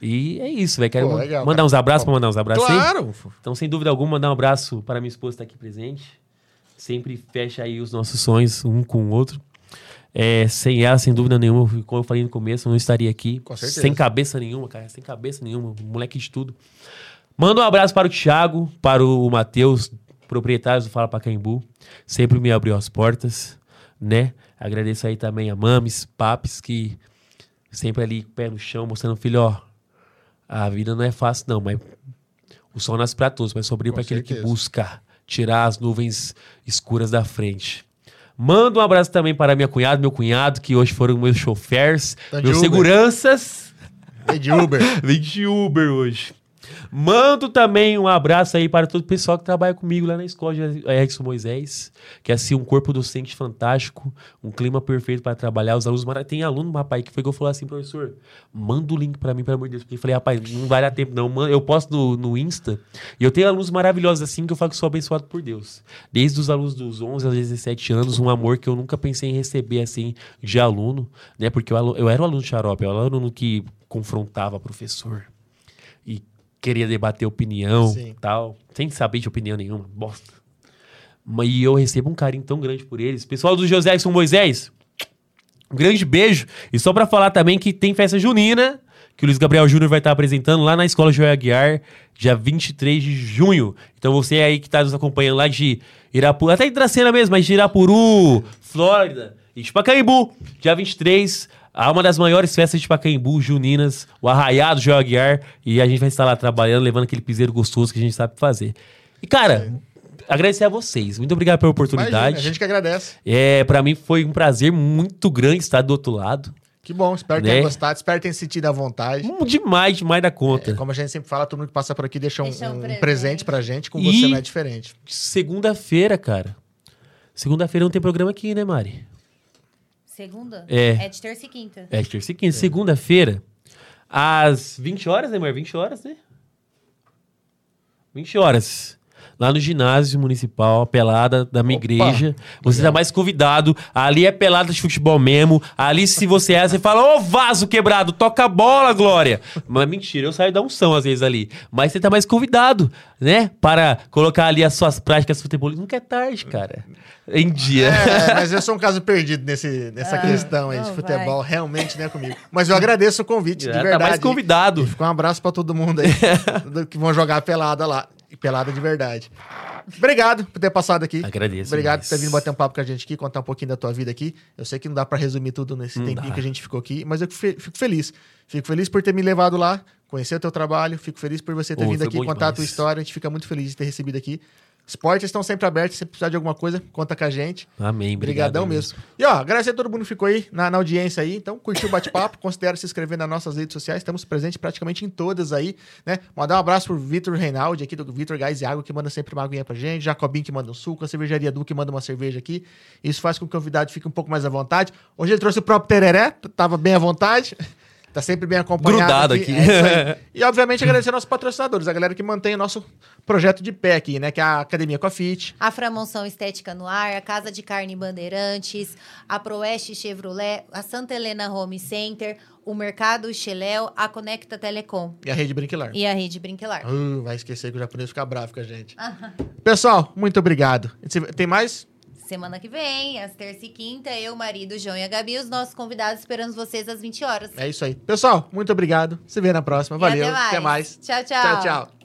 E é isso, velho. Quero Pô, legal, mandar cara. uns abraços pra mandar uns abraços aí. Claro. Então, sem dúvida alguma, mandar um abraço para minha esposa estar aqui presente. Sempre fecha aí os nossos sonhos um com o outro. É, sem ela, sem dúvida nenhuma, como eu falei no começo, eu não estaria aqui. Com certeza. Sem cabeça nenhuma, cara. Sem cabeça nenhuma. Moleque de tudo. Manda um abraço para o Thiago, para o Matheus, proprietários do Fala Pacaembu. Sempre me abriu as portas, né? Agradeço aí também a Mames, Papes, que sempre ali, pé no chão, mostrando, filho, ó, a vida não é fácil não, mas o sol nasce para todos, mas Com para aquele que busca tirar as nuvens escuras da frente. Manda um abraço também para minha cunhada, meu cunhado, que hoje foram meus chauffeurs, Tá de meus Uber. seguranças. É de Uber. Vem de Uber hoje. Mando também um abraço aí para todo o pessoal que trabalha comigo lá na escola de Erickson Moisés, que é assim um corpo docente fantástico, um clima perfeito para trabalhar. Os alunos tem aluno, rapaz, que foi que eu falei assim, professor, manda o link para mim, pelo amor de Deus. Porque eu falei, rapaz, não vai dar tempo não, eu posto no, no Insta. E eu tenho alunos maravilhosos assim que eu falo que sou abençoado por Deus. Desde os alunos dos 11 aos 17 anos, um amor que eu nunca pensei em receber assim de aluno, né? Porque eu, eu era o aluno xarope, eu era o aluno que confrontava professor queria debater opinião Sim. tal, sem saber de opinião nenhuma, bosta. Mas e eu recebo um carinho tão grande por eles. Pessoal do José São Moisés, um grande beijo. E só pra falar também que tem festa junina, que o Luiz Gabriel Júnior vai estar apresentando lá na Escola Joia Aguiar, dia 23 de junho. Então você aí que tá nos acompanhando lá de Irapuru, até de Dracena mesmo, mas de Irapuru, Flórida e de Pacaembu, dia 23, há uma das maiores festas de Pacaembu, juninas, o Arraiado Joia Aguiar, e a gente vai estar lá trabalhando, levando aquele piseiro gostoso que a gente sabe fazer. E cara, agradecer a vocês. Muito obrigado pela Imagina, oportunidade. a gente que agradece. É, para mim foi um prazer muito grande estar do outro lado. Que bom, espero que Né? tenham gostado, espero que tenham sentido à vontade. Hum, Demais, demais da conta. É, como a gente sempre fala, todo mundo que passa por aqui deixa um, Deixa um um presente. presente pra gente, com E- você não é diferente. Segunda-feira, cara. Segunda-feira não tem programa aqui, né, Mari? Segunda? É. É de terça e quinta. É, terça e quinta. Segunda-feira, às 20 horas, né, amor? 20 horas, né? 20 horas. Lá no ginásio municipal, a pelada da minha Opa! igreja. Você tá mais convidado. Ali é pelada de futebol mesmo. Ali, se você é, você fala, ô vaso quebrado, toca a bola, Glória. Mas mentira, eu saio da unção às vezes ali. Mas você tá mais convidado, né? Para colocar ali as suas práticas futebolistas. Nunca é tarde, cara. Em dia. É, mas eu sou um caso perdido nesse, nessa questão aí de futebol, realmente, né, comigo. Mas eu agradeço o convite, de Já verdade. tá mais convidado. E fica um abraço pra todo mundo aí do que vão jogar pelada lá. E pelada de verdade. Obrigado por ter passado aqui. Agradeço Obrigado demais. por ter vindo bater um papo com a gente aqui, contar um pouquinho da tua vida aqui. Eu sei que não dá pra resumir tudo nesse Não tempinho dá. que a gente ficou aqui, mas eu fico fe- fico feliz. Fico feliz por ter me levado lá, conhecer o teu trabalho. Fico feliz por você ter vindo aqui contar a tua demais. história. A gente fica muito feliz de ter recebido aqui. Os portas estão sempre abertos. Se precisar de alguma coisa, conta com a gente. Amém. Obrigadão mesmo. E ó, agradecer a todo mundo que ficou aí na, na audiência aí. Então, curtiu o bate-papo, considere se inscrever nas nossas redes sociais. Estamos presentes praticamente em todas aí, né? Mandar um abraço pro Vitor Reinaldi aqui, do Vitor Gás e Água, que manda sempre uma aguinha pra gente. Jacobinho, que manda um suco. A cervejaria Du, que manda uma cerveja aqui. Isso faz com que o convidado fique um pouco mais à vontade. Hoje ele trouxe o próprio Tereré, tava bem à vontade. Tá sempre bem acompanhado. Grudado aqui. É isso aí. E, obviamente, agradecer aos nossos patrocinadores, a galera que mantém o nosso projeto de pé aqui, né? Que é a Academia Coafit, A Framonção Estética no Ar, a Casa de Carne Bandeirantes, a Proeste Chevrolet, a Santa Helena Home Center, o Mercado Cheléu, a Conecta Telecom e a Rede Brinquilar. e a Rede Brinquilar. Uh, vai esquecer que o japonês fica bravo com a gente. Pessoal, muito obrigado. Tem mais? Semana que vem, às terça e quinta, eu, marido, João e a Gabi, os nossos convidados, esperando vocês às 20 horas. É isso aí. Pessoal, muito obrigado. Se vê na próxima. Valeu. Até mais. Até mais. Tchau, tchau. Tchau, tchau.